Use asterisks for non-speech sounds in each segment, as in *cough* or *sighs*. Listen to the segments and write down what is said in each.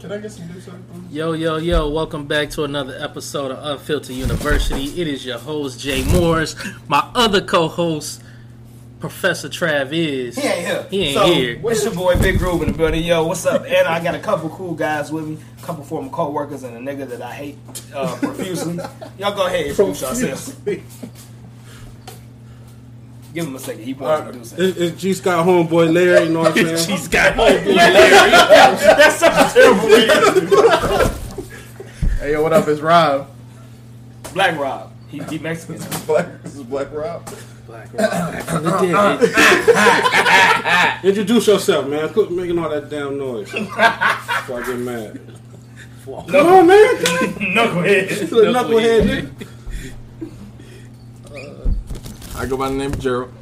Can I get some do something? Yo, yo, yo, welcome back to another episode of Unfiltered University. It is your host, Jay Morris. My other co host, Professor Trav is. He ain't here. He ain't so, here. What's your boy Big Groove in the building. Yo, what's up? And I got a couple cool guys with me, a couple former co-workers, and a nigga that I hate uh, profusely. *laughs* Y'all go ahead and introduce yourselves. Give him a second. He wants to do something. It's, it's G Scott homeboy Larry, you know what I'm saying? *laughs* She's got homeboy Larry. That's such a terrible *laughs* way. Hey, yo, what up? It's Rob. Black Rob. He, he Mexican. Black, this is Black Rob. Black Rob back from the dead. Introduce yourself, man. Quit making all that damn noise. Before I get mad. Come on, man. *laughs* Knucklehead. Knucklehead, nigga. I go by the name of Gerald.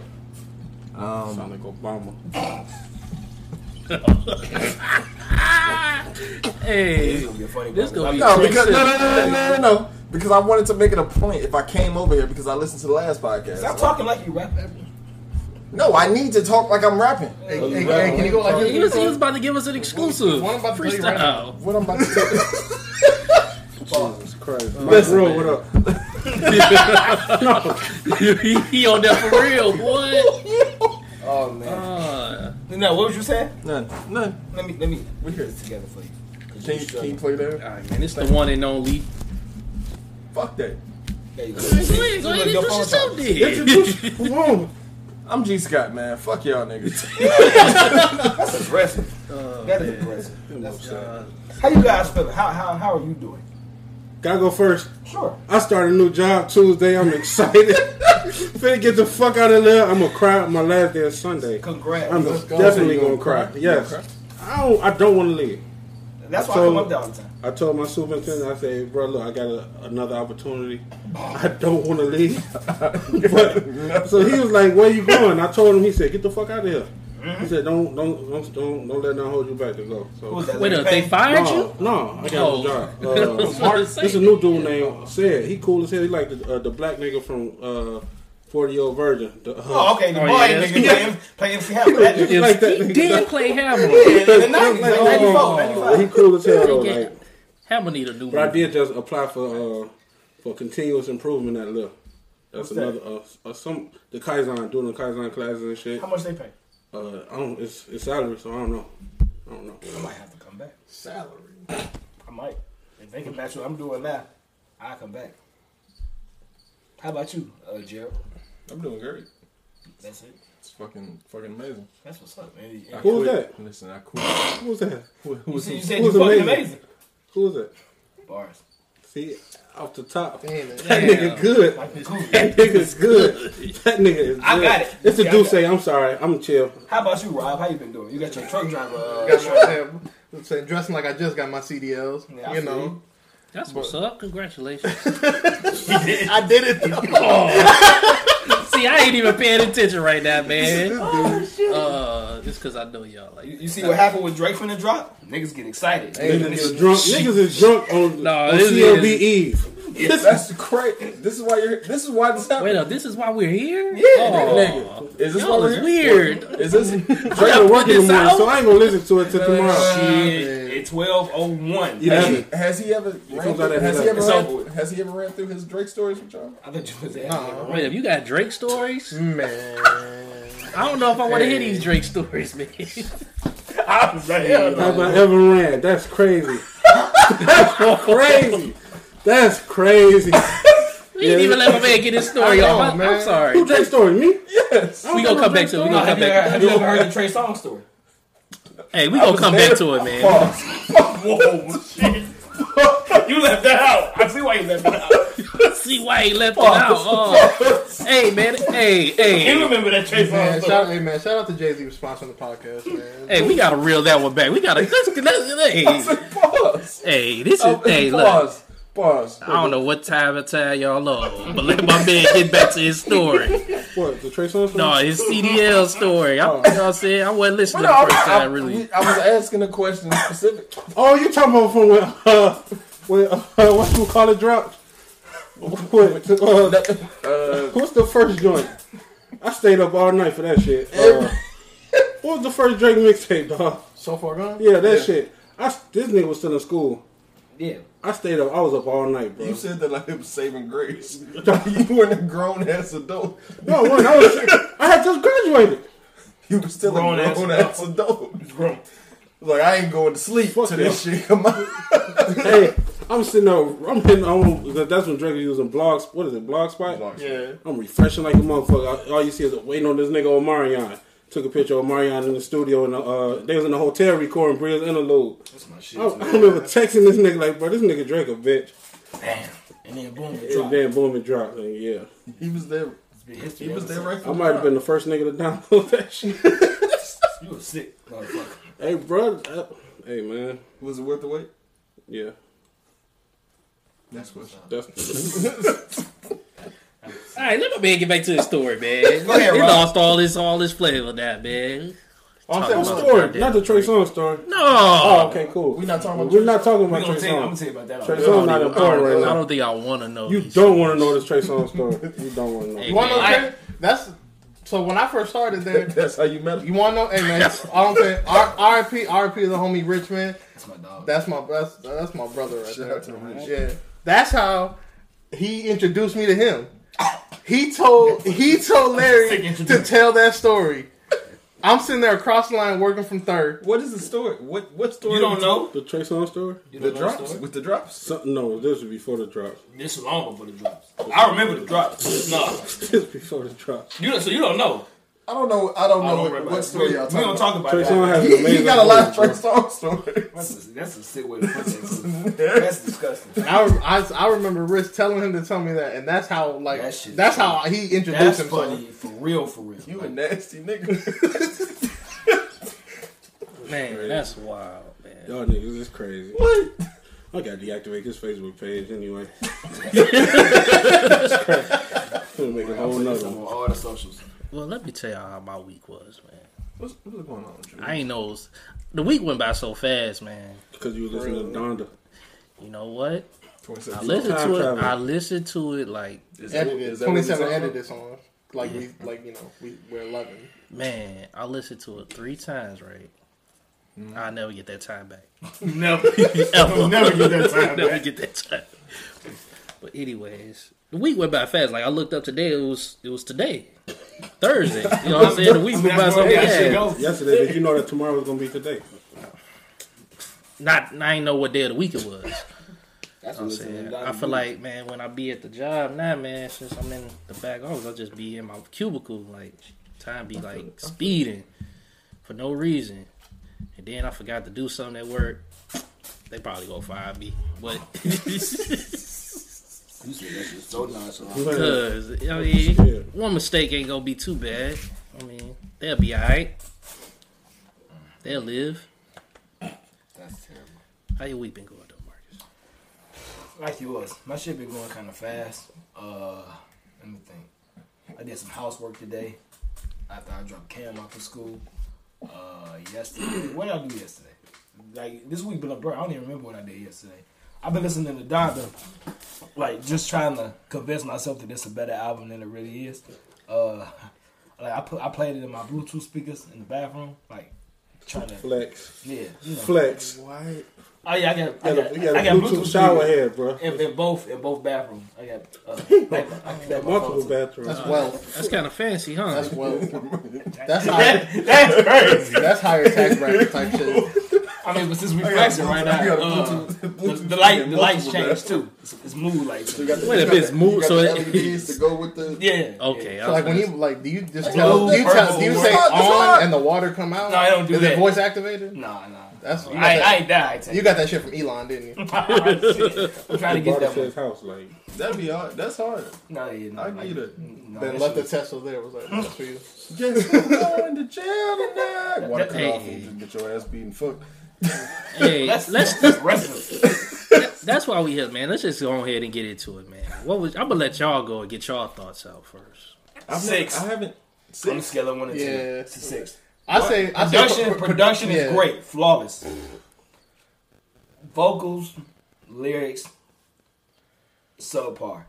Um, Sound like Obama. *laughs* Hey, This gonna be a funny This one. gonna be- no, because no, no, no, no, no, no, no. Because I wanted to make it a point if I came over here because I listened to the last podcast. Stop talking like you rap. No, I need to talk like I'm rapping. Hey, hey, hey, can you go like this? he was, he was about to give us an exclusive. What I'm about to tell you right What I'm about to say. Jesus Christ. Mike Bro, what up? *laughs* he, he on that for real, boy. *laughs* Oh man. Uh, No, what was you saying? None, none. Let me let me we hear this together for you. Can you, can you play that? all right, man, it's the one and only. Fuck that. There you go. Go ahead, go ahead, Your introduce phone yourself, then. Introduce. *laughs* I'm G Scott, man. Fuck y'all niggas. That's aggressive. Oh, That is man. aggressive. That's Uh, How you guys feeling? How how how are you doing? Gotta go first. Sure. I start a new job Tuesday. I'm *laughs* excited. *laughs* Finna get the fuck out of there. I'm gonna cry my last day of Sunday. Congrats. I'm Let's definitely You gonna cry. cry? Yes. Gonna I don't. I don't want to leave. That's why So- I come up there all the time. I told my superintendent, I said, bro, look, I got a, another opportunity. I don't want to leave. *laughs* but, so he was like, where you going? I told him, he said, get the fuck out of here. He said, don't, don't, don't, don't, don't let nothing hold you back to go. So, Who's? Wait, Larry they fired no, you? no, I got Oh. a job. *laughs* Uh, Mark, this is a new dude named Said. He cool as hell. He like the, uh, the black nigga from uh, 40 Year Old Virgin. The, uh, Oh, okay. The Oh, boy yeah. nigga play, M- play MC Hammer. *laughs* That nigga- He like that he nigga. did play Hammer. in the 90s, like 94, Oh, 95. he cool as hell though. Like, Hammer need a new But I did just apply for uh, for continuous improvement at Lyft. What's That's that? another uh, uh, some the Kaizen doing the Kaizen classes and shit. How much they pay? Uh, I don't it's it's salary, so I don't know. I don't know. I might have to come back. Salary. I might. If they can match what I'm doing now, I'll come back. How about you, uh, Gerald? I'm doing great. That's it. It's fucking fucking amazing. That's what's up, man. I Who was quit. that? Listen, I quit. Who was that? Who, who You was said you, who? said who you was fucking amazing? amazing. Who was that? Bars. See, off the top. Damn it. That nigga good. Like the cool. That nigga's good. That nigga is good. I got it. It's a Yeah, I Duce. I'm sorry. I'm chill. How about you, Rob? How you been doing? You got your truck driver. Uh, Got my damn- I'm saying, dressing like I just got my CDLs. Yeah, you know. you. That's what's up. Congratulations. *laughs* I did it. *laughs* *laughs* See, I ain't even paying attention right now, man. *laughs* Oh, Uh, just because I know y'all like. You, you see what happened with Drake from the drop? Niggas get excited. Niggas is drunk. Niggas is drunk on, No, on CLB is- Eve. That's great. This is why you're. This is why this happened. Wait up, this is why we're here? Yeah, oh, nigga. Is this why Y'all we're weird. Is this? *laughs* Drake at work in the morning, out? so I ain't gonna listen to it till tomorrow. Shit. It's 1201. Yeah. Has he, has he ever? Ran through, at has he ever? Ran, has he ever ran through his Drake stories with y'all? I thought you was asking. Nah. Wait up, you got Drake stories? Man. I don't know if I want to hear these Drake stories, man. *laughs* *laughs* I was like, hell How no. about ever ran? That's crazy. That's crazy. That's crazy. *laughs* We didn't even let my man get his story I know, off. I- I'm man. sorry. Who Drake story? Me? Yes. We gonna come back to it. We No, gonna come you ever, back. have you ever heard the Trey Songz story? Hey, we gonna come back to it, man. *laughs* Whoa, shit. *laughs* you left that out. I see why you left that out. See why he left it out. Oh. Hey, man. Hey, hey. You remember that Trey Man, Songz shout, story? hey, man, shout out to Jay Z for sponsoring the podcast, man. Hey, we gotta reel that one back. We gotta. Let's, let's, hey, Pause. hey, this is. Oh, Hey, look. Pause. Pause. I don't know what time of time y'all on, but let my man get back to his story. What? The Trey Songz story? No, his CDL story. I, you know what I'm saying? I wasn't listening No, the first I- time, really. I was asking a question specific. Oh, you talking about from when, uh, when, uh, what you call it dropped? What, uh, Uh, what's the first joint? I stayed up all night for that shit. Uh, what was the first Drake mixtape, dog? So far gone? Yeah, that shit. I, this nigga was still in school. Yeah. I stayed up. I was up all night, bro. You said that like it was saving grace. *laughs* *laughs* you weren't a grown ass adult. no, I wasn't. I, was, I had just graduated. You were still Grown a ass grown ass adult. Grown. Like I ain't going to sleep Fuck to this shit. Come on. *laughs* hey, I'm sitting there. I'm hitting on. That's when Drake was using blogs. What is it? Blogspot. Yeah. I'm refreshing like a motherfucker. All you see is waiting on this nigga Omarion. Took a picture of Omarion in the studio, and uh, they was in the hotel recording Bria's interlude. That's my shit. I, I remember texting this nigga like, bro, this nigga Drake a bitch. Damn. And then boom, it And dropped. then boom, it dropped. And yeah, He was there. History He was there right. I might have been the first nigga to download *laughs* that shit. You a sick motherfucker. hey, bro. uh, hey, man. Was it worth the wait? Yeah, That's what. that's. *laughs* *laughs* All right, let my man get back to the story, man. Go ahead, he Rob. lost all this all this flavor now, man. I'm Talking about- story, not the Trey Songz story. No, Oh, okay, cool. We're not talking about. We're not talking We about gonna Trey tell you, I'm gonna Songz. tell you about that. Trey all Songz day. not important right I now. don't think I want to know. You these don't want to know this Trey Songz story. *laughs* You don't want to know. You want to know? man. That's so when I first started there. *laughs* That's how you met him. You want to know? Hey man, all I'm saying, R- R.I.P. R.I.P. the homie Richmond. That's my dog. That's my that's that's my brother right Shout there. out to Rich. Yeah, that's how he introduced me to him. He told he told Larry to tell that story. I'm sitting there across the line working from third. What is the story? What what story? You don't know? The Trey Songz story? You the drops story? with the drops. Something, no, this was before the drops. This is long before the drops. I remember the drops. *laughs* No, This was before the drops. you don't, so you don't know. I don't know. I don't I know don't what, what story we, y'all talking. we don't about. talk about Trey that. Songz has an He, he got a lot of story, Trey Songz stories. That's a, that's a sick way to put that. *laughs* That's disgusting. I, I, I remember Rich telling him to tell me that, and that's how like That shit that's is how he introduced That's himself. funny for real, for real. You a nasty nigga. *laughs* Man, that's wild, man. Y'all niggas is crazy. what? I gotta deactivate his Facebook page anyway. *laughs* Gonna make a I'll whole put nother on all the socials. Well, let me tell y'all how my week was, man. What's, what's going on? Drew? I ain't know the week went by so fast, man. Because you were listening to Donda. You know what? I listened to it. travel. I listened to it like Is that- Edited, is that 27 talking edited songs. Like we, like you know, we we're 11. man. I listened to it three times, right? Mm-hmm. I'll never get that time back. *laughs* *laughs* Never, Ever. never get that time *laughs* never back. get that time. But anyways, the week went by fast. Like I looked up today, it was it was today, Thursday. You know what I'm saying? The week I mean, went by so where that shit fast. Yesterday, did you know that tomorrow was gonna be today? Not I ain't know what day of the week it was. That's I'm saying. saying. I feel like man, when I be at the job now, man, since I'm in the back office, I'll just be in my cubicle. Like time be like speeding for no reason, and then I forgot to do something at work. They probably gonna fire me, but *laughs* You said that shit so nonchalant. Cause I mean, Yeah. one mistake ain't gonna be too bad. I mean, they'll be alright. They'll live. That's terrible. How your week been going, though, Marcus? Like it was. My shit been going kind of fast. Uh, let me think. I did some housework today after I dropped Cam off of school. Uh, yesterday. What did I do yesterday? Like this week been a blur. I don't even remember what I did yesterday. I've been listening to Donda, like just trying to convince myself that it's a better album than it really is. Uh, like I put I played it in my Bluetooth speakers in the bathroom, like trying to Flex. yeah, you know. Flex. What? Oh yeah, I got I got, got, you got I a got Bluetooth Bluetooth shower head, bro. In, in both in both bathrooms. I got uh, *laughs* I got Multiple bathrooms. That's wealth. That's kind of fancy, huh? That's wealth. *laughs* That's higher. That's crazy. That's higher tax bracket type shit. I mean, but since we I got flexing right now, uh, the, the light the lights multiple changed too. It's, it's mood lights. You got the, Wait, you if it's the- move- you got so the it- LEDs to go with the. yeah. Okay. So like when you like, do you just tell? Do you tell? Do you say It's not- it's not- on and the water come out? No, I don't do Is that. it voice activated? Nah, nah. That's you got, I, I that, ain't that. I you got that shit from Elon, didn't you? *laughs* I'm trying to get that to one. his house, like That'd be hard. That's hard. No, yeah, no, I like, give you that. no, then left the Tesla there. Was like, that's for you. Guess who's going to jail tonight? Water cut off and just get your ass beaten. Fuck. *laughs* Hey, That's let's. that's *laughs* rest That's why we here, man. Let's just go ahead and get into it, man. What was? I'm gonna let y'all go and get y'all thoughts out first. I've Six. Never, I haven't. On the scale of one to Yeah. ten, it's a six. I say, I say, Production, production is yeah. great, flawless. Vocals, lyrics, subpar.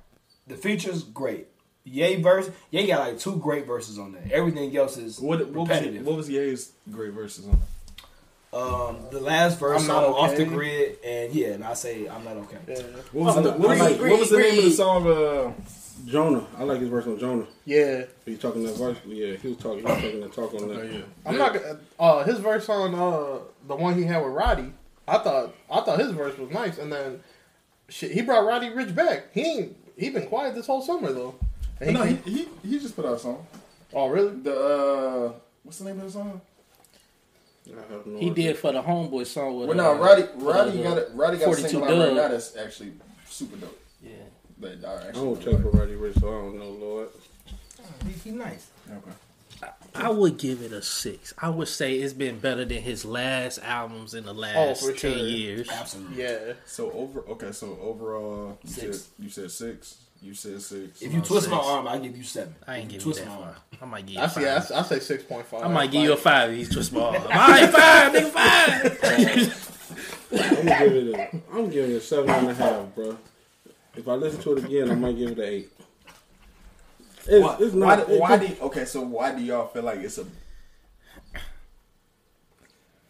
The features great. Yay verse, Yay got like two great verses on there. Everything else is What, what, was, repetitive. what was Ye's great verses on? Um, the last verse I'm Not on off the grid, and yeah, and I say I'm not okay. Yeah. What was, Oh, the, what was, Green, what was the name of the song? Uh, Jonah. I like his verse on Jonah. Yeah. He talking that verse. Yeah, he was talking. He was taking that talk on that. yeah. I'm not. Uh, his verse on uh the one he had with Roddy, I thought I thought his verse was nice, and then shit, he brought Roddy Ricch back. He ain't he been quiet this whole summer though. And No, he, he, he he just put out a song. oh really? The uh, what's the name of the song? I have no He idea. did for the homeboy song with. Well, no, uh, Roddy Roddy got it. Roddy got a 42 single out right now that's actually super dope. Yeah. That I I don't check for Roddy Ricch, so I don't know, Lord. He, he nice. Okay. I would give it a six. I would say it's been better than his last albums in the last Oh, for ten sure. years. Absolutely. Yeah. So over. Okay, so overall, you Six. said you said six. You said six. If you twist my arm, I give you seven. I ain't If give you twist that my far. I might give you I a see. I, five. I say six point five. I might give you a five. if you twist my arm. *laughs* All right, five, nigga, five. I'm gonna give it a. I'm giving it a seven and a half, bro. If I listen to it again, I might give it an eight. It's, Why, it's not. do- it- why do you, okay? So why do y'all feel like it's a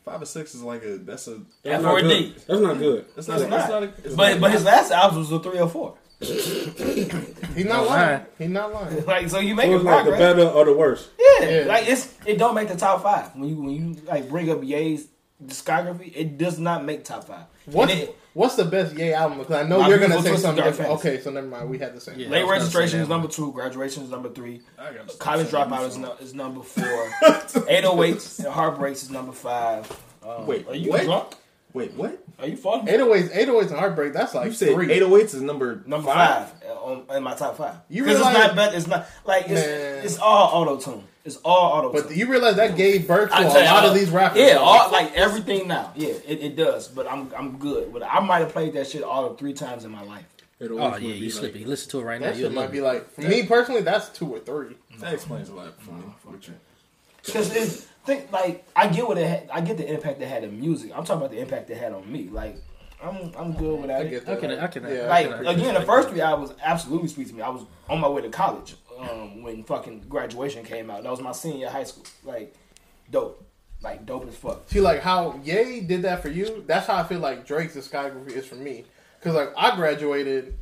five or six is like a that's a that's F not good. That's not good. it's not It's it's not. not a, But not- but his last album was a three or four. He's not Don't lying. He's not lying. *laughs* Like so, you So making it's like the better or the worse. Yeah, Yeah. like it's it don't make the top five when you when you like bring up Ye's discography. It does not make top five. What it- What's the best Yay album? Because I know you're gonna say something different. Okay, so never mind. We had the same. Yeah. Late was registration that is one. number two. Graduation is number three. College dropout is, no, is number four. *laughs* 808s and heartbreaks is number five. Um, Wait, are you what? drunk? Wait, what? Are you falling? 808s, 808s and Heartbreak. That's like You said three. 808s is number Number five, uh, on, in my top five. You realize it's not better. It's not like it's, it's all auto tune. It's all auto tune. But you realize that gave birth to I a tell lot uh, of these rappers. Yeah, all, like everything now. Yeah, it, it does. But I'm I'm good. But I might have played that shit all of three times in my life. It Oh yeah, would be you like- slippy. Listen to it right now. that You'll shit might be like for me personally, that's two or three. That explains a lot for me. Because it's think like I get what it had, I get the impact it had in music. I'm talking about the impact it had on me. Like I'm I'm good with that. I get I that. can, I can, Yeah, I Like can- again, the first three albums absolutely sweet to me. I was on my way to college um, when fucking graduation came out. That was my senior year high school. Like dope, like dope as fuck. See, like how Ye did that for you. That's how I feel like Drake's discography is for me. Because like I graduated.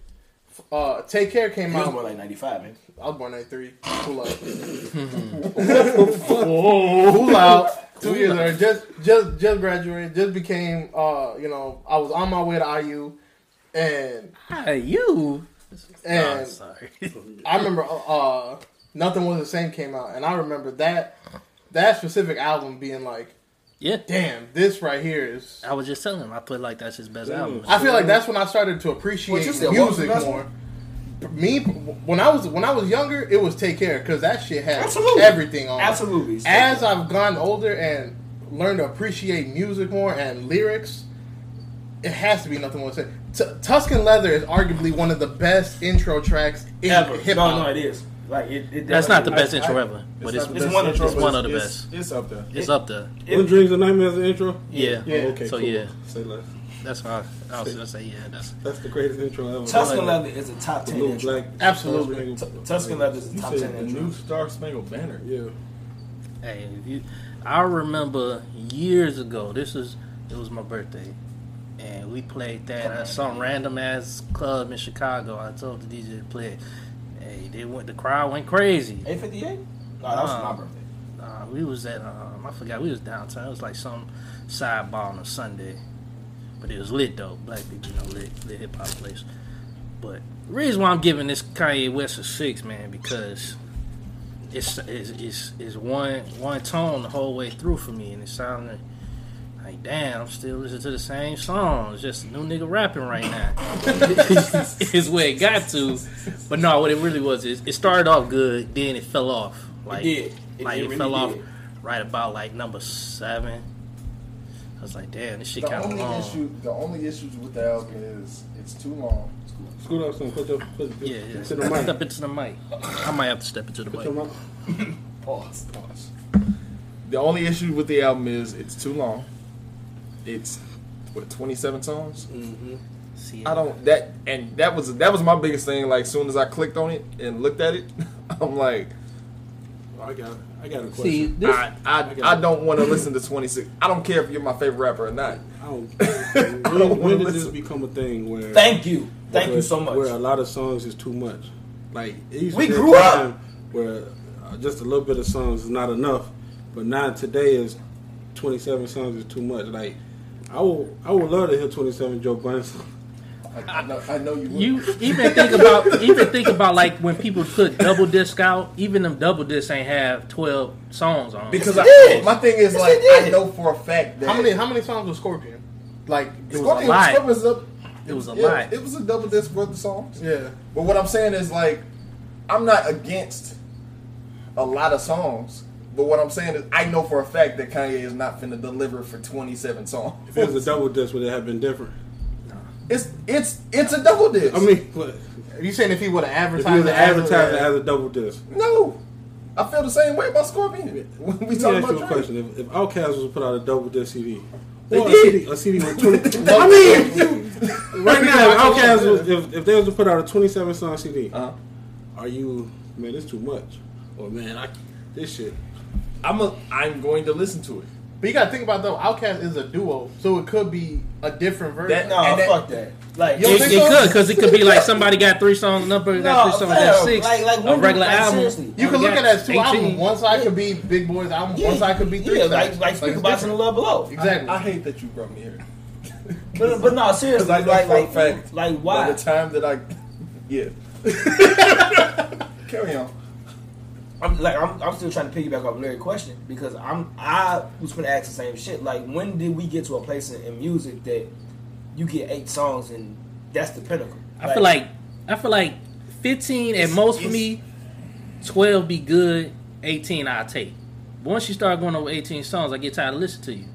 Uh, Take Care came He was out. more like '95, man. I was born '93. Cool out. *laughs* Cool out. Two years later, just just just graduated. Just became. Uh, you know, I was on my way to IU, and IU. and oh, sorry. *laughs* I remember uh, Nothing Was the Same came out, and I remember that that specific album being like, yeah, damn, this right here is. I was just telling him. I feel like that's his best Damn. album. I feel like that's when I started to appreciate you said, what was the music more. Me, when I was when I was younger, it was Take Care because that shit had Absolutely. everything on. it. Absolutely. As I've gotten older and learned to appreciate music more and lyrics, it has to be nothing more to say. T- Tuscan Leather is arguably one of the best intro tracks in ever. hip No, no, it is. Like it. it That's not the best I- intro I- ever, but not it's the it's one of- intro, it's but one of the it's- best. It's up there. it's up there. It- What Dreams and Nightmares as an intro? Yeah, Yeah. Oh, okay, So, cool. yeah. Say less. That's how I, I was gonna say. Yeah, that's That's the greatest intro ever. Tuscan Like, Leather is a top the ten little intro. black. Absolutely. Star Spangled- Tuscan Leather is a You top said ten the intro. new Star Spangled Banner. Yeah. Hey, if you, I remember years ago. This was it was my birthday, and we played that at some random ass club in Chicago. I told the DJ to play. it. Hey, they went. The crowd went crazy. Eight fifty eight. No, that was Nah. for my birthday. Uh, we was at um, I forgot we was downtown. It was like some side sidebar on a Sunday, but it was lit though. Black people, you know, lit lit hip hop place. But the reason why I'm giving this Kanye West a six, man, because it's it's it's, it's one one tone the whole way through for me, and it sounded like damn, I'm still listening to the same song. It's just a new nigga rapping right now. *laughs* is where it got to, but no, what it really was is it started off good, then it fell off. Like did. It- like it it, really fell off right about like number seven. I was like, damn, this shit The kind of only long. issue, the only issues with the album is it's too long. Scoot up some. Put your put, Yeah, yeah. to the mic. Step into the mic. I might have to step into the Put your mic. mic. *laughs* Pause. Pause. The only issue with the album is it's too long. It's what twenty seven songs. Mm-hmm. See, I don't that and that was that was my biggest thing. Like soon as I clicked on it and looked at it, *laughs* I'm like, I got, I got a question. See, this, I, I, I don't want to listen to 26. I don't care if you're my favorite rapper or not. I don't, *laughs* I when, don't when wanna did this become a thing where? Thank you, thank where, you so much. Where a lot of songs is too much. Like it We to be a grew up. Where uh, just a little bit of songs is not enough, but now today is twenty seven songs is too much. Like I will, I would love to hear twenty seven Joe Budden songs. I, I know, I know you. Would. You even think about even think about like when people put double disc out, even them double discs ain't have twelve songs on. because Yes, I, it did. my thing is Yes, like. I know for a fact that how many how many songs was Scorpion? Like it was Scorpion, a lot. Scorpion's up. It was a yeah, lot. It was a double disc worth of songs. yeah. But what I'm saying is like, I'm not against a lot of songs. But what I'm saying is, I know for a fact that Kanye is not finna deliver for 27 songs. If it was a double disc, would it have been different? It's it's it's a double disc. I mean, what- Are you saying if he would have if advertised he was it as a- as a double disc. no, I feel the same way about Scorpion. When *laughs* we talk ask about you a question: If, if Outkast was put out a double disc CD, They or a. CD, a CD with twenty, *laughs* I mean, *laughs* right now, if Outkast was, if, if they was to put out a twenty-seven song CD, uh, are you man? This too much, or man, I this shit. I'm a, I'm going to listen to it. But you gotta think about though, Outkast is a duo, so it could be a different version. That- no, and that- fuck that. Like, You don't it, think it so? could because it could be like somebody got three songs, another got No, three songs, got fam, six. like- like, a regular like, album. seriously. you can look at it as two 18. albums. One side could be Big Boy's album, Yeah. one side could be three. yeah, Stacks. like like Speaker it's Box and the. Love Below. Exactly. I, I hate that you brought me here. *laughs* But, but no, seriously, 'Cause I like like fact like By why? the time that I, yeah. *laughs* Carry on. I'm like I'm, I'm still trying to piggyback off Larry's question because I'm I was gonna ask the same shit. Like when did we get to a place in, in music that you get eight songs and that's the pinnacle? I feel like I feel like fifteen at most for me. Twelve be good. Eighteen I'll take. But once you start going over eighteen songs, I get tired of listening to you.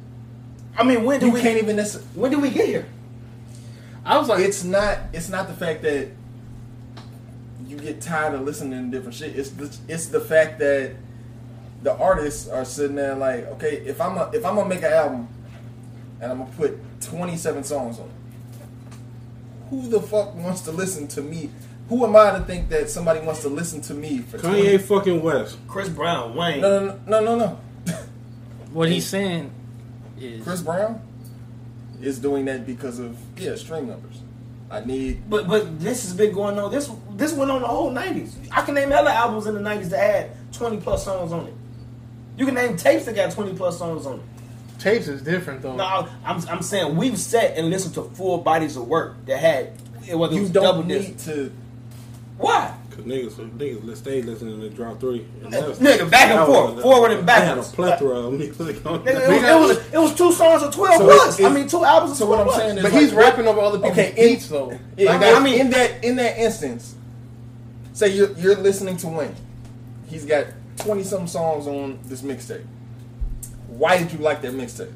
I mean when do You we can't even. when did we get here? I was like, It's not. It's not the fact that you get tired of listening to different shit. It's the, it's the fact that the artists are sitting there like, okay, if I'm a, if I'm gonna make an album and I'm gonna put 27 songs on it, who the fuck wants to listen to me? Who am I to think that somebody wants to listen to me for 20? Kanye fucking West. Chris Brown, Wayne. No, no, no, no, no. no. What he's saying is Chris Brown is doing that because of yeah stream numbers. I need But but this has been going on. This this went on the whole nineties. I can name hella albums in the nineties that had twenty plus songs on it. You can name tapes that got twenty plus songs on it. tapes is different though. No, I'm I'm saying we've sat and listened to full bodies of work that had whether it you was double don't disc. need to. Why? Cause niggas, niggas let's stay listening to drop three. And Uh, nigga, back and forth, was- forward and back. They had a plethora of music on Nigga, it, was, it, was, it was two songs of twelve So plus. it's- I mean, two albums. Of so 12 what I'm plus. saying is- but like, he's rapping over other people's Okay, in- beats though. Yeah, Like, I that- mean, in that in that instance, say you're you're listening to Wayne. He's got twenty some songs on this mixtape. Why did you like that mixtape?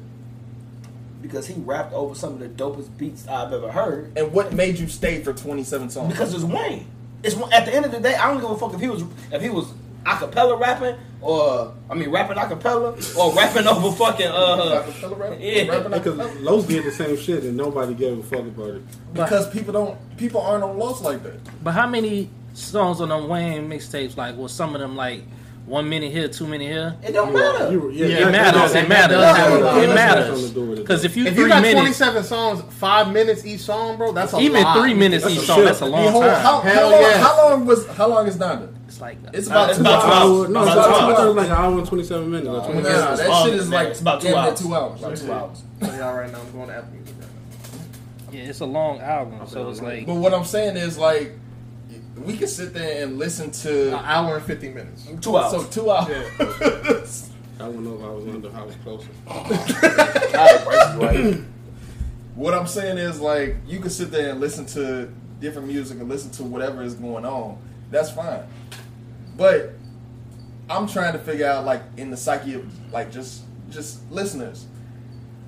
because he rapped over some of the dopest beats I've ever heard. And what made you stay for twenty seven songs? Because it's Wayne. It's at the end of the day, I don't give a fuck if he was if he was acapella rapping or I mean rapping acapella or rapping *laughs* over fucking uh Acapella rap? Yeah. Rapping Because acapella? Los did the same shit and nobody gave a fuck about it. because people don't people aren't on Los like that. But how many songs on them Wayne mixtapes? Like, was some of them like one minute here, two minute here? it don't matter. You- Yeah, It matters. It matters. that does have a lot. It matters something to do with it. because if you if you got minutes, 27 songs, five minutes each song, bro, that's a even lot. three minutes That's each song, shit. that's a long whole- time. how, how Hell long, yes. how long was how long is Donda? It's like It's about it's two about two hours. hours. No, it's two about, I hours. thought like an hour and 27 minutes. or 20 Nah, minutes. that shit is like it's about two hours. two hours. About two hours. Y'all right now, I'm going to Apple Music yeah, it's a long album, so it's like But what I'm saying is like we could sit there and listen to An hour and 50 minutes. Two hours. so two hours. *laughs* I don't know if I was under, I was closer. Alright, *laughs* right. What I'm saying is like you can sit there and listen to different music and listen to whatever is going on. That's fine. But I'm trying to figure out like in the psyche of like just just listeners,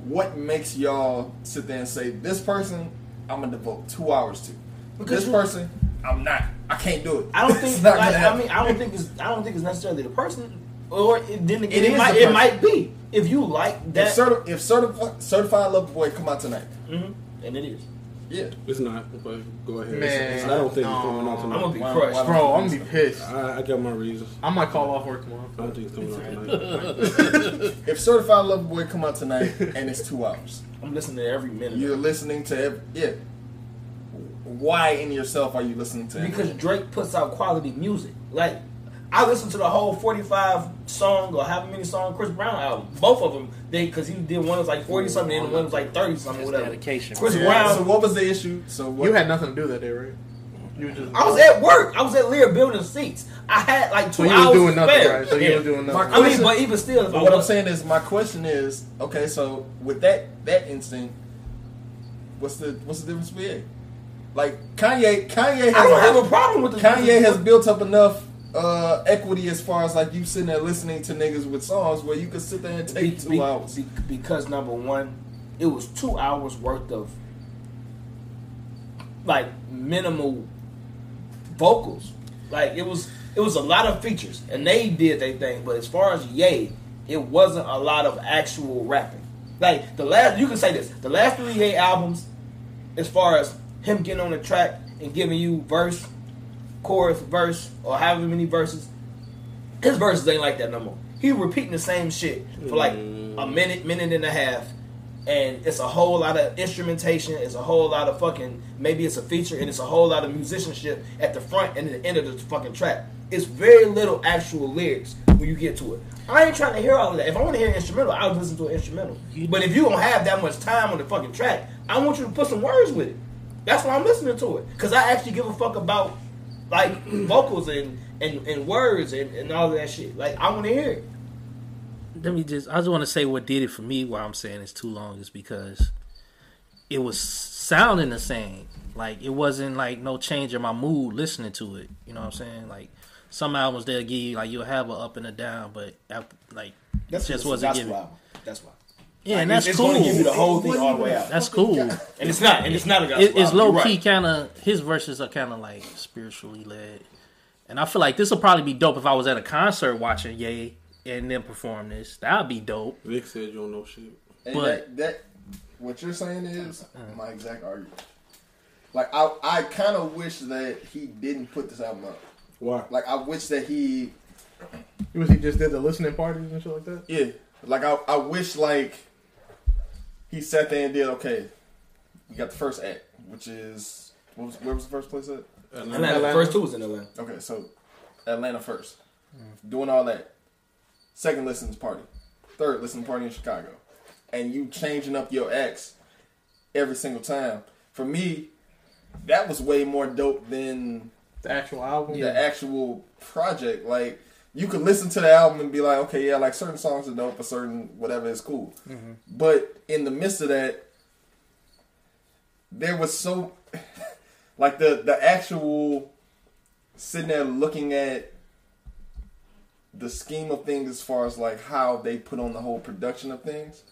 what makes y'all sit there and say this person I'm gonna devote two hours to. Because this person I'm not. I can't do it. I don't think. *laughs* Like, I mean, I don't think it's. I don't think it's necessarily the person, or it, then again, It it, is might. It might be if you like if, that, certi- if certified certified lover boy come out tonight, Mhm. and it is. Yeah. It's not. But go ahead. Man, I don't think no. it's coming out I'm gonna be Why- crushed. why- Bro, I'm gonna be pissed. I, I got my reasons. I might call off work tomorrow. I don't think it's coming out tonight. *laughs* If Certified Lover Boy come out tonight and it's two hours, I'm listening to every minute. you're listening to every, yeah. Why in yourself are you listening to? every- because Drake puts out quality music. Like I listened to the whole 45 song or however many song Chris Brown album. Both of them, they because he did one was like 40 something and one was like 30 something, That's whatever. dedication. Chris bro. Yeah. So what was the issue? So what, You had nothing to do that day, right? Just. I was at work. I was at Lear building seats. I had like So two you was hours doing nothing, spare. right? So you Yeah. was doing My nothing. I mean, but even still, But what I'm saying is, my question is, okay, so with that that instinct, what's the what's the difference with it? Like Kanye, Kanye has I don't have a problem with the Kanye has built up enough uh, equity as far as like you sitting there listening to niggas with songs where you could sit there and take Be- two be- hours. be- because number one, it was two hours worth of like minimal vocals. Like it was, it was a lot of features, and they did their thing. But as far as Ye, it wasn't a lot of actual rapping. Like the last, you can say this: the last three Ye albums, as far as him getting on the track and giving you verse, chorus, verse, or however many verses, his verses ain't like that no more. He repeating the same shit for like a mm. minute, minute and a half, and it's a whole lot of instrumentation. It's a whole lot of fucking maybe it's a feature, and it's a whole lot of musicianship at the front and at the end of the fucking track. It's very little actual lyrics when you get to it. I ain't trying to hear all of that. If I want to hear an instrumental, I'll listen to an instrumental. But if you don't have that much time on the fucking track, I want you to put some words with it. That's why I'm listening to it because I actually give a fuck about like *clears throat* vocals and and, and words and, and all that shit. Like I want to hear it. let me just I just want to say what did it for me why I'm saying it's too long is because it was sounding the same. Like it wasn't like no change in my mood listening to it. You know what I'm saying? Like some albums they'll give you like you'll have a up and a down, but after, like that's just wasn't that's giving. why. That's why. Yeah, and Like, that's it's cool. gonna give you the whole thing all the way out. That's cool. And it's not. And it's not a gospel. It, it's low key right. kind of his verses are kind of like spiritually led, and I feel like this will probably be dope if I was at a concert watching Ye and then perform this. That'd be dope. Nick said you don't know shit. And But- that, that what you're saying is my exact argument. Like I, I kind of wish that he didn't put this album up. Why? Like I wish that he, Was he just did the listening parties and shit like that? yeah. Like I, I wish like he sat there and did okay. We got the first act, which is what was, where was the first place at? Atlanta. The first two was in Atlanta. Okay, so Atlanta first, doing all that. Second listens party, third listening party in Chicago, and you changing up your acts every single time. For me, that was way more dope than The actual album. the actual project. Like you could listen to the album and be like, okay, yeah, like certain songs are dope, or certain whatever is cool. Mm-hmm. But in the midst of that, there was so *laughs* like the the actual sitting there looking at the scheme of things as far as like how they put on the whole production of things.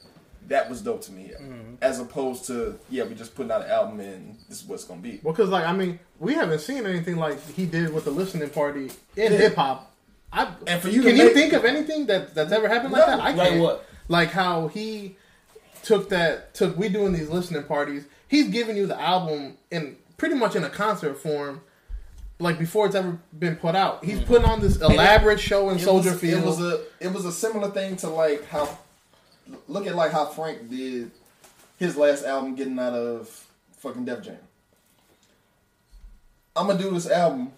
That was dope to me, mm-hmm. as opposed to yeah, we just putting out an album and this is what it's gonna be. Well, because like I mean, we haven't seen anything like he did with the listening party in Yeah. hip hop. I And for you to can you make- think of anything that that's ever happened like No. that? I Like can't. what? Like how he took that took we doing these listening parties. He's giving you the album in pretty much in a concert form. Like before it's ever been put out, he's mm-hmm. putting on this elaborate show in It Soldier was, Field. It was a it was a similar thing to like how look at like how Frank did his last album getting out of fucking Def Jam. I'm gonna do this album,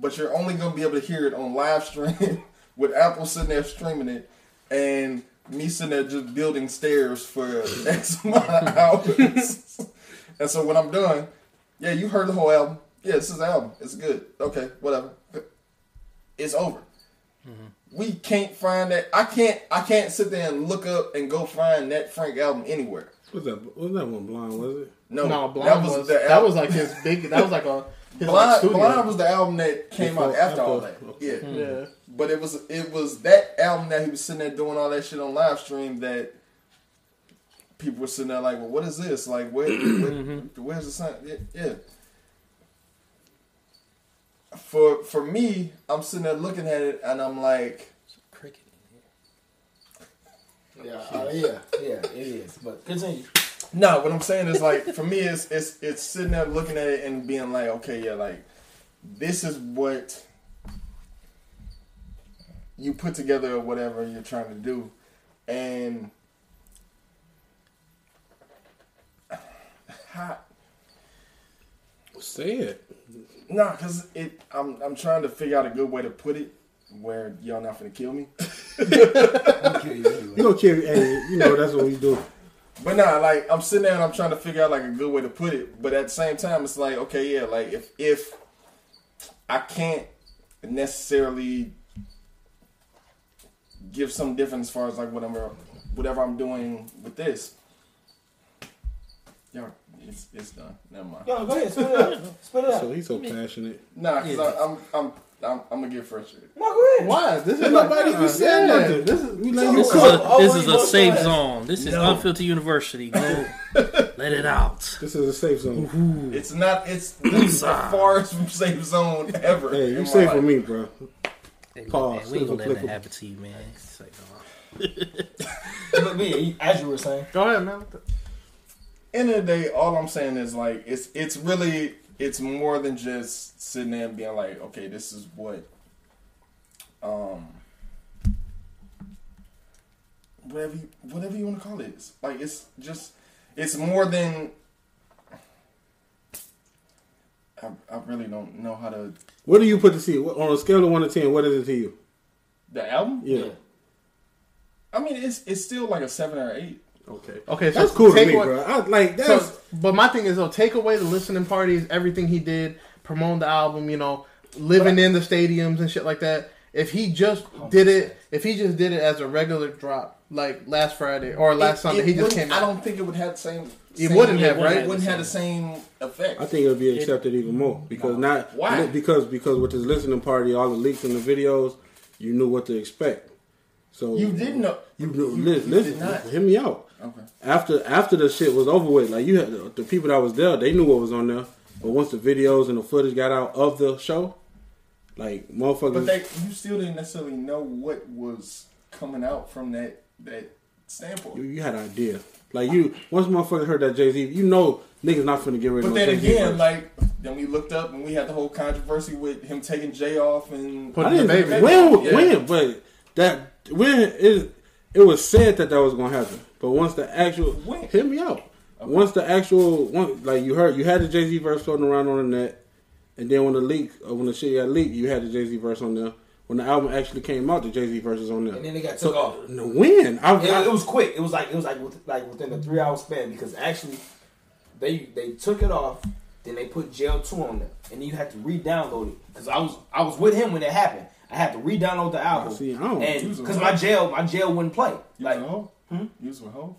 but you're only gonna be able to hear it on live stream *laughs* with Apple sitting there streaming it and me sitting there just building stairs for *laughs* X amount of hours. *laughs* and so when I'm done, yeah, you heard the whole album. Yeah, this is the album. It's good. Okay, whatever. It's over mm-hmm. we can't find that. I can't. I can't sit there and look up and go find that Frank album anywhere. Was that was that one blind? Was it? No, no, Blonde that was, was, the that was like his big. That was like a his like Blind, studio. Blind was the album that came out Before- after all that. after- Yeah, okay. yeah. but it was it was that album that he was sitting there doing all that shit on live stream that people were sitting there like, well, what is this? Like, where, where where's the sign? Yeah, yeah. For for me, I'm sitting there looking at it and I'm like, Cricket. Yeah, uh, yeah, yeah, it is. But continue. No, what I'm saying is like for me, it's it's it's sitting there looking at it and being like, okay, yeah, like this is what you put together or whatever you're trying to do, and how, Say it. nah, cause it. I'm I'm trying to figure out a good way to put it where y'all not *laughs* gonna kill me. Kill you anyway. You gonna kill? Hey, you know that's what we do. But nah, like I'm sitting there and I'm trying to figure out like a good way to put it. But at the same time, it's like okay, yeah, like if if I can't necessarily give some difference as far as like whatever whatever I'm doing with this, yeah, it's it's done. Never mind. Yo, go ahead, spit it out. Spit it *laughs* out. So he's so passionate. Nah, cause I, I'm I'm I'm I'm gonna get frustrated. No, go ahead. Why? This is nobody even said nothing. This is We let you This is a this is a safe zone. This is No. Unfiltered University. Go let it out. This is a safe zone. It's not. It's the farthest from safe zone ever. Hey, in you my safe life. with me, bro. Hey, Pause. man, we ain't gonna let that happen to you, man. It's like, nah. *laughs* Look, me, as you were saying. Go ahead, man. end of the day, all I'm saying is like it's it's really it's more than just sitting there and being like, okay, this is what um whatever you, whatever you want to call it is. Like it's just it's more than I, I really don't know how to What do you put to see on a scale of one to ten? What is it to you? the album. Yeah. I mean, it's it's still like a seven or eight. Okay. Okay, so That's cool to me, away- bro. I, like So, that's but my thing is, though, take away the listening parties, everything he did, promoting the album, you know, living in the stadiums and shit like that. If he just did it, if he just did it as a regular drop, like last Friday or last It- Sunday, it he just wouldn't- came I don't think it would have the same. It same- wouldn't have, it right? Wouldn't have the same effect. I think it'll be accepted even more because not Why? because because with this listening party, all the leaks and the videos, you knew what to expect. So You didn't know. You knew. You- listen, you listen did not. hear me out. Okay. After after the shit was over with, like you had the, the people that was there, they knew what was on there. But once the videos and the footage got out of the show, like motherfuckers, But they, you still didn't necessarily know what was coming out from that that you, standpoint. you had an idea. Like you, once motherfuckers heard that Jay Z, you know niggas not finna get rid But of no then Jay-Z again, verse. like then we looked up and we had the whole controversy with him taking Jay off and putting I didn't the baby. when Yeah. when, but that when it it was said that that was gonna happen. But once the actual When? hear me out. Once the actual one, like you heard, you had the Jay Z verse floating around on the net, and then when the leak, or when the shit got leaked, you had the Jay Z verse on there. When the album actually came out, the Jay Z verse is on there. And then it got so took off. no, when I, It, I- it was quick. It was like it was like with, like within a three hour span because actually they they took it off, then they put Jail Two on there, and then you had to re-download it because I was I was with him when it happened. I had to re-download the album, See, I don't- and because my jail my jail wouldn't play. you Like with Hov? Hmm? *laughs* You was with Hov?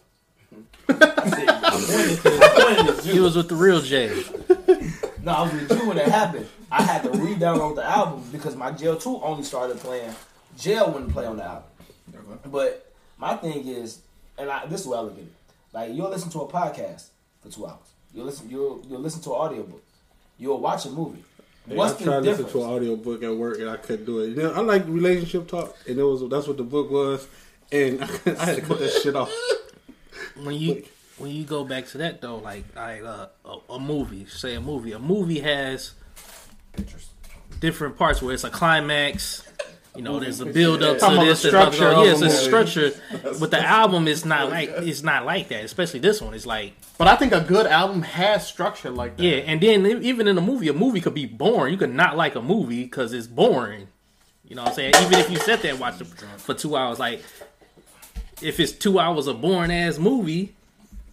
I said, I'm pointing to- I'm pointing to He was with the real Jay. No, I was with you when it happened. I had to re-download the album because my Jail Two only started playing. Jail wouldn't play on the album. But my thing is, and I, this is what I look at it. Like you'll listen to a podcast for two hours. You'll listen. You'll you'll listen to an audiobook. You'll watch a movie. What's I the tried to difference? listen to an audio book at work and I couldn't do it. You know, I like relationship talk, and it was that's what the book was, and *laughs* I had to cut that shit off. when you when you go back to that though, like I uh, a, a movie, say a movie, a movie has different parts where it's a climax. You know, there's a build up to this. the structure of yeah, it's a a structure, but the album is not like it's not like that. Especially this one, it's like But I think a good album has structure like that. yeah, and then even in a movie, a movie could be boring. You could not like a movie because it's boring. You know what I'm saying? Even if you sit there and watch it for two hours, like if it's two hours of boring ass movie,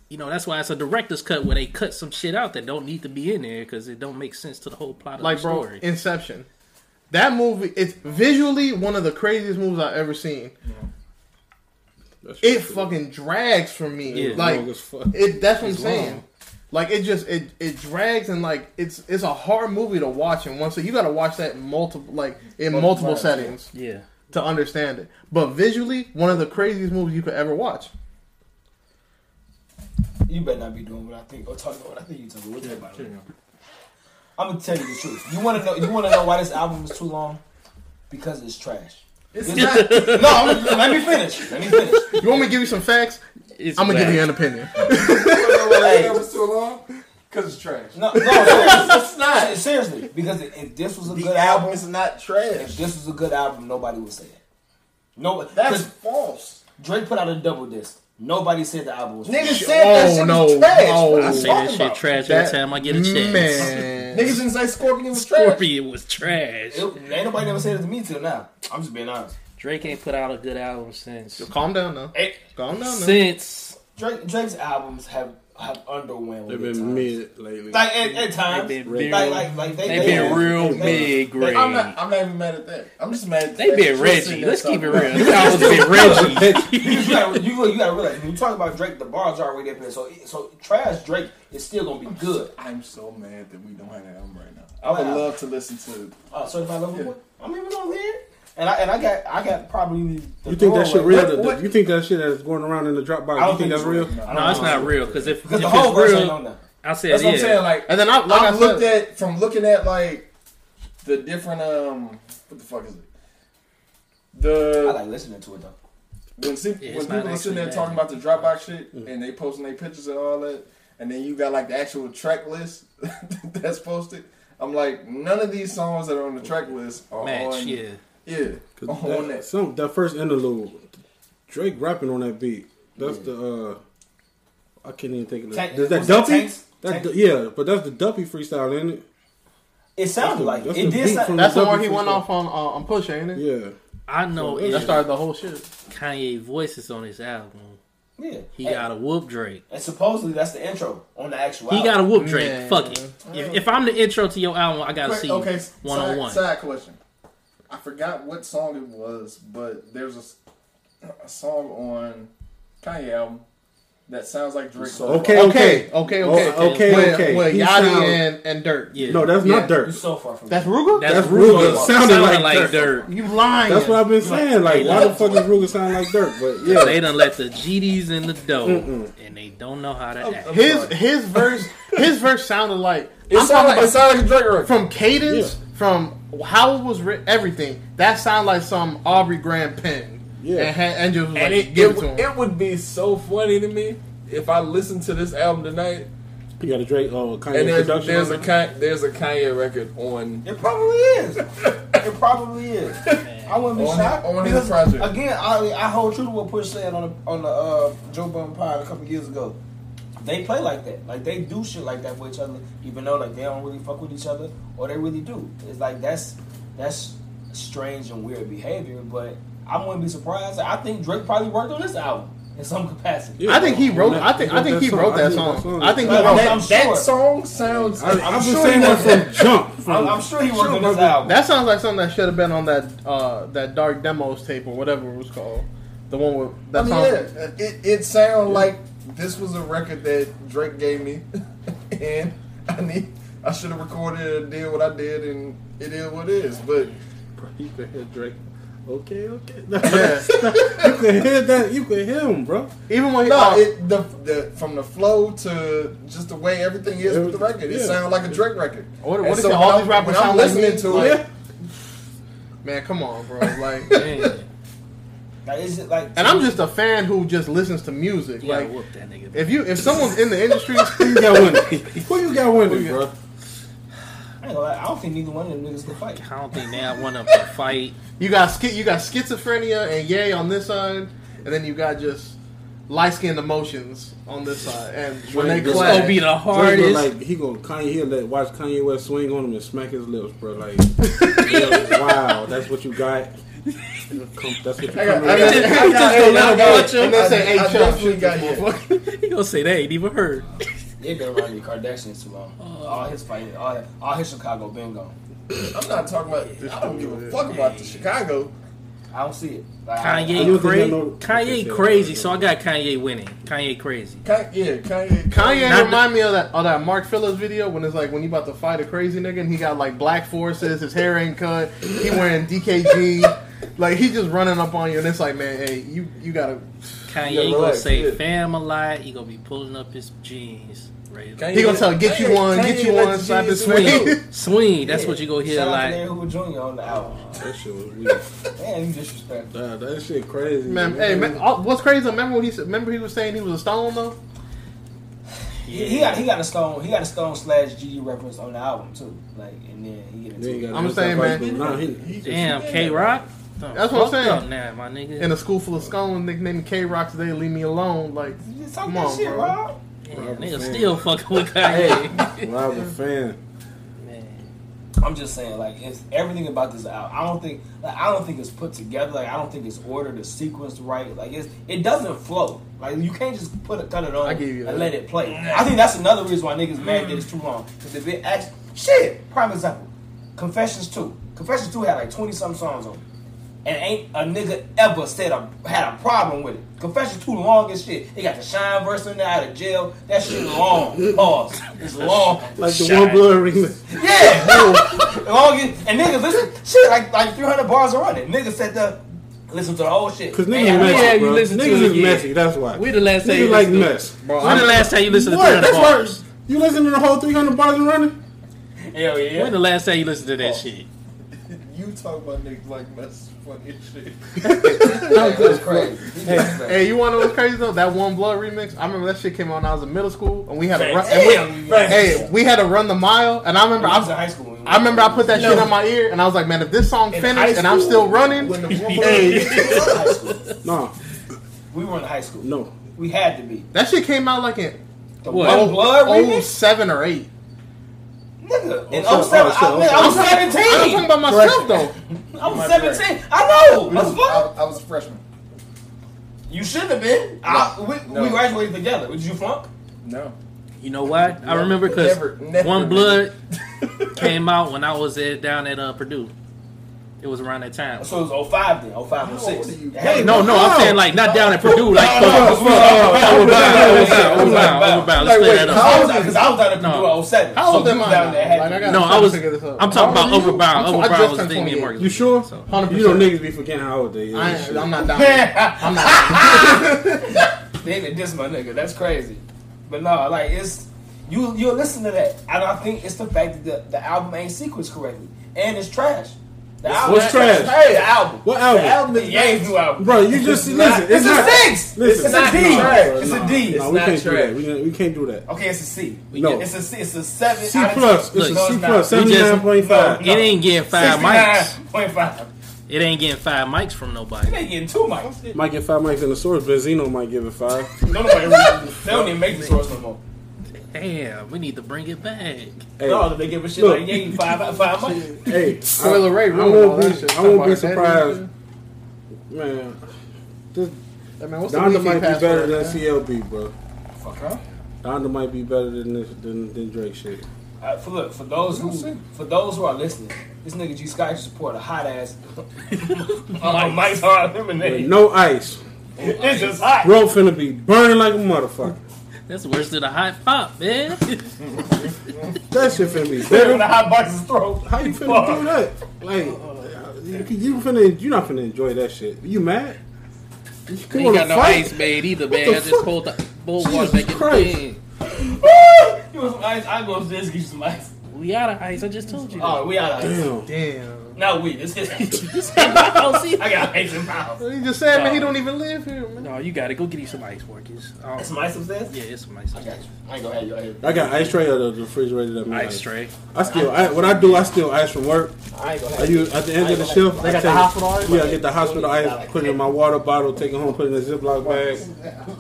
you know that's why it's a director's cut where they cut some shit out that don't need to be in there because it don't make sense to the whole plot of like the bro, story. Inception. That movie, it's visually one of the craziest movies I've ever seen. That's It fucking drags for me. Yeah. like Long as fuck. it. That's what I'm saying. long. Like it just it it drags and like it's it's a hard movie to watch and once you got to watch that in multiple like in Multiple multiple settings yeah, to understand it. But visually, one of the craziest movies you could ever watch. You better not be doing what I think or talking about what I think you talking. What you think about it? I'm gonna tell you the truth. You want to know? You want to know why this album is too long? Because it's trash. It's It's not. not- *laughs* no, I'm, let me finish. Let me finish. You want me to give you some facts? it's I'm gonna give you an opinion. You wanna know Hey. That was too long? Because it's trash. No, no, seriously, *laughs* It's not. seriously, because if this was a The good album album, is not trash. if this was a good album, nobody would say it. No, That's false. Drake put out a double disc. Nobody said the album was. Niggas trash. said that Oh, shit no, was trash. no. I say talking that shit about? trash every time I get a chance. Man. Niggas didn't say Scorpion was trash. Scorpion was trash. It, ain't nobody ever said it to me till now. I'm just being honest. Drake ain't put out a good album since Calm down now. Hey, Calm down now. since Drake, Drake's albums have have underwhelmed. They've been times. mid lately. Like at, at times, They been real- like, like they, they they been real they- big, they- I'm not. I'm not even mad at that. I'm just mad. They've been Reggie. Let's keep it real. about- This album's been Reggie. you gotta, you, you gotta realize when you talk about Drake, the bars are already up there. So, so trash Drake is still gonna be good. I'm so mad that we don't have an album right now. I would Wow. love to listen to. Uh, certified lover Yeah. boy. I'm even gonna hear it. And I and I got I got probably. The You think that shit real? What- The- what- You think that shit that's going around in the Dropbox? I You don't think that's real? I don't No, it's not real. Because if, Because if the whole it's verse ain't real, on there. I said That's yeah. what I'm saying. Like, And then I, like I, I looked said, at from looking at like the different um what the fuck is it? The I like listening to it though. when, see, Yeah, when people are sitting there actually talking about the Dropbox shit and they posting their pictures and all that, and then you got like the actual track list *laughs* that's posted. I'm like, none of these songs that are on the track list are match, on. yeah. Yeah, 'Cause on that, that. some that first interlude, Drake rapping on that beat. That's the uh, I can't even think of that. Tank- Is that what's that, Dumpy? Tank? yeah, but that's the Dumpy freestyle, ain't it? It sounded like it. That's It the did sound. that's the one Dumpy he went off on uh, on Push, ain't it? Yeah. I know That That started the whole shit. Kanye voices on his album, Yeah, he and, got a whoop Drake. and supposedly that's the intro on the actual. He album. got a whoop Drake. Man. Fuck it. If, if I'm the intro to your album, I got to Wait, see okay, one on side, one. side question. I forgot what song it was, but there's a, s- a song on Kanye album that sounds like Drake. So- Okay, Okay, okay, okay, Oh, okay. okay, With, okay. with He Yachty sound- and, and Durk. Yeah. No, that's Yeah. not You're so far from. That's Rooga? That's, That's Rooga. Rooga. Sounded Sounded like, like dirt. You lying. That's what I've been saying. Like, Hey, why the fuck does Rooga sound like dirt? But yeah, They yeah, done let the GDs in the dough, Mm-mm. and they don't know how to act. his his verse his verse sounded like It sounded talking like, it sounded like a Drake record. from cadence, from how it was written, everything. That sounded like some Aubrey Graham pen. Yeah. and, had, and just was And like, it, give it, it, to would- him. it would be so funny to me if I listened to this album tonight you got a Drake, oh, Kanye and there's, production. there's on a it. Kanye, there's a Kanye record on It probably is. it *laughs* probably is. I wouldn't be On- shocked. on his because, project. Again, I, I hold true to what Push said on the on the uh, Joe Budden pod a couple years ago. They play like that. Like they do shit like that for each other, even though like they don't really fuck with each other, or they really do. It's like that's that's strange and weird behavior. But I wouldn't be surprised. I think Drake probably worked on this album in some capacity. Yeah. I think he wrote. That- I think. I think he wrote that I song. I think he wrote that. I'm that song sounds. I, I'm I've been sure saying he that wrote from jump. From, I'm, I'm sure he worked Sure, on this album. That sounds like something that should have been on that uh, that Dark Demos tape or whatever it was called. The one with I mean, song. yeah, it it sounded like this was a record that Drake gave me, *laughs* and I need I should have recorded it and did what I did, and it is what it is. But You can hear Drake. Okay, okay. *laughs* Yeah. you can hear that. You can hear him, bro. Even when he, no, it the, the from the flow to just the way everything is with the record, it Yeah. sounded like a Drake record. What- what And is so All these rappers when I'm sound like listening me? to Like- it. *laughs* man, come on, bro. Like, Man, Like, it's just like, and I'm just a fan who just listens to music. you gotta Like, whoop that nigga. if you if someone's in the industry, *laughs* Who you got winning? Who you got winning, bro? *sighs* I, lie, I don't think neither one of them niggas can fight. I don't think they want them to fight. you got ski- you got schizophrenia and yay on this side, and then you got just light skinned emotions on this side. And when they clash, gonna be the Drake hardest. look like he gonna Kanye he'll let watch Kanye West swing on him and smack his lips, bro. Like, *laughs* yeah, wow, that's what you got. Come- That's what you I got- come I in got- with. I just gonna let got- him watch him. and then say, I- "Hey, Chuck, definitely shoot got this *laughs* he gonna say they ain't even heard. They've been around the Kardashians too long. Uh, all his fighting, all, all his Chicago bingo. I'm not talking about. I don't give a fuck about the Chicago. I don't see it. Like, I- I don't Kanye think crazy. Kanye crazy. So I got Kanye winning. Kanye crazy. Kanye, yeah, Kanye. Kanye Not remind me of that of that Mark Phillips video when it's like when you about to fight a crazy nigga and he got like black forces, his hair ain't cut, he wearing DKG, like he just running up on you and it's like man, hey, you you gotta. Kanye Yeah, gonna relax, say yeah. fam a lot. He gonna be pulling up his jeans. Right. Kanye He gonna let- tell get you Kanye- one, get you let one, the slap his swing. swing. *laughs* Swing. That's Yeah. what you go hear Shout out to like. Larry Hoover Jr. on the album. That shit was *laughs* weird. Man, you disrespectful. Nah, that shit crazy. Man, hey, man, all- what's crazy? Remember when he said? Remember he was saying he was a stone though. He, he got he got a stone he got a stone slash GD reference on the album too. Like and then he get into Then it. got I'm saying, stuff man. like- Nah, he, He just- Damn. K Rock. That's what I'm saying. Up now, my nigga. In a school full of scones, nigga named K Rock today, leave me alone. Like, You just talk Come that on, shit, bro. Rob. Yeah, Rob nigga fan. still fucking with Kanye. *laughs* Rob a fan. Man. I'm just saying, like, it's everything about this album. I don't think, like, I don't think it's put together. Like, I don't think it's ordered, it's sequenced right. Like, it's it doesn't flow. Like, you can't just put it, cut it on I give you and that. let it play. I think that's another reason why niggas mad that it's too long. Because if it actually, shit. Prime example, Confessions Two. Confessions Two had like twenty some songs on. it. And ain't a nigga ever said a had a problem with it. Confession too long as shit. They got the Shine verse in there out of jail. That shit long. Pause. It's long. Like the Shine. one blood remix. Yeah. *laughs* Long as- and niggas listen, shit, like like 300 bars are running. Niggas said the listen to the whole shit. Cause They niggas have- messy, yeah, you bro. listen to niggas it, is yeah. messy. That's why. We the last time niggas you like listened to- mess. bro, When the last time you listened to What? 300 That's bars? why you listen to the whole 300 bars and running. Hell yeah. When the last time you listened to that oh. shit? *laughs* You talk about niggas like mess funny as shit. *laughs* That's crazy. That's crazy. Hey, you want to know what's crazy though? That one blood remix. I remember that shit came out when I was in middle school, and we had to run. And we, Damn. hey, we had to run the mile, and I remember I was in high school. I remember I put that shit on my ear, and I was like, man, if this song In finished high and I'm school, still running, when the one *laughs* hey, high school. *laughs* No, We were in high school. no. We had to be. that shit came out like in The What? one blood oh, oh remix? seven or eight. Nigga. In Oh, 07, shit, oh, I, shit, I was okay. I'm talking 17. about myself though. I was My 17. I know. I was. I, I was a freshman. You shouldn't have been. I, we, No. we graduated together. Did you flunk? No. You know why? I remember because Never- never One. Blood came out when I was at, down at uh, Purdue. It was around that time. So it was 05 then. 05 How old 06. Hey, No, no, I'm saying like not down at Purdue, like No, no, no, overbound, no, no, overbound, no, no, overbound, no, no, overbound. Like, Let's clear wait, that how up. I was down because I was down at No. Purdue 07. How old so am people I? down there had Like, to I be- got- No, I'm I trying was. to figure this out. I'm talking How about old are you? overbound. I'm t- I just Overbound was turned Damian 28. Marcus. You sure? So, 100%. You know niggas be forgetting how old they is. I and ain't, shit. I'm not down. I'm not. They didn't diss my nigga. That's crazy. But no, like it's you. You listen to that, and I think it's the fact that the, the album ain't sequenced correctly, and it's trash. The album, What's trash? Hey, the album. What album? The album is Yang's new album. Bro, you just listen. It's, It's, a six. Listen, it's a D. no, it's a D. No, we not can't do trash. that. We, we can't do that. Okay, it's a C. No. It's a C. It's a seven. C plus. It's a No, C it's plus. not. We Seventy nine point five. it ain't getting five mics. 69.5. It ain't getting five mics from nobody. They getting two mics. Might get five mics in the source. Benzino might give it five. No, nobody they don't even make the source no more. Damn, we need to bring it back. Hey, No, they give a shit Look. like Yang five out of five *laughs* mics. hey, Spoiler Ray I, I ruined all won't be. shit. I won't be surprised, man. This shit. Hey, man, what's the Donda Wi-Fi might be better than? CLB, bro. Fuck huh? Donda might be better than this than, than Drake shit. Uh, for look, for those who for those who are listening, this nigga G Scott just poured a hot ass *laughs* uh, Mike's hard With lemonade. no ice. It's just hot. Bro finna be burning like a motherfucker. That's worse than a hot pop, man. That shit finna be When the better. hot box throat. How you finna do that? Like, you, you finna, you not finna enjoy that shit. You mad? You ain't wanna got no fight? ice made either, man. the I just fuck? pulled the bull Jesus water back in Christ. the You want some ice? I go upstairs get you some ice. We out of ice. I just told you. that. Oh, we out of ice. Damn. Damn. Not we. This is. *laughs* *laughs* oh, see? I got ice in my house. He just said, man, he don't even live here, man. No, you got to go get you some ice, Marcus. Oh, Some ice upstairs. yeah, it's some ice. I got you. I ain't gonna have you out here. I got ice tray or the refrigerator that makes Ice tray. I still, I, what I do, I still ice from work. I ain't gonna I have you. use at the end of the shift. They I got the take- hospital ice? Yeah, I get the hospital ice, put it in my water bottle, take it home, put it in a Ziploc bag,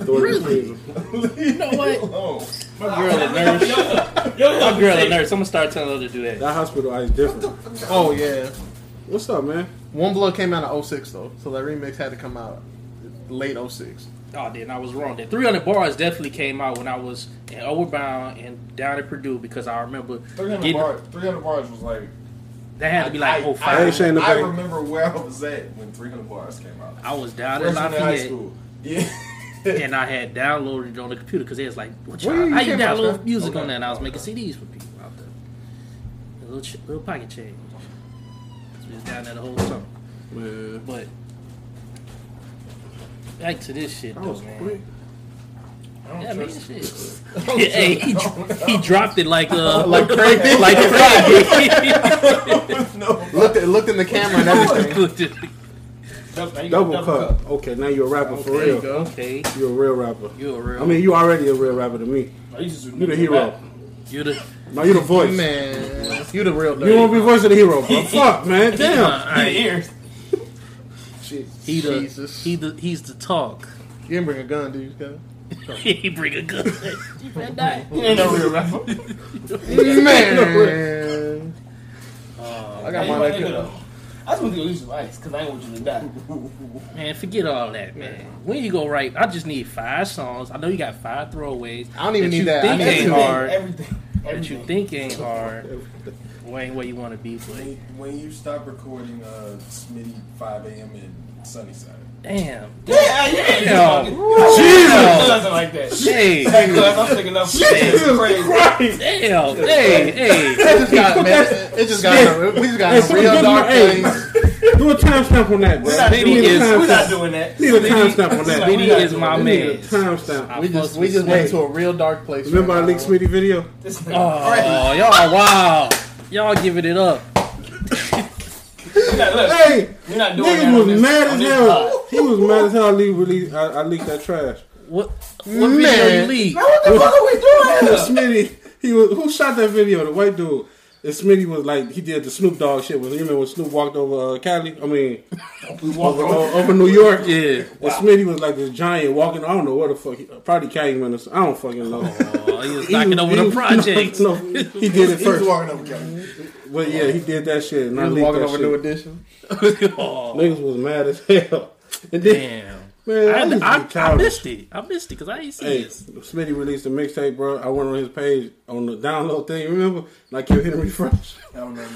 throw it in the freezer. *laughs* You know what? Oh. My girl a *laughs* nurse. Yo, My girl a nurse. I'm gonna start telling her to do that. That hospital is different. Oh, yeah. What's up, man? One Blood came out in 06, though. So that remix had to come out late 06. Oh, then I was wrong. Then 300 bars definitely came out when I was in Overbound and down at Purdue because I remember 300 getting, bars. 300 bars was like. that had to be like I, oh I, five. Hey, I remember where I was at when 300 bars came out. I was down in Freshman in high school. Yeah. *laughs* *laughs* and I had downloaded it on the computer because it was like, what Where y'all, you how you came from, download Scott? music Okay. on that? And I was making CDs for people out there. A little, ch- little pocket change. So we was down there the whole summer. Man, But back to this shit that though, was man. quick. Yeah, man, shit. *laughs* *laughs* hey, he, he dropped it like uh, Like crazy. like crazy. no. Looked, at, looked in the camera and everything. Double, now you got Double, cup. Okay, now you're a rapper for real. you go. Okay, You're a real rapper. You're a real. I mean, you already a real rapper to me. Oh, you just You the hero. you the. Now you the *laughs* voice. Man, you the real. You want to be voice of the hero, bro? *laughs* Fuck, man. Damn. Alright, ears. he the. Jesus. He the. He's the talk. You didn't bring a gun, dude. *laughs* he bring a gun. you better die. You ain't no real rapper. Man, uh, I got Hey, my my neck nigga, up. though. I just want to go use some ice because I ain't want you to die. *laughs* Man, forget all that, man. When you go right, I just need five songs. I know you got five throwaways. I don't even need you that. I Think need ain't two. hard. Everything. That you think ain't *laughs* hard. Wayne, where you want to be, but When, when you stop recording uh, Smitty 5 a.m. in Sunnyside. Damn. Yeah, yeah. Jesus. Nothing like that. Hey, Hey, I'm up Jesus. Crazy. Christ. damn. Hey, hey. It just got man. It just got. We just got a real dark place. Do a timestamp on that, bro. We're not, doing, is- we're not doing that. Need a timestamp on that. Smitty is my Need a man. timestamp. We just we just went to a real dark place. Remember our Leak. Smitty video? This oh, nigga crazy. Oh, y'all, wow. Y'all giving it up. We're not, look, Hey, we're not doing that niggas was mad as hell. He was mad as hell. I leaked, released, I, I leaked that trash. What, what video you Man. leak? Man, what the fuck are we doing? *laughs* Smitty, he was who shot that video? The white dude. And Smitty was like he did the Snoop Dogg shit. Was you remember when Snoop walked over uh, Cali? I mean, *laughs* over, over, over New York. *laughs* Yeah. And Smitty was like this giant walking. I don't know what the fuck. He, probably Calumet or something. I don't fucking know. Oh, he was *laughs* He knocking was- over he the project. No, no, he did it first. He was first. walking over Kelly. But yeah, he did that shit. And He I was walking over shit. New Edition. oh, Niggas was mad as hell. And then, damn. Man, I, I, used to be I, I missed it. I missed it because I ain't see Hey, this. Smitty released a mixtape, bro. I went on his page on the download thing. Remember? And I kept hitting refresh. I don't know.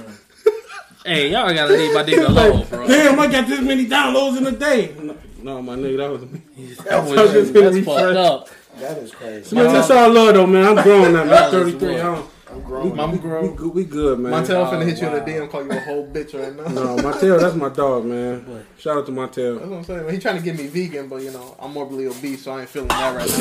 Hey, y'all gotta leave my nigga *laughs* Like, alone, bro. Damn, I got this many downloads in a day. No, no, my nigga, that was me. *laughs* That was, I just that's hit fucked up. That is crazy. Man, that's uh-huh. all love though, man. I'm grown now. I'm 33. I don't, I'm we, grown. Mama we, grown. we, good- we good, man. Montel finna Oh, hit you in the DM, call you a whole bitch right now. No, Montel, that's my dog, man. *laughs* What? Shout out to Montel. That's what I'm saying. man. He trying to get me vegan, but you know I'm morbidly obese, so I ain't feeling that right now.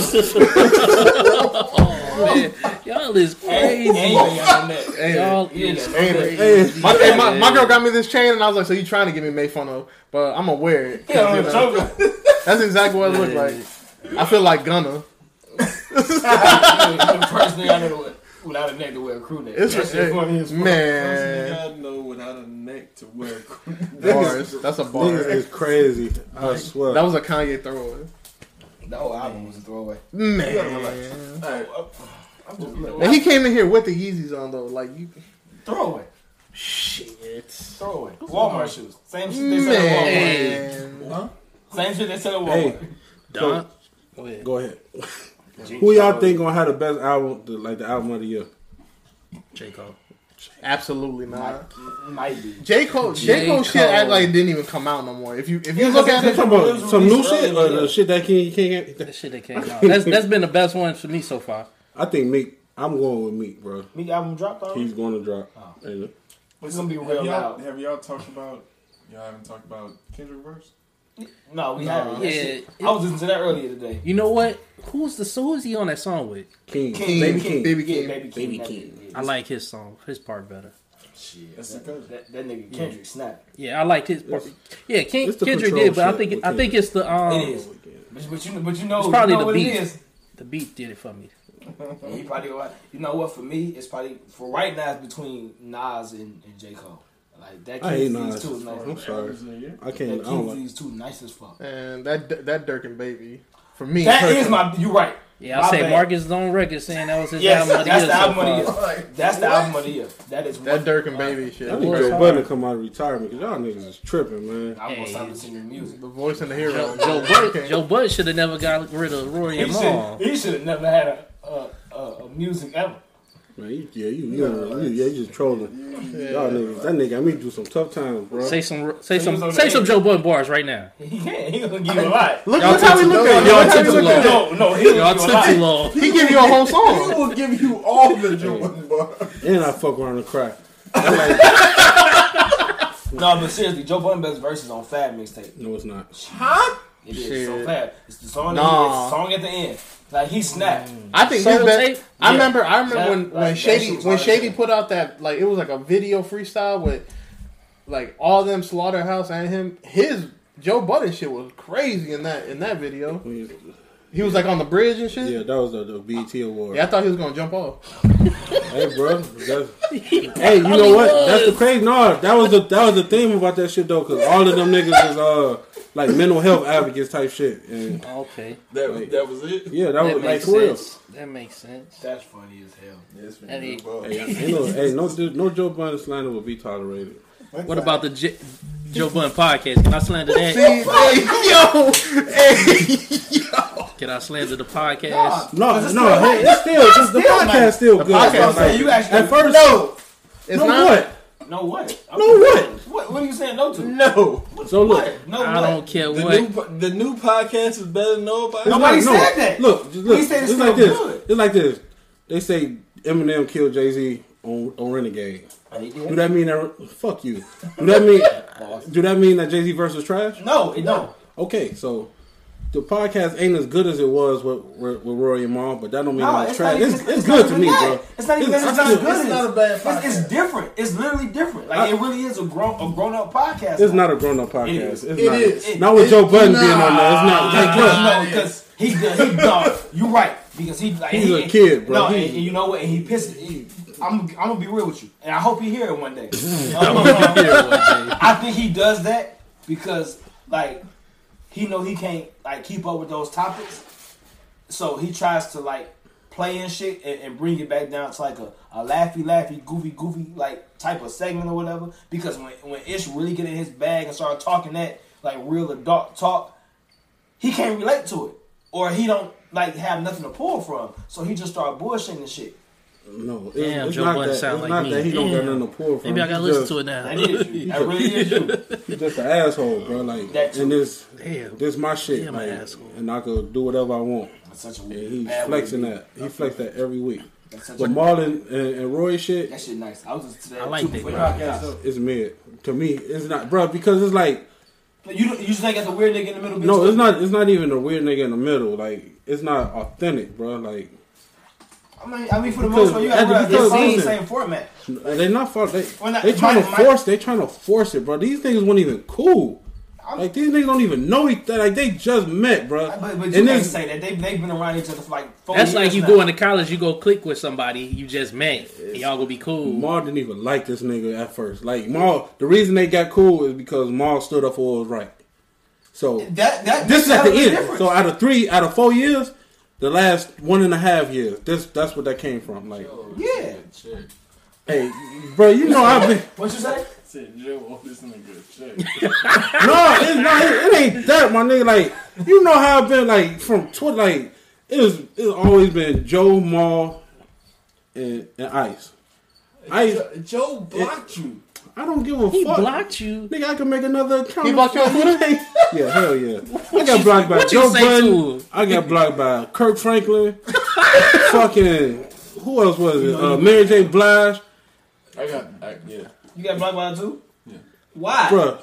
Oh, *laughs* *laughs* man. Y'all is And, and crazy. you ain't got no neck. Y'all You is got no Ain't neck. it? Hey, My, hey, my, my girl got me this chain, and I was like, "So you trying to get me made fun of?" But I'm gonna wear it. 'cause, Yeah, you know, that's exactly what it looked like. I feel like Gunna. You're first nigga I know with- without a neck to wear a crew neck. It's That shit funny as fuck. man. God know without a neck to wear. Bars. That's a bar. niggas is crazy. I swear. That was a Kanye throwaway. The whole album was a throwaway. Man. Alright, I'm just look, And he came in here with the Yeezys on though. Like you, throwaway. Shit. Throwaway. Walmart shoes. Same shit they sell at Walmart. man. Same shit they sell at Hey. Walmart. Don. Go ahead. Go ahead. *laughs* Who y'all think gonna have the best album, the, like the album of the year? J. Cole. Absolutely not. Might be. J Cole, J J. Cole shit act like it didn't even come out no more. If you if you Yeah, look at it, about some new shit or earlier, the shit that can't, can't That get? shit that came out. That's that's been the best one for me so far. I think Meek. I'm going with Meek, bro. Me album dropped already? He's going to drop. Oh. And It's gonna be have real y'all, loud. have y'all talked about? Y'all haven't talked about Kendrick verse? No, we haven't. Yeah, shit- I was listening to that earlier today. You know what? Who's the so who's he on that song with? King, King, Baby Keem, King. Baby Yeah, King. Baby Keem. Baby Keem. I like his song, his part better. Shit, That's that, because- that, that nigga Kendrick snap. Yeah, I liked his part. Yeah, Ken, it's the Kendrick did, but I think with I think it's the um It is. But, but you, but you know, It's probably you know the what beat. it is. the beat did it for me. *laughs* And he probably, you know what? For me, it's probably for right now. It's between Nas and, and J Cole. Like that. I hate King's Nas. These two is nice. I'm sorry. I can't. I don't King's like. These two nice as fuck. and that that Durk and Baby for me. That is personally, my. You right. Yeah, I My say bad. Marcus is on record saying that was his Yes, album of the that's year the album of the far. year. That's the album of the year. That is that Durk and Baby shit. I need Joe. Budden come out of retirement because y'all niggas is tripping, man. I'm gonna stop listening to your music. The voice and the hero. Joe, Joe *laughs* Bud Joe Bud should have never got rid of Rory He and Mal. should. He should have never had a a, a, a music ever. Man, you, yeah, you, you, you, yeah, you just trolling. Y'all niggas, that nigga got me through some tough times, bro. Say some say So he was some say the some. Joe Budden bars right now. *laughs* He can't. He gonna give you a lot. *laughs* Look, Y'all look how he we look at y'all Y'all took look too at No, no, he Y'all give you a took too long. He give you a whole song. He will give you all the Joe Jordan *laughs* bars. And I fuck around and cry. No, but seriously, Joe Budden best verses on Fab mixtape. No, it's not. Huh? It is Shit. so Fab. It's the song. Nah. It's the song at the end. Like he snapped. I think Soul his best. tape? I Yeah. remember. I remember That- when like, when Shady when Shady put out that like it was like a video freestyle with like all them Slaughterhouse and him. His Joe Budden shit was crazy in that in that video. He was like on the bridge and shit. Yeah, that was the, the BT award. Yeah, I thought he was gonna jump off. *laughs* Hey, bro. That's, *laughs* hey, you know what? That's the crazy. No, that was the that was the theme about that shit though, because all of them niggas is uh like mental health advocates type shit, and Okay, That Like- that was it. yeah, that, that was like makes for real. sense. That makes sense. That's funny as hell. Yes, And he- Hey, ain't no, hey, no, no Joe Budden slander will be tolerated. What about the J- Joe Budden podcast? Can I slander that? hey, yo, Can I slander the podcast? No, it's no, still hey, it's still it's, the podcast nice. still The good. podcast bro. Like, you actually- at first, No, it's no not. what? No what? I'm No what? What? What are you saying no to? no. So look, What? No I what? don't care The what. new the new podcast is better than nobody. It's Nobody not- no, said that. Look, just look. We said it's it's like still this. good. It's like this. They say Eminem killed Jay Z on on Renegade. Do that mean that? Fuck you. Do that mean? do that mean that Jay Z versus trash? No, it don't. Okay, so the podcast ain't as good as it was with with, with Rory and Mal, but that don't mean No, it's it's trash. not It's, it's, it's good to me, that. bro. It's not even It's- it's not good. It's not a bad It's, it's different. It's literally different. Like I- it really is a grown a grown up podcast. It's not a grown up podcast. It is. It's It not, is. Not with It- Joe Budden nah. being on there. It's not. Like, Like, look, no, because he he dog. You right because he like He's he, a kid, bro. No, He- and, and you know what? And he pissed. He, I'm I'm gonna be real with you, and I hope he hear it one day. *laughs* Um, gonna be here one day. I think he does that because like he know he can't like keep up with those topics, so he tries to like play and shit and, and bring it back down to like a, a laughy, laughy, goofy, goofy like type of segment or whatever. Because when when Ish really get in his bag and start talking that like real adult talk, he can't relate to it or he don't like have nothing to pull from. So he just start bullshitting and shit. No, it's, Damn, it's Joe not Budden that. sound It's like not me. that he don't got Damn. nothing to pull from. Maybe I gotta listen just- to it now. That is you. That really is you. *laughs* He's just an asshole, bro. Like, That too. and this, Damn. this my shit. Damn, like, an asshole. and I could do whatever I want. That's such a And he's flexing way to that. He flexed that every week. be. That's But Marlon and, and Roy shit That shit nice. I was just today. I like that. podcast. though. is mid to me. It's not, bro, because it's like You you just think that's a weird nigga in the middle. no, it's not. It's not even a weird nigga in the middle. Like it's not authentic, bro. Like I mean, I mean, for the Because- most part, you gotta at the- realize because it's all the same format. Uh, They're not. for- They Well, not- they trying to my- my- force. They trying to force it, bro. These niggas weren't even cool. I'm- Like these niggas don't even know each other. Like they just met, bro. But, but you and can't then say that they they've been around each other for like. Four That's years like you now. going to college, you go click with somebody you just met, and y'all gonna be cool. Mal didn't even like this nigga at first. Like Mal, the reason they got cool is because Mal stood up for what was right. So That that this is at the end. difference. So out of three, out of four years, the last one and a half years, this that's what that came from. Like, yeah. hey, bro, you know I've been. What you say? Said Joe, this nigga shit. *laughs* No, it's not. It, it ain't that, my nigga. Like, you know how I've been. Like from Twitter, like it was. It's always been Joe Mal and, and Ice. Ice, Joe, Joe blocked you. I don't give a He fuck. He blocked you. Nigga, I can make another account. He blocked you on Twitter? *laughs* yeah, hell yeah. I got blocked by Joe say Budden. I got blocked by Kirk Franklin. *laughs* fucking who else was it? Uh, Mary J. Blige, I got, I, yeah. You got blocked by that too? Yeah. Why? bruh.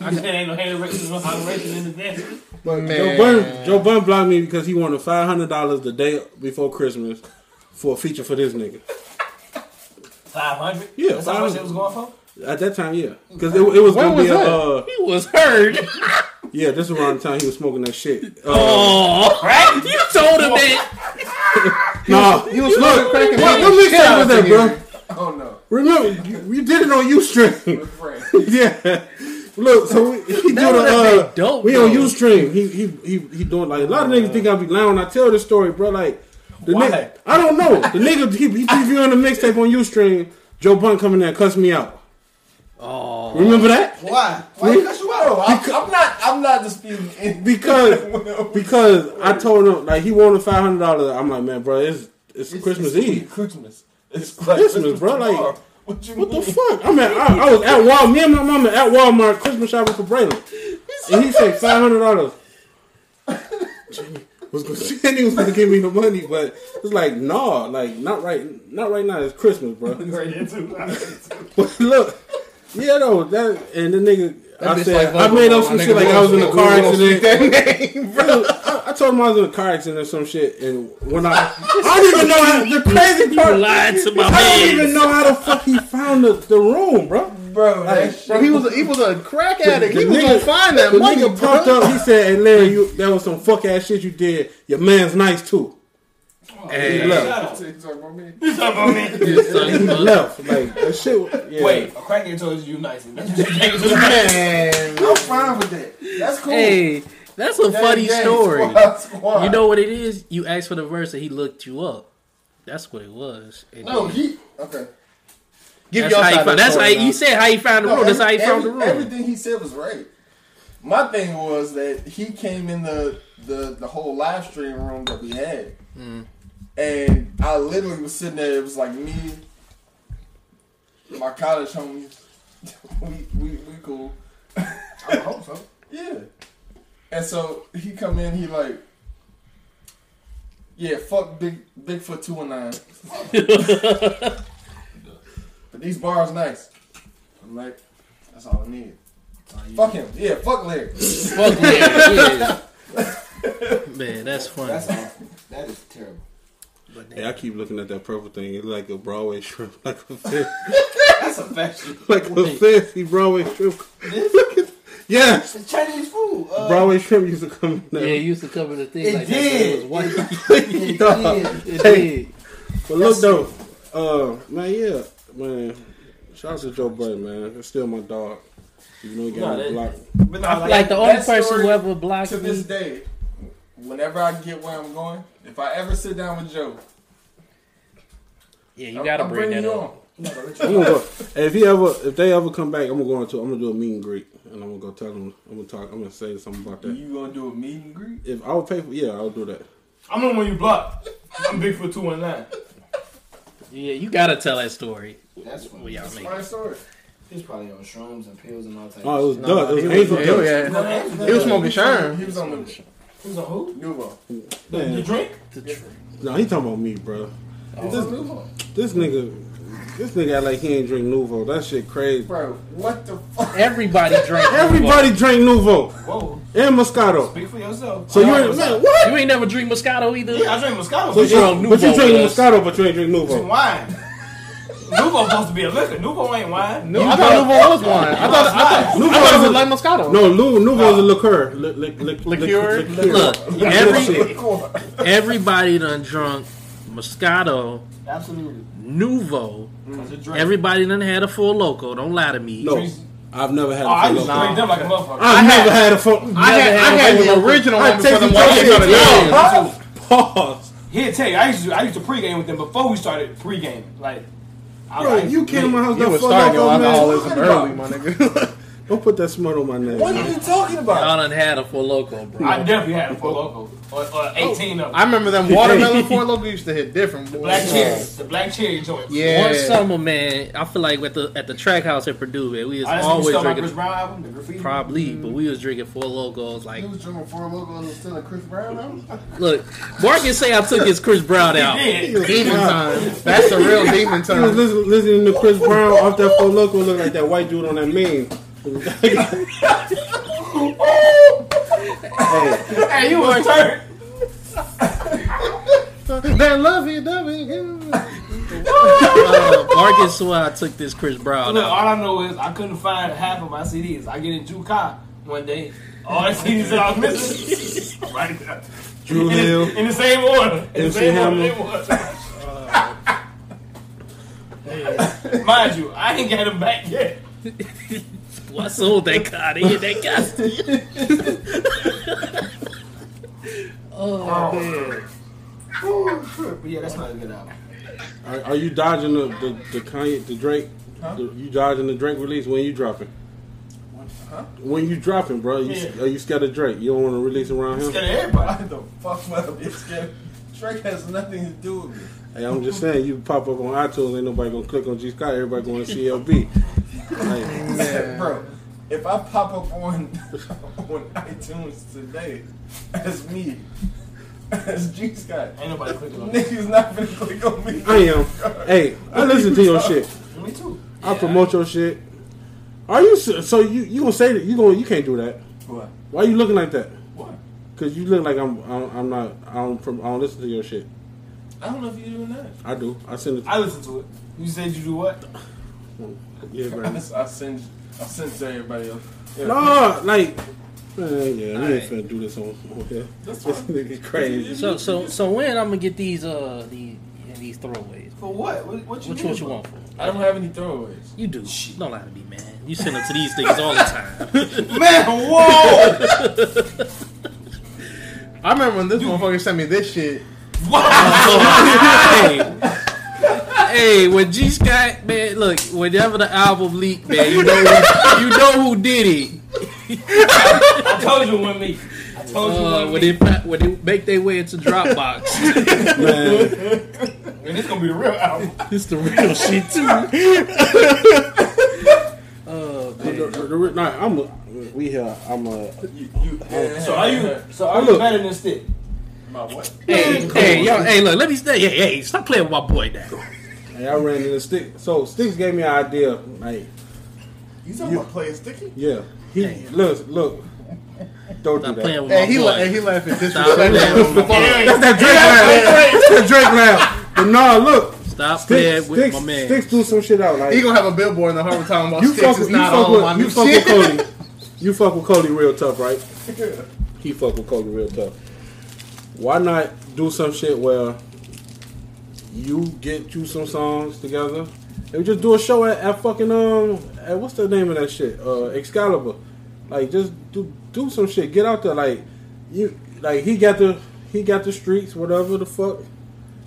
I said ain't no hater racism, no racism in the dance. But Joe man, Budden, Joe Budden blocked me because he wanted five hundred dollars the day before Christmas for a feature for this nigga. Five hundred. Yeah, That's how much it was going for. At that time, yeah, because it, it was When gonna was be a that? uh, He was heard. *laughs* yeah. This is around the time he was smoking that shit. Uh, Oh, Right? you told him that. *laughs* nah, he was smoking crack and what, beating what the shit mixtape out was of that, you. bro? Oh no. Remember, you, you did it on Ustream. Refrain. *laughs* yeah. Look, so we, he do That the would've uh, dope, we on though. Ustream. He he he he doing like a lot of niggas think I be lying when I tell this story, bro. Like the Why? nigga, I don't know. The nigga he, he previewing the mixtape on Ustream. Joe Bun coming there and cuss me out. Oh, Remember that? Why? Why you cut you out? I'm, I'm not. I'm not disputing anything. *laughs* Because *laughs* because I told him like he wanted five hundred dollars. I'm like, man, bro, it's it's, It's- Christmas it's Eve. Christmas. It's Christmas, bro, like, tomorrow. what you What the fuck? I mean, I, I was at Walmart. Me and my mama at Walmart Christmas shopping for Braylon, and he said five hundred dollars. *laughs* Was gonna *laughs* say he was gonna give me the money, but it's like nah, like not right, not right now. It's Christmas, bro. *laughs* Right there *laughs* too. But look, yeah, though that and the nigga, That I said like I made up some shit like I was in a car We won't speak accident. that name, bro. Bro, I, I told him I was in a car accident or some shit, and when I, I don't even know how the crazy you part. lied to my I don't even know how the fuck he found the, the room, bro. Bro. That shit Bro, he was a, he was a crack addict. He The was nigga- gonna find that The money, nigga bro. popped up. He said, "Hey, Larry, you that was some fuck ass shit you did. Your man's nice too." Oh, hey. He left. Shut. You talking about me? You talking about me? *laughs* So He he left. Like that shit. was- Yeah. Wait, a crackhead told you you nice. *laughs* That's what you take it to the Man, I'm fine with that. That's cool. Hey, that's a Gang, funny gang, story. squad, squad. You know what it is? You asked for the verse and he looked you up. That's what it was. And No, then- he okay. Give that's y'all how he of found. the That's how story, he, you said how he found the No, room. That's how he every- found the every- room. Everything he said was right. My thing was that he came in the the, the whole live stream room that we had, Mm. and I literally was sitting there. It was like me, my college homies. *laughs* we, we we cool. I hope so. *laughs* Yeah. And so he come in, he like, yeah, fuck big Bigfoot two and nine. *laughs* but these bars nice. I'm like, that's all I need. Fuck him. Yeah, fuck Larry. Fuck *laughs* yeah, yeah. Man, that's funny. That's awful. That is terrible. But Hey, I keep looking at that purple thing. It's like a Broadway shrimp, *laughs* like a fish, That's affection. like a fancy Broadway shrimp. Look at, yes, It's Chinese food. Uh, Broadway shrimp used to come in yeah, it used to cover the thing It like did. that. but It was white. *laughs* it Dog. did. It did. But look though, uh, man, yeah, man. Shout out to Joe Budden, man. That's still my dog. You know, he got me that- blocked. But no, like, Like the only person who ever blocked me. to this me. day, whenever I get where I'm going, if I ever sit down with Joe, Yeah, you I'm- gotta I'm bring bringing that you up. on. *laughs* I'm go. If he ever, if they ever come back, I'm gonna go into. I'm gonna do a meet and greet, and I'm gonna go tell them. I'm gonna talk. I'm gonna say something about that. You gonna do a meet and greet? If I would pay for, yeah, I'll do that. I'm the one you blocked. I'm big for two one nine. Yeah, you gotta tell that story. That's Well, funny. y'all That's make my story. He's probably on shrooms and pills and all types. Oh, it was No, dust. It was he angel was- dust. yeah. No, He was smoking Sherm. He was on the Who's on who? Nuvo. The, drink? the drink? No, he talking about me, bro. Oh, he was. This nigga, this nigga act like he ain't drink Nuvo. That shit crazy. Bro, what the fuck? Everybody drank. Everybody drink Nuvo Whoa. and Moscato. Speak for yourself. So you oh, ain't man, what? You ain't never drink Moscato either. Yeah, I drink Moscato. So but you, but you drink Moscato, but you ain't drink It's Nuvo. wine. Nuvo supposed to be a liquor. Nuvo ain't wine. No, I thought Nuvo was wine. I thought, I thought, I thought was a- like Moscato. No, Lou, Nuvo is a uh, liqueur. Li- li- li- Liqueur? liqueur. Look, every everybody done drunk Moscato, Absolutely. Nuvo. Cause it drink. Everybody done had a Four Loko. Don't lie to me. No, I've never had Oh, I a used full to loco. drink them like a motherfucker. I've never had a full. I had, I had had the original I one before tasted them that white shit. started Yeah. going. Pause. He'll tell you. I used to. I used to pregame with them before we started pregame. Like, I, Bro, I you came to my house. You was starting your alcoholism early, my nigga. *laughs* Don't put that smut on my name. What are you talking about? Y'all done had a Four Loko, bro. I definitely had a Four Loko or, or eighteen of them. I remember them watermelon Four Loko used to hit different. boy. black cherry, the black cherry joints. Yeah. One summer, man, I feel like at the at the track house at Purdue, man, we was I always drinking Chris Brown album, the graffiti. probably, mm-hmm. but we was drinking Four Lokos. Like, He was drinking Four Lokos and still a Chris Brown album? look, Marcus say I took his Chris Brown out. Demon time. That's the real demon I was time. listening, listening to Chris Brown off that Four Loko look like that white dude on that meme. Hey, you was turned. that love you, love you. Uh, Marcus swore I took this Chris Brown Look, out. all I know is I couldn't find half of my CDs. I get in Jukai one day. All the CDs that I was missing, *laughs* right there. Drew in, Hill. the, in the same order. In the MC same order Hammer. they. *laughs* Mind you, I ain't got him back yet. *laughs* Well, I sold that car. They hit that gas. oh man. But yeah, that's not a good album. Are, are you dodging the the, the Kanye, the Drake? The, you dodging the Drake release when you dropping? Huh? When you dropping, bro? You, Yeah. Are you scared of Drake? You don't want to release around him? Scared of everybody. Why the fuck would I be scared? Drake has nothing to do with me. Hey, I'm just saying, you pop up on iTunes, ain't nobody gonna click on G Scott. Everybody going to CLB. Like, *laughs* Bro, if I pop up on *laughs* on iTunes today as me, as G Scott, Ain't nobody clicking on me. niggas not gonna click on me. I am. Hey, I listen to your shit. Me too. I promote your shit. Are you so so you you gonna say that you gonna you can't do that? What? Why you looking like that? What? Cause you look like I'm I'm, I'm not I don't prom- I don't listen to your shit. I don't know if you're doing that. I do. I send it. I listen to it. You said you do what? Yeah, *laughs* bro. I send I send to everybody else. Yeah. No, like, man, yeah, we ain't Alright. finna do this on, on here. That's This fine. nigga crazy. So so so when I'm gonna get these uh these these throwaways? For what? What, what you Which need what you want for? I don't have any throwaways. You do. Don't lie to me, man. You send them to these things all the time. *laughs* Man, whoa! *laughs* I remember when this motherfucker sent me this shit. Hey, hey, when G Scott, man, look, whenever the album leaked, man, you know, who, you know who did it. I told you when me. I told you Uh, when when me. they pa- when they make their way into Dropbox, *laughs* Man, And it's gonna be the real album. it's the real shit too. *laughs* Oh the, man. the, the, nah, I'm a, we here. I'm a. You, you, yeah, So are you? So are Look. you better than Stick? My what? Hey, *laughs* hey, yo, hey, look, let me stay. Hey, hey, stop playing with my boy now. Hey, I ran into stick. So Sticks gave me an idea. Like, You talking about playing sticky? yeah, he Hey. look, look. Don't do that. playing with Hey, my he, boy. la- hey, he laughing Stop disrespectful. playing with my boy. That's that Drake laugh. That's that Drake laugh. But nah, look. Stop Sticks, playing with Sticks, my man. Sticks do some shit out. Like He gonna have a billboard in the Harvard Town about you sticks fuck is with you not fuck on my with you fuck shit. with Cody. *laughs* You fuck with Cody real tough, right? He fuck with Cody real tough. Why not do some shit where you get you some songs together and we just do a show at, at fucking um at what's the name of that shit? Uh Excalibur. Like just do do some shit. Get out there like you like he got the he got the streets, whatever the fuck.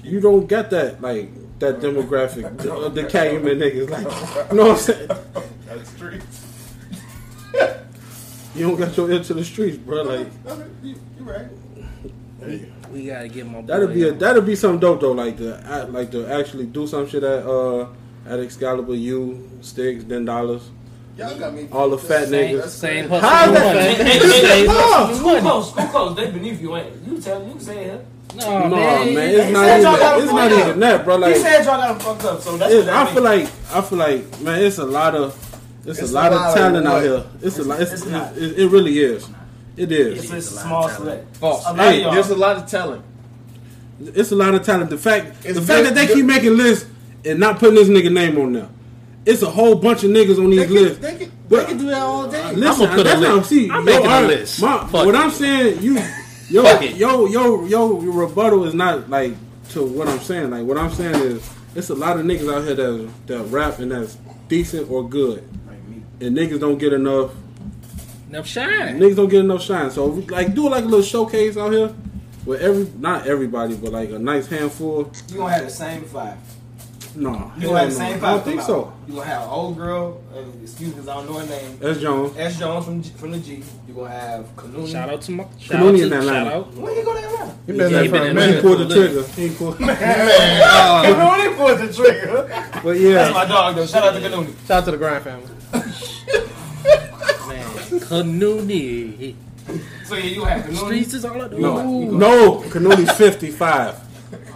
You don't get that like that demographic, the, the Calumet niggas. Like, you know what I'm saying? That's streets. You don't got your ear to the streets, bro. Like *laughs* You, you right. We gotta get my that'd be a, that'd be something dope though. Like to like to actually do some shit at uh at Excalibur, you sticks, then dollars, Y'all got me. all the fat same, niggas. same How's hustle. that- money. Hey, hey, hey, hey, School money. close, school close. They beneath you, ain't? You tell you can say it. No, No, man. man, it's not even gotta it's not even that, bro. He said y'all got him fucked up, so that's it, what that I feel means. like I feel like man, it's a lot of it's, It's a lot of lot of talent out here. It's, a lot. It's, it's it, it really is. It It's, it's a small select. False. A lot oh, Hey. There's a lot of talent. It's a lot of talent. The fact It's the fact good- that they good- keep making lists and not putting this nigga name on there. It's a whole bunch of niggas on They these can, lists. they, can, they can do that all day. Listen, I'ma put a list. what I'm see. I'm making a list. My, Fuck what it. I'm saying, you, *laughs* yo, yo, yo, yo, your rebuttal is not like to what I'm saying. Like what I'm saying is, it's a lot of niggas out here that that rap and that's decent or good, Like me. and niggas don't get enough. Enough shine. Niggas don't get enough shine. So like, do like a little showcase out here with every, not everybody, but like a nice handful. You gonna have the same five. No, You hell gonna have the same five. I don't think so. out. You gonna have an old girl. Uh, excuse me, 'cause I don't know her name. S Jones. S. Jones from G, from the G. You gonna have Kanuni. Shout out to my shout Kanuni out to, in Atlanta. shout out. When you go to Atlanta? He been Yeah, there he for been a in He pulled the trigger. He pulled. *laughs* *laughs* Kanuni pulled the trigger. but yeah, That's my dog though. Shout out to Kanuni. Shout out to the Grind family. Man, Kanuni. So yeah, you have Kanuni. Streets is all I do. no, no, Canoni's 55.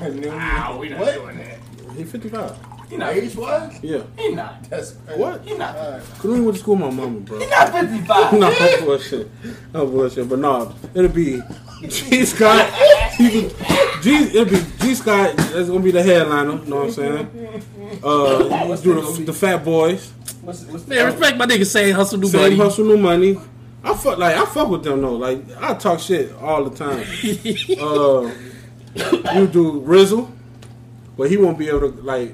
Wow, we not What? doing that. He 55. He not. Age wise? Yeah. He not. That's crazy. What? He not. All right. Canoni went to school with my mama, bro. He not 55. *laughs* no, I'm bullshit. I'm bullshit. But no, it'll be G Scott. He could- G, it'll be G Scott. That's gonna be the headliner. You know what I'm saying? Uh, let's do the, the Fat Boys. What's, what's Man, respect my nigga saying hustle do Same money. hustle, new money. I fuck like I fuck with them though. Like I talk shit all the time. *laughs* uh, you do Rizzle, but he won't be able to like.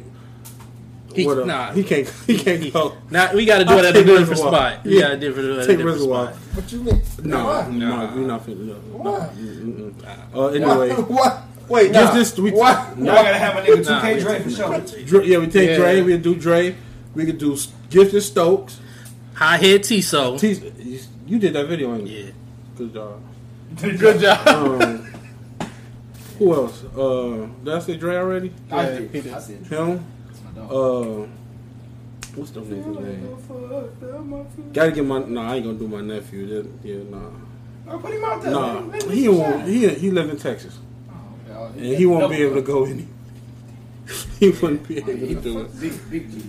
He- what, uh, nah. he can't. *laughs* He can't go. Now we gotta do I'll it at a different Rizzo spot. We Yeah. gotta different, do it at a Take different Rizzle spot. off. What you mean? No, Why? no, we not finna. No. Why? Uh, anyway, *laughs* What? Wait, just this. We, What? Y'all gotta have a nigga 2K we- Dre for sure. Dre, yeah, we take Yeah. Dre. We do Dre. We could do Gifted Stokes. High head Tiso. T- you- you did that video, ain't you? Yeah. Good job. Good job. Um, who else? Uh, did I say Dre already? I Yeah, did. he did. I said Him. That's my dog. Uh, what's the nigga's name? Gotta get my. No, I ain't gonna do my nephew. That, yeah, nah. Oh, put him out there. Nah, Let him- let him he won't. He he live in Texas, Oh, and he won't be able to go any. He wouldn't be able to do it. Big, big G.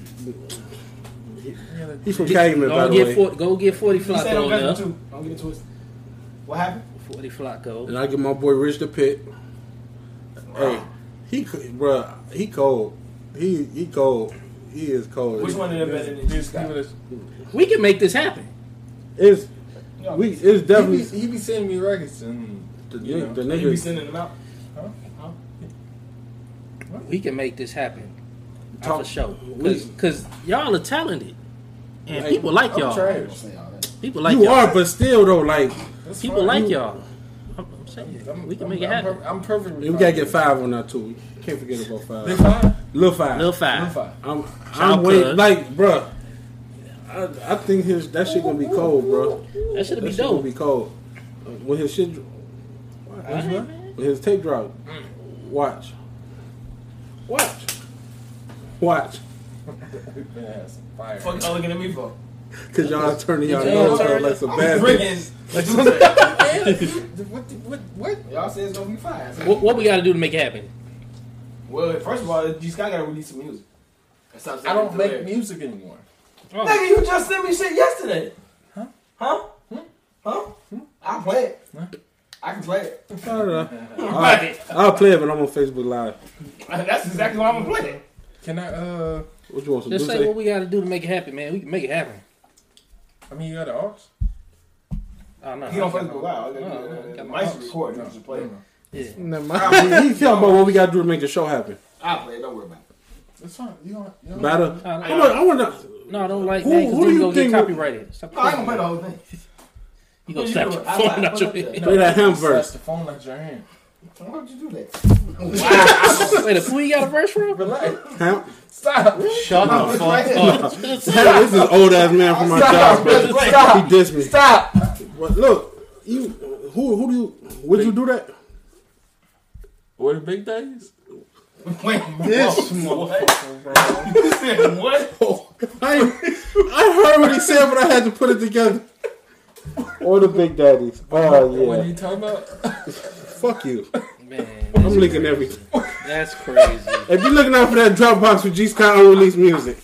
He's from Calumet, by Go the get way. for, go get forty You said Flacco I'm on better there. too. Don't get it twisted. What happened? Forty Flacco. And I get my boy Rich the Pit. Hey, he, could, bruh, he cold. He he cold. he is cold. Which one of them better than G Just Scott? give it a- We can make this happen. It's we. be- It's He be, definitely he be sending me records and the, you know. the You be sending them out. We can make this happen. Talk- for sure. Because y'all are talented. And Like, people like y'all. trash. Don't say all that. People like you y'all. are, but still though, like That's People fine. like You- y'all. I'm, I'm saying I'm- we can I'm- make it I'm happen. per- I'm perfectly. we gotta get five on that too. Can't forget about five. Big five. little five. Lil Lil five. five. I'm, Shout I'm waiting. Like, bruh, I, I think his that shit gonna be cold, bro. That should That be shit gonna be cold. Uh, When his shit, Alright, man. when his tape drop, watch, watch, watch. Been had. Fuck y'all looking at me for? Cause y'all turning y'all Yeah, nose turn up like some I'm bad bringing. bitches. Like you said. *laughs* what? What? What? Y'all say it's gonna be fine. What, what we got to do to make it happen? Well, first of all, G Scott gotta release some music. I don't make hilarious. music anymore. Oh, Nigga, you just sent me shit yesterday. Huh? Huh? Hmm? Huh? I'll play it. Huh? I can play it. I don't know. Right. I'll play it, but I'm on Facebook Live. *laughs* That's exactly what I'm gonna play. it. Can I? Uh, What you want some just do say what we got to do to make it happen, man. We can make it happen. I mean, you got the aux. Oh, no. He on Facebook Live. I No, got got my mic's house. recording. You just play it. Yeah. Never mind. He talking about what we gotta do to make the show happen. I'll play it. Don't worry about it. It's fine. You don't. You don't Matter. No, no. I want. I want to. No, I don't like Who- that because who then do you you go get think would- copyrighted. Stop No, I ain't gonna play the whole thing. You gonna You snap do your phone like- out your hand. Play that him Snatch verse. the phone out your hand. Why would you do that? Wow. *laughs* Wait, who you got a verse from? Relax. Ham- Stop. Shut No, the it's right fuck up. *laughs* this is old ass man from my Stop. job. Stop. He dissed me. Stop. But look, you who who do you would you do that? What the big days? Wait, *laughs* This whoa, what? You said what? I I heard what he said, but I had to put it together. Or the Big Daddies. Oh yeah. What are you talking about? Fuck you. Man, I'm linking everything. that's crazy. If you're looking out for that Dropbox with G Scott unreleased music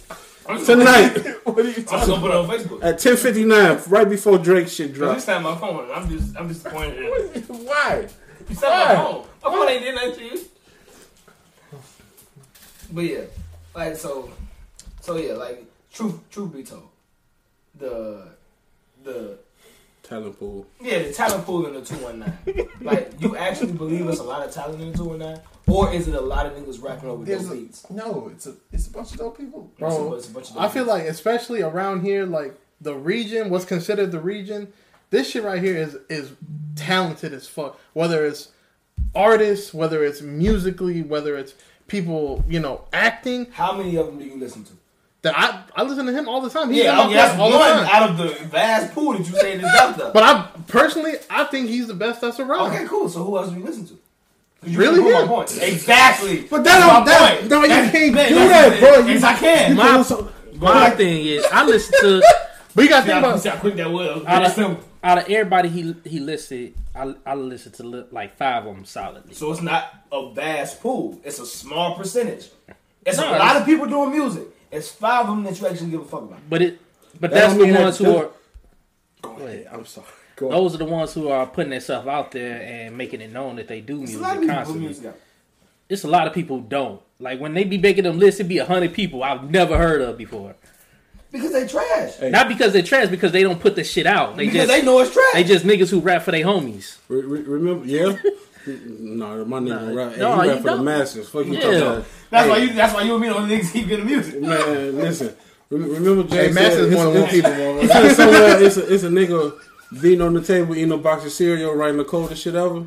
I'm tonight What are you I'm talking just gonna put it on Facebook. at 10:59, right before Drake shit Cause drops. this time my phone, I'm just, I'm disappointed. in it. about? Why? You said my Why? phone. My phone ain't did nothing to you. But yeah, like so, so yeah, like truth, truth be told, the, the Talent pool. yeah, the talent pool in the two one nine. Like you actually believe it's a lot of talent in the two one nine, or is it a lot of niggas rapping over There's those a, beats? no, it's a it's a bunch of dope people. It's a- Bro, it's a bunch of I feel beats. like, especially around here, like the region, what's considered the region, this shit right here is is talented as fuck. Whether it's artists, whether it's musically, whether it's people, you know, acting. how many of them do you listen to? That I I listen to him all the time. He's in Yeah, my okay, that's playlist all the one time. out of the vast pool that you say is out there. But I personally, I think he's the best that's around. Okay, cool. So who else do you listen to? you Really prove my point. Exactly. But that That's don't- my that- point. no, you That's- can't man, do that, bro. You- Yes, I can. You My- feel so- My thing is, I listen to But you gotta think about see how quick that was. out of, out of everybody he he listed, I I listened to li- like five of them solidly. So it's not a vast pool. It's a small percentage. It's No, a lot of people doing music. It's five of them that you actually give a fuck about. But it, but That that's don't the ones who are. Go ahead. I'm sorry. Go ahead. Those are the ones who are putting themselves out there and making it known that they do It's a music lot of constantly. music out. It's a lot of people who don't. Like when they be making them lists, it be a hundred people I've never heard of before. Because they trash. Hey. Not because they're trash, because they don't put the shit out. They because just they know it's trash. they just niggas who rap for their homies. Re- re- remember? Yeah. No, my nigga Nah, rap. Hey, no, he you rap for the don't. masses. Fuck you Yeah. talking about. that's Hey, why you. That's why you and me don't niggas keep getting music. Man, listen. Remember, Jay Hey, Mass said more than one it's, people, it's, man. it's somewhere. It's a, it's a nigga beating on the table, eating a box of cereal, writing the coldest shit ever.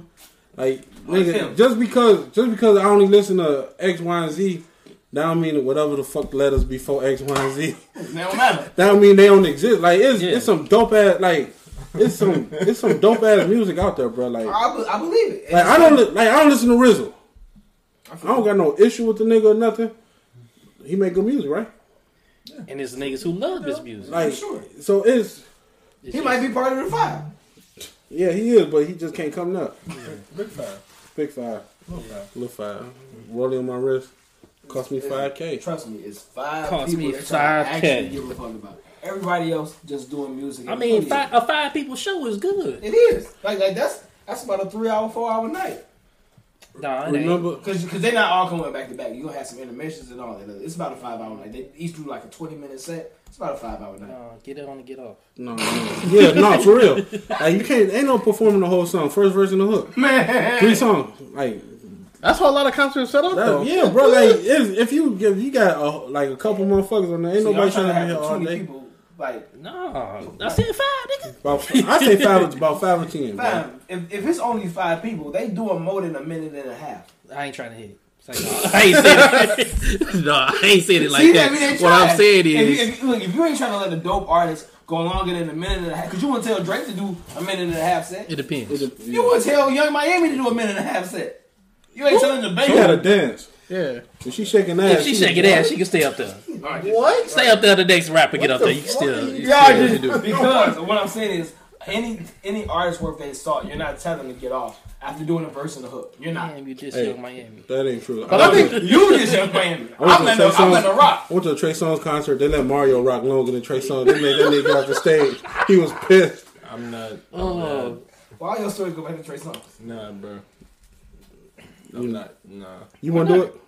Like, oh, nigga, just because just because I only listen to X, Y, and Z, that don't mean whatever the fuck letters before X, Y, and Z. It don't matter. That don't mean they don't exist. Like, it's Yeah. it's some dope ass like. It's some it's some dope ass music out there, bro. Like, I, be- I believe it. like I don't li- like I don't listen to Rizzle. I don't got no issue with the nigga or nothing. He make good music, right? And it's niggas who love his music. Like, sure. so it's It's He just- might be part of the five. yeah, he is, but he just can't come up. Big five. Big five, Little five. little five, rolling on my wrist, cost me five k. Trust me, it's five Cost people me 5K. actually give a fuck about. Everybody else just doing music. I mean, five, a five people show is good. It is like like that's that's about a three hour, four hour night. Nah, it. Remember? Because they're not all coming back to back. You're going to have some intermissions and all that. It's about a five hour night. They each do like a 20 minute set. It's about a five hour night. Nah, get it on and get off. No, no. yeah, no, for real. *laughs* Like you can't, ain't no performing the whole song, first verse and the hook, Man! three songs. Like That's how a lot of concerts set up, that, though. yeah, bro. Like if, if you if you got a, like a couple motherfuckers on there, ain't So y'all nobody trying to be here all day. people. Like, No, I said five, nigga. About, I say five, about five or ten. Bro. fam, if, if it's only five people, they do a more than a minute and a half. I ain't trying to hit it. Like, *laughs* no, I ain't said it. *laughs* no, I ain't said it like See, that. I what I'm tried. saying If you- is, if, you- look, if you ain't trying to let a dope artist go longer than a minute and a half, because you want to tell Drake to do a minute and a half set. it depends. It- You want to tell Young Miami to do a minute and a half set. You ain't telling the She had a baby. dance. Yeah. If she shaking ass, If she shaking ass, she can stay up there. What? Stay up there. The next rapper get up there. You can still. You Y'all still just do it. because what I'm saying is any any artist worth their salt, you're not telling them to get off after doing a verse and the hook. You're not. Damn, you just Hey. young Miami. That ain't true. But I think You just Young Miami. I went I'm to letting Trey her- I'm letting rock. I went to a Trey Songz concert. They let Mario rock longer than Trey Songz. They made that nigga off the stage. He was pissed. I'm not. I'm Oh, Why your story go back to Trey Songz? Nah, bro. I'm not. Nah. You want to do it?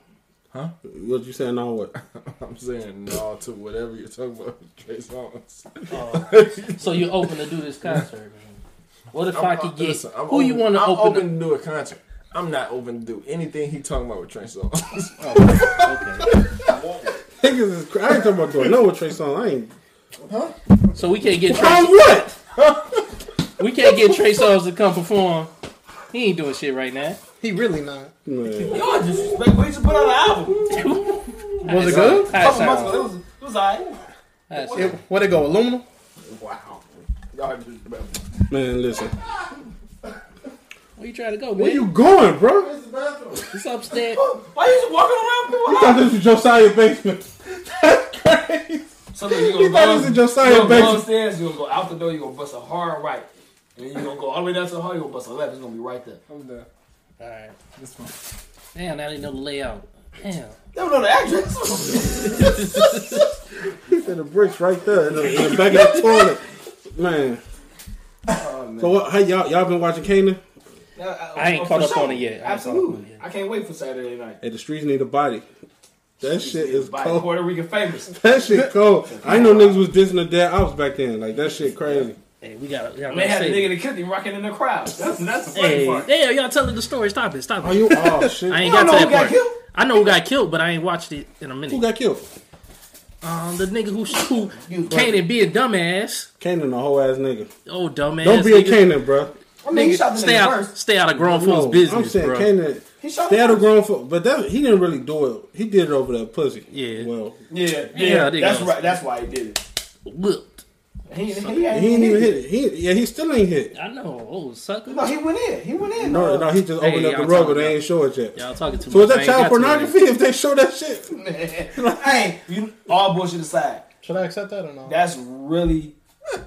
Huh? What you saying now? What? *laughs* I'm saying no to whatever you're talking about. *laughs* Trey Songz. oh. *laughs* so you're open to do this concert? Man. What if i could get listen, I'm who open, you want to I'm open? open to do a concert. I'm not open to do anything he talking about with Trey Songz. Oh, okay. Niggas is cra- I ain't talking about doing no with Trey Songz. I ain't. Huh? So we can't get Trey. On what? We can't get Trey Songz to come perform. He ain't doing shit right now. He really not. Man. Y'all disrespect. We just put out an album. *laughs* Was it good? A couple months ago, it was, it was alright. It, where they go? Aluminum? wow. Y'all disrespectful. Man, listen. Where you trying to go, Where you going, bro? It's upstairs. Why are you just walking around You for thought this was Josiah basement. That's crazy. So look, you You gonna thought go, this was you Josiah gonna go upstairs, you gonna go out the door, you gonna bust a hard right. And then you gonna go all the way down to the hall, you gonna bust a left, it's gonna be right there. I'm done. All right. This one. Damn, now they know the layout. Damn. They don't know the address. He said the bricks right there in the, in the back of the toilet. Man. Oh, man. So what, how y'all y'all been watching Kanan? I ain't Uh, caught up sure. on it yet. I ain't caught up Absolutely. on yet. I can't wait for Saturday night. Hey, the streets need a body. That shit is By cold. Puerto Rican famous. That shit cold. I know niggas was dissing the dead was back then. Like that shit crazy. Hey, we got. to They had a nigga that killed him rocking in the crowd. That's, that's the funny Hey, part. damn, y'all telling the story. Stop it. Stop it. Oh you *laughs* oh shit. I ain't got don't to know that who got part. killed? I know who got killed, but I ain't watched it in a minute. Who got killed? um, the nigga who who came and be a dumbass. Kanan, a whole ass nigga. Oh, dumbass. Don't be a nigga. Kanan, bro. I mean, he Nigga, shot the stay nigga out, first. stay out of grown folks' No, business, I'm saying bro. Kanan. He shot Stay him out of grown folk, but that he didn't really do it. He did it over that pussy. Yeah. Well, Yeah, yeah, Yeah, that's right. That's why he did it. Whooped. He, he, he ain't even hit it. He yeah, he still ain't hit. I know. Oh, sucker. No, he went in. He went in. No, uh, no, he just Hey, opened up the rug, but they ain't show it yet. Y'all talking too So much. that I ain't child got to it pornography *laughs* if they show that shit? *laughs* hey, you all bullshit aside. Should I accept that or not? That's really. *laughs*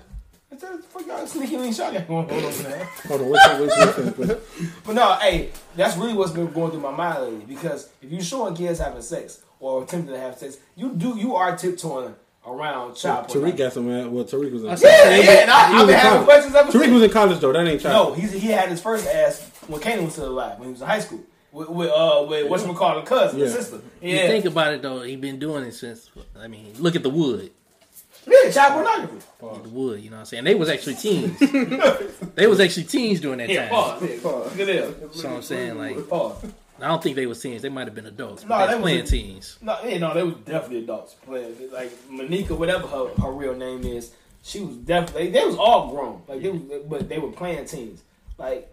What the fuck y'all sneaky link shot got going on over? Hold on, wait, wait, wait, wait, wait. But no, hey, that's really what's been going through my mind lately. Because if you're showing kids having sex or attempting to have sex, you do you are tiptoeing around child Tariq pornography. got some man. Well, Tariq was in. I Yeah, yeah, and I, I've was been having college. questions ever Tariq since. was in college though. That ain't child. No, he's, he had his first ass when Kanan was still alive, when he was in high school. With, with uh, with what's call a cousin, Yeah. the sister. You Yeah, think about it though, he been doing it since. I mean, look at the wood. yeah, child pornography. The wood, you know what I'm saying? They was actually teens. *laughs* they was actually teens during that Yeah, time. pause. Yeah, pause. Look at this. So I'm saying, like- pause. I don't think they were teens. They might have been adults. No, But they they was playing was- teens. No, yeah, no, they was definitely adults playing. Like Monika, whatever her, her real name is, she was definitely. They was all grown, like they was, but they were playing teens. Like,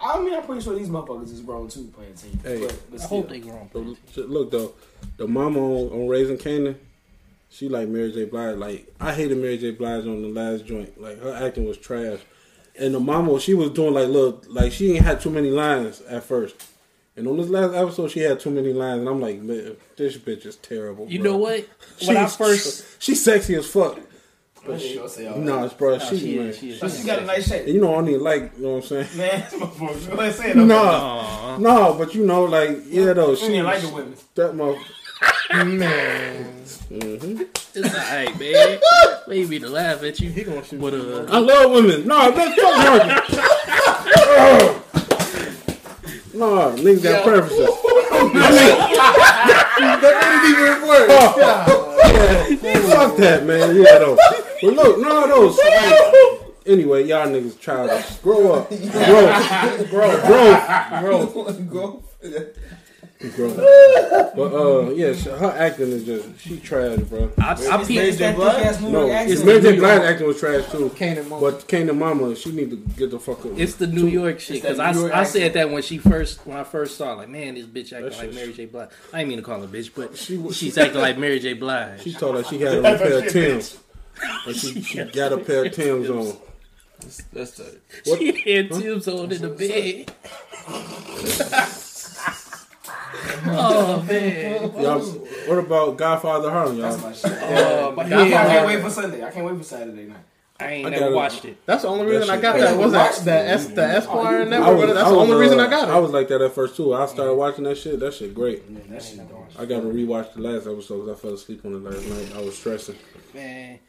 I mean, I'm pretty sure these motherfuckers is grown too, playing teens. Hey. but, but I still. hope they grown. playing teens. Look though, the mama on, on raising Kanan, she like Mary J. Blige. Like I hated Mary J. Blige on the last joint. Like her acting was trash. And the mama, she was doing like little, like she ain't had too many lines at first. And on this last episode, she had too many lines, and I'm like, man, this bitch is terrible. You bro. know what? *laughs* When I She's- first, *laughs* she's sexy as fuck. I ain't gonna say all that. No, bro, Nah, she, she man. is, she is. But she got a nice shape. And you know, I don't even like, you know what I'm saying? *laughs* Man, motherfucker, go ahead say it. though. No, Aw. no, but you know, like, yeah, though, She she, didn't like the women. that mother. Man. hmm it's alright, man. Maybe to laugh at you. He gonna shoot But you. uh, I love women. No, that's fuck Marcus. No, niggas got preferences. *laughs* that didn't even work. Fuck that, man. Yeah, though. But look, no, those. Anyway, y'all niggas childish. Grow up. *laughs* Grow. Grow. Grow. Go. Grow. *laughs* But uh, yeah, she- her acting is just she trash, bro. I, I It's peeped it's that Blood? thick-ass New No, it's. Mary J. Blige acting was trash too. Kanan Mama. But Kanan Mama, she need to get the fuck up. It's the New York shit because I, I accent. said that when she first when I first saw like man this bitch acting That like Mary J Blige. I didn't mean to call her bitch, but She was- she's acting like Mary J Blige. She told her she had a pair of *laughs* Tims. And she, she *laughs* got a pair of Tims on. That's the. What? She had Tim's on in the bed. Oh man! Y'all, what about Godfather Harlem, y'all? That's my shit. Oh, my I can't, I can't wait for Sunday. I can't wait for Saturday night. I ain't I never gotta- watched it. That's the only reason I got that. Was that Watch the Es- the Esquire network? was- That's I the was, only reason I uh, got it. I was like that at first too. I started watching that shit. That shit great. Man, that shit going. I got to rewatch the last episode because I fell asleep on it last night. I was stressing. Man,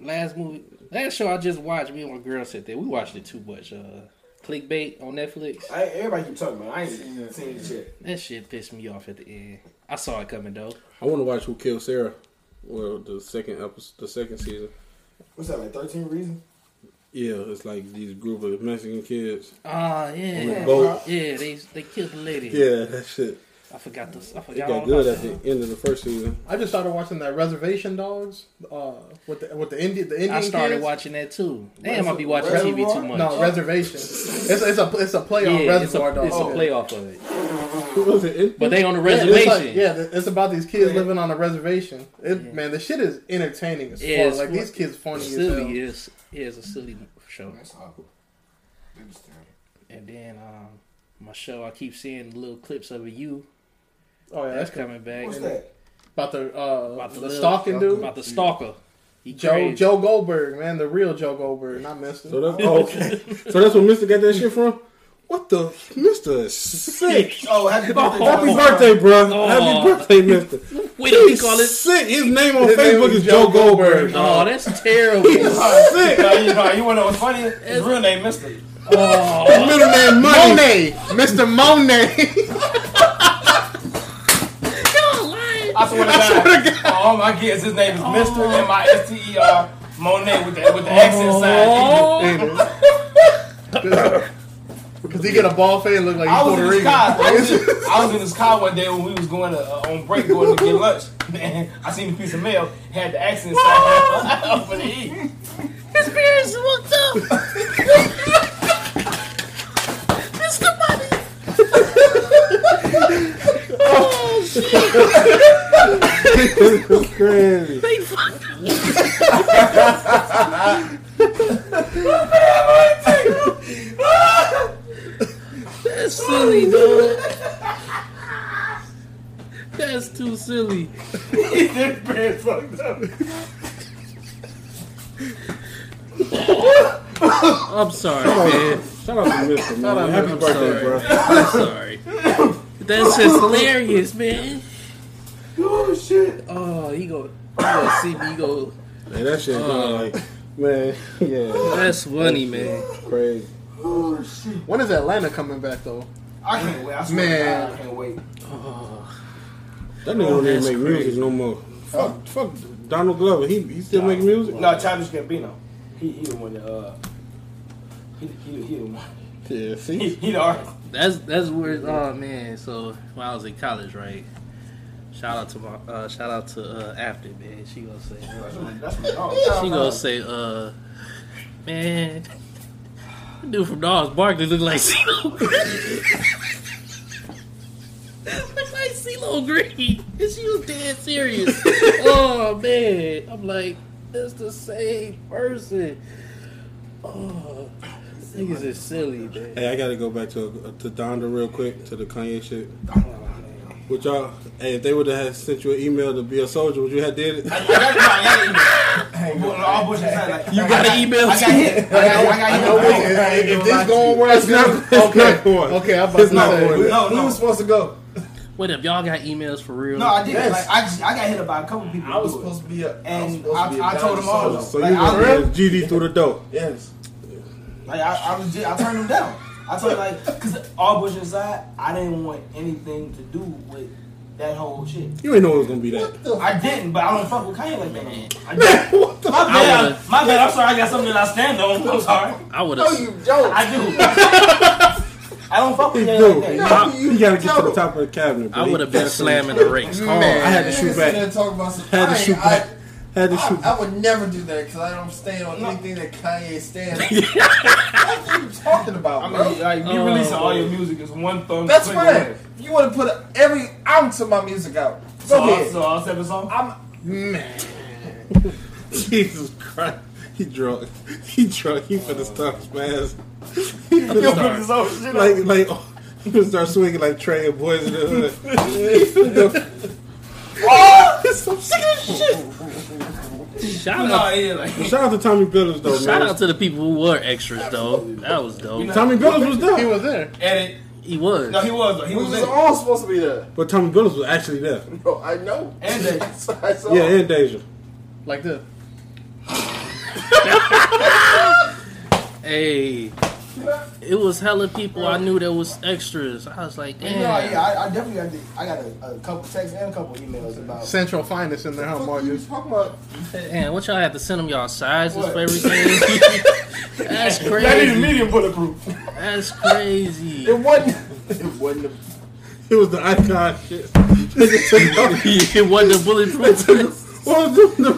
last movie, last show I just watched. Me and my girl sat there. We watched it too much. Uh, Clickbait on Netflix. I, everybody keep talking about. it. I ain't seen the shit. That shit pissed me off at the end. I saw it coming though. I want to watch Who Killed Sara. Well, the second episode, the second season. What's that like? Thirteen reasons. Yeah, it's like these group of Mexican kids Ah, on the yeah, boat. yeah. They they killed the lady. Yeah, that shit. I forgot this. I It forgot. got all good at that. the end of the first season. I just started watching that Reservation Dogs uh, with the with the Indian the Indian I started kids. watching that too. Damn, I be Reservoir? watching TV too much. No, Reservation. It's it's a it's a play yeah, on it's a, Dogs. it's a playoff of it. Who was it? But they on the Yeah, it's reservation. like- Yeah, it's about these kids Yeah. living on a reservation. It, Yeah. Man, the shit is entertaining as. Yeah, it's like these kids funny as hell. silly is yeah, it's a silly show. That's awful. And then um, my show, I keep seeing little clips of you. Oh yeah, That's that's coming back. What's that? about the uh, About the the stalking dude. About the stalker. He Joe crazy. Joe Goldberg, man, the real Joe Goldberg, not Mister. So that's oh, okay. So that's where Mister got that shit from. What the Mister is sick. *laughs* Oh, happy birthday! Happy birthday, bro. Oh. Happy birthday, Mister. Wait, do we call it? sick. His name on His Facebook is is Joe Joe Goldberg. Oh, that's terrible. He's *laughs* sick. Nah, you, know, you wanna know what's funny? His real name, Mister. oh, His middle name Money. Monet, Mister Monet. *laughs* I swear to God, all my kids, his name is Mister M I S T E R Monet with the with the accent sign. Because he get a ball fade and look like I he's was Puerto his Rican. I was, in, *laughs* I was in his car one day when we was going to, uh, on break, going to get lunch. And I seen a piece of mail had the accent sign for the E. his parents walked up. *laughs* Mr. Money. Oh shit! Crazy. They fucked That's silly, dog. That's too silly. His parents fucked up. I'm sorry, man. Shout out to Mister, man. out, Happy man. birthday, sorry. bro. I'm sorry. That's *laughs* just hilarious, man. Oh shit! Oh, he go, he go see me. He go. Man, that shit Oh. going like, man, *laughs* yeah, That's funny, man. crazy. Oh shit! When is Atlanta coming back though? I can't wait. I Man. God, I can't wait. That nigga don't even make crazy. music no more. Fuck, fuck Donald Glover. He he still making music. No, Childish Gambino. He he the one that uh. He he he the one. Yeah, He, see. he the artist. That's that's where. Oh man. So when I was in college, right? Shout out to my. Uh, shout out to uh, After man. She gonna say. Uh, what- that's what- she gonna say. Uh, man. Dude from Gnarls Barkley look like CeeLo Green. *laughs* look like CeeLo Green. And *laughs* she was dead serious. *laughs* oh man. I'm like, that's the same person. Oh, niggas is silly, man. Hey, I gotta go back to to Donda real quick to the Kanye shit. Would y'all? Hey, if they would have sent you an email to be a soldier, would you have did it? I got my email. All bullshit aside, like, You got an email I got too? hit. I got, I got I hit. I if, ain't- if, if this going where it's It's not- going, it's okay, not going. okay, I'm about It's to not say. going. No, Who was supposed to go? What if y'all got emails for real? No, I did. Yes. Like, I, just, I got hit by a couple people. I was to it. supposed to be a. I And supposed I- to be a I told them all. So Like, you I gonna real- GD through the door? Yes. Like I, I was, I turned them down. I told her like, cause all bullshit aside, I didn't want anything to do with that whole shit. You ain't know it was gonna be that. I didn't, but I don't fuck with Kanye like that. no more. I didn't. *laughs* what the? My I bad. would've- My bad. I'm sorry. I got something that I stand on. I'm sorry. I would have. No, you don't. I do. *laughs* I don't fuck with that Dude, like that. you, gotta get to the top of the cabinet. I would have been slamming the rakes hard. Man. I had to shoot sit back. there talk about some- Had to I shoot ain't- back. Had to I, shoot. I, I would never do that because I don't stand on anything that Kanye stands. *laughs* on. what are you talking about, I bro? mean, like me Oh, releasing all your uh, music is one thumb. That's click fine. away. You want to put every ounce of my music out, go So, all, ahead. so all seven songs. I'm Man. *laughs* Jesus Christ. He drunk. He drunk. He finna uh, start spaz. He You finna don't start. put this whole shit Like, on. like, oh, he finna start swinging like Trey and Boyz n the Hood. *laughs* He finna- Oh! I'm sick of this shit. Shout No, out, yeah, like Shout out to Tommy Billers though, shout man. out to the people who were extras though. That was dope. Tommy Billers was there. He was there. edit. He was. No, he was. though. He we was. was all supposed to be there. but Tommy Billers was actually there. Bro, I know. And they- *laughs* I saw. Yeah, and Deja. Like this. *laughs* Hey, it was hella people I knew that was extras. I was like, You damn. know, yeah, I, I definitely got. The, I got a, a couple texts and a couple emails about. Central finest in there, huh, What you Marcus? talking about? Man, what y'all had to send them y'all sizes What? for everything? *laughs* That's crazy. That is crazy. medium bulletproof. That's crazy. *laughs* It wasn't. It wasn't. A, *laughs* It was the icon shit. Nigga took off- it wasn't a bulletproof. What was the, the,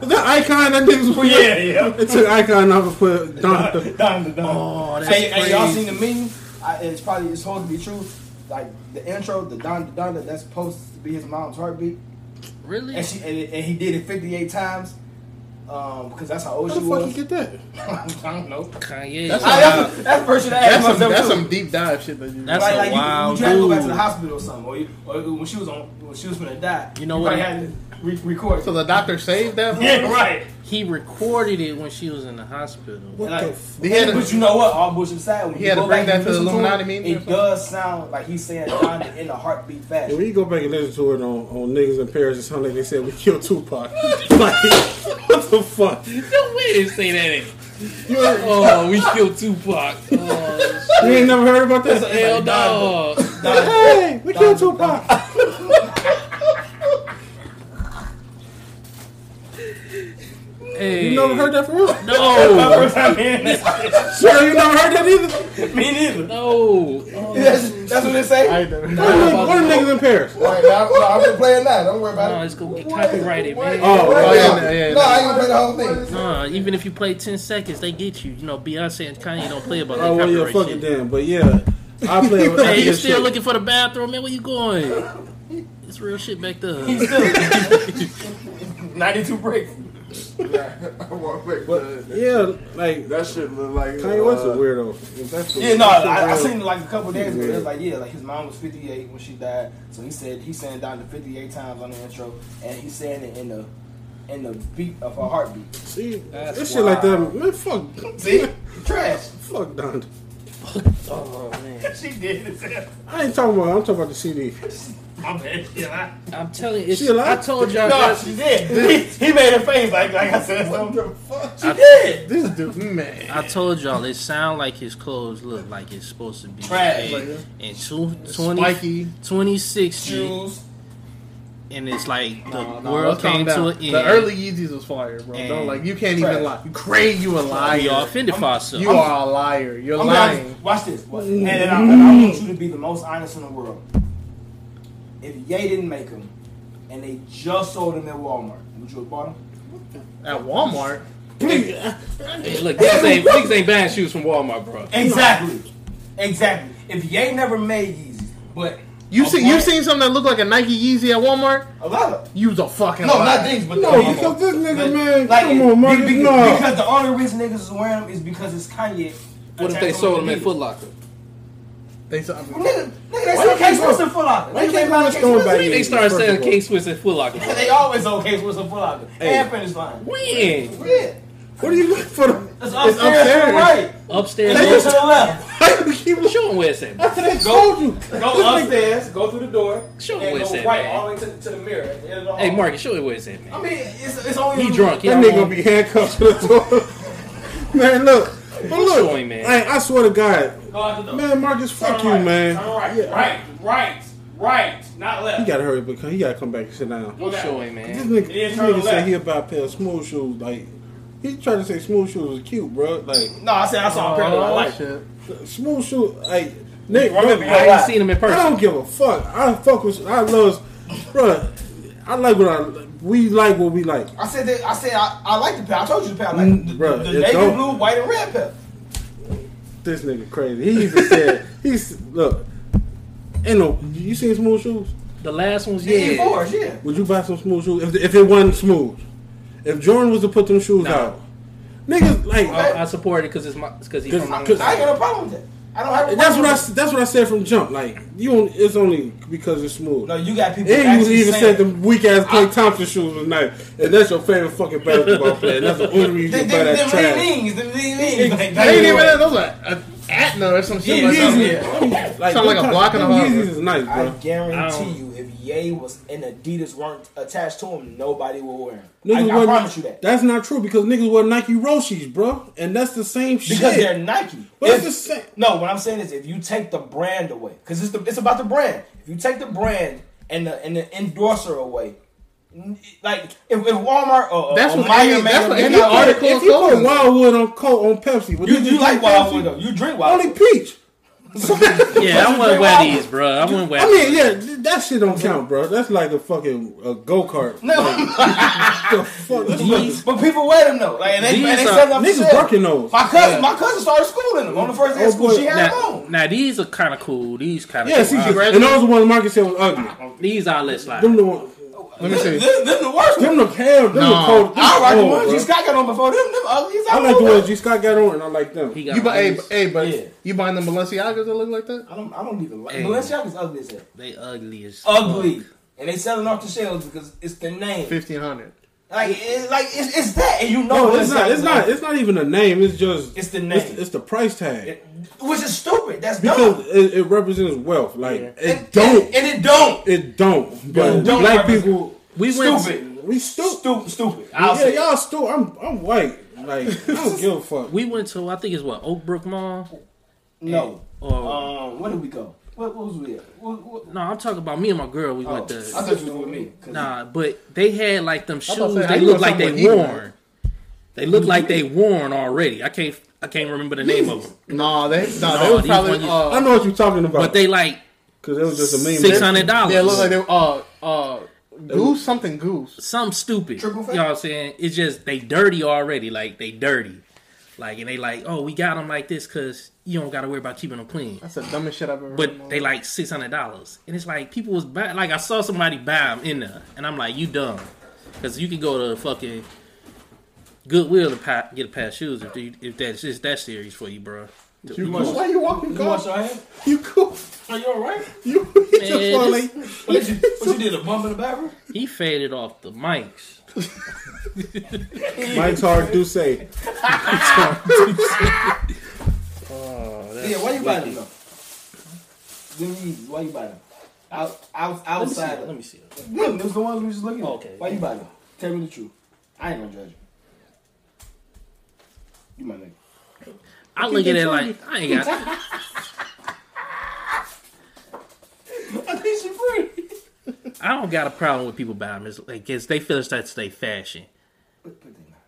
the, that icon that niggas was yeah, yeah. They took icon off and put Don. Done, done, done. Oh, that's Hey, hey, y'all seen the meme? I, it's probably it's supposed to be true. Like the intro, the Don the Don that's supposed to be his mom's heartbeat, Really? and she and, and he did it 58 times. Um, because that's how old How she the fuck you get that? *laughs* I don't know. Kanye. That's I, that's, that's the first shit I asked That's some, that's too. some deep dive shit that you That's like, a like you, wild you try to go back to the hospital or something, or, you, or when she was on, when she was gonna die. You know you what? probably Had to re- record. So the doctor saved that? yeah, right. He recorded it when she was in the hospital. What Like, the f- He had to- but you know what? All bullshit aside, when He you had to bring back that to the listen Illuminati it, meeting or It does sound like he's saying Donda in a heartbeat Yeah, fashion. when you go back and listen to it on, on Niggas in Paris, it sounds like they said we killed Tupac. *laughs* like, what the fuck? No way they say that. oh, we killed Tupac. Oh, You ain't never heard about that? hell no. Hey, we killed Tupac. *laughs* Hey. You never heard that for real? *laughs* My No. first time hearing that. *laughs* Sure, you never heard that either? Me neither. No. Oh. *laughs* That's, that's what they say. I ain't never What are, what are Niggas in Paris? all right, now, no, I'm just playing that. Don't worry about No, it. it's gonna get copyrighted, man. Oh, Oh, oh yeah, yeah, yeah. No, I ain't gonna play the whole thing. Nah, even if you play 10 seconds, they get you. You know, Beyonce and Kanye don't play about oh, that Oh, well, yeah, copyright fuck shit. it then. But yeah, I play with Hey, you still shit. looking for the bathroom, man? Where you going? It's real shit back there. He's still 92 breaks. *laughs* I want to But yeah, like, That shit look like. Kanye West a uh, weirdo. If that's the- Yeah, no, that's the I, I seen like a couple days ago. It was like, yeah, like his mom was 58 when she died. So he said he's saying down to 58 times on the intro, and he's saying it in the in the beat of her heartbeat. See, That's this shit like that, wild. man, fuck. See, trash. Fuck Don. *laughs* Oh, man. *laughs* she did it. I ain't talking about, I'm talking about the CD. My bad. Yeah, I'm telling you, it's, She alive? I told y'all. no, she did. *laughs* He, he made a face like like I said something. She I- did. This dude, man. I told y'all it sound like his clothes look like it's supposed to be Trash. made in two, 20, Spiky. 2060 Shoes. and it's like the No, no, world came to an end. The early Yeezys was fire, bro. And- Don't like you can't Trash. even lie. You crazy, you a we all liar. offended for ourselves. You are a liar. You're I'm lying. honest. Watch this. And, and I, and I want you to be the most honest in the world. If Ye didn't make them, and they just sold them at Walmart, would you have bought them? At Walmart. Hey, look, niggas ain't, niggas ain't buying shoes from Walmart, bro. Exactly. Exactly. If Ye never made Yeezy, but You a see, you seen something that looked like a Nike Yeezy at Walmart? a lot of You's a fucking no, liar. not these, but No, the because this nigga, man, Like, come on, Marcus, be- be- no. Because the only reason niggas is wearing them is because it's Kanye. What if they sold them at Adidas. Foot Locker? They saw. Nigga, nigga, they Why sell you K Swiss and Foot Locker. Why Niggas you ain't keep buying on K throwing Swiss. back When they started first selling of? K Swiss at Foot Locker? They always sold K Swiss and Foot Locker. Hey. And Finish Line. When? Yeah. What are you looking for? The, It's upstairs, to upstairs. right. Upstairs. Take it to the left. why you keep Show them where it's at. After they told you. Go upstairs, go through the door, Show and where it's at, right man. all the way to, to the mirror. at the end of the Hey, hall. Marcus, show me where it's at, I mean, it's, it's only He drunk. That nigga gonna be handcuffed to the door. *laughs* man, look. But look, Show man. Like, I swear to God, Go out the door. man, Marcus, fuck you, right. man. Turn right. Yeah. Right. Right. Right. Not left. He gotta hurry up because he gotta come back and sit down. Go that Show way. him, This man. nigga, Yeah, this nigga left. said he about a pair of smooth shoes. Like he tried to say smooth shoes was cute, bro. Like No, I said I saw a pair that I Oh, like. shit. smooth shoes, like Nick. Well, bro, maybe I ain't seen him in person. I don't give a fuck. I fuck with. I love, bro. I like what I. We like what we like. I said that. I said I, I like the pair. I told you the pair. I like Mm, the, bruh, the it navy don't- blue, white, and red pair. This nigga crazy. He even said *laughs* he's look. Ain't no. You seen smooth shoes? The last one's Yeah. yeah. E4s, yeah. Would you buy some smooth shoes if, if it wasn't smooth? If Jordan was to put them shoes Nah. out, niggas like I, I support it because it's my because he's 'Cause- from my cause- I ain't got no problem with that. I don't have. A that's what I that's what I said from jump. Like you, don't, it's only because it's smooth. No, you got people. And you even said the weak ass Klay Thompson shoes was nice, and that's your favorite fucking basketball *laughs* player. That's the only reason Them, you buy them, that them trash. Li-Nings, them Li-Nings. Like, They ain't even those like a uh, Anta or some shit Yeah, like that. yeah. Like, Sound like a block and a them half. Yeezys is nice, I bro. guarantee I don't- you, if Ye was and Adidas weren't attached to him, nobody would wear them. Niggas I, I promise you that. That's not true because niggas wear Nike Roshes, bro, and that's the same Because shit. they're Nike. But If- it's the same. No, what I'm saying is, if you take the brand away, because it's the, it's about the brand. If you take the brand and the and the endorser away, like if, if Walmart or, That's or what Meijer any- made that's what If you article if you put. Wildwood on Coke on Pepsi, would you, you, you like Wildwood though? You drink Wildwood. Only peach. *laughs* Yeah, I wouldn't wear these, bro. I wouldn't wear. I mean, yeah, that shit don't count, bro. That's like a fucking a go kart. No, *laughs* the fuck? That's like, but people wear them though. Like and they, These and they are- sell them niggas working those. My cousin, my cousin started school in them on the first day of Oh, school. boy. She had them Now, on. now these are kind of cool. These kind of Yeah, see, cool. and those are the ones Marcus said was ugly. these outlets like Them the one. Let me see. Them, them the worst Them ones. the hell. Them the No. cold. them I like the cold, ones bro. G Scott got on before them. Them ugly as I like the ones G Scott got on, and I like them. he got You buy, hey, these. hey, but Yeah. you buying them Balenciagas that look like that? I don't, I don't even like Hey. Balenciaga's ugly as hell. they ugly as Ugly, and they selling off the shelves because it's the name. Fifteen hundred. Like, it's, like it's, it's that, and you know No, it's not. It's not. ugly. It's not even a name. It's just. It's the name. It's, it's the price tag It- which is stupid. That's because dumb. it, it represents wealth. Like Yeah. it And- don't. and, and it don't. It don't. But don't black people, We went. Stupid. we stupid. Stupid. Stupid. I'll Yeah, say. y'all stupid. I'm I'm white. Like I don't *laughs* give a fuck. We went to I think it's what Oakbrook Mall. No. Or Um, where did we go? What, what was we at? What, what? no, I'm talking about me and my girl. We Oh, went to. I thought you was with me. 'cause- Nah, but they had like them shoes. about say, they you look like they me what he worn. They look like they worn already. I can't. I can't remember the name of them. No, they no, No, they were probably ones- uh, I know what you're talking about. But they like because it was just a meme. six hundred dollars. yeah, it looked like they were uh uh goose something goose. some stupid. Triple You fat? know what I'm saying? It's just they dirty already. Like they dirty. Like and they like, oh, we got them like this because you don't got to worry about keeping them clean. That's the dumbest shit I've ever. But my they like six hundred dollars, and it's like people was buy, like I saw somebody buy them in there, and I'm like, you dumb, because you can go to fucking Goodwill to pa- get a pair of shoes if you, if that's just that serious for you, bro. You want- cool? Why you walking? You God? want? *laughs* You cool? Are you alright? *laughs* You, you just Man, want this- like What, you, what you *laughs* did? A bump in the bathroom? He faded off the mics. *laughs* Mike's hard to say. Oh, that's Yeah, why you buying wicked. them though? Give me easy. Why you buying them? Out, out, Let me see. outside. it, Let me see. it. Look, those the ones we was just looking at. Oh, okay. Why you buying them? Tell me the truth. I ain't gonna judge you. You my nigga. I look at it like I ain't got. *laughs* I think she free. I don't got a problem with people buying them. It's like it's, they feel it's that's they fashion. But, but they not.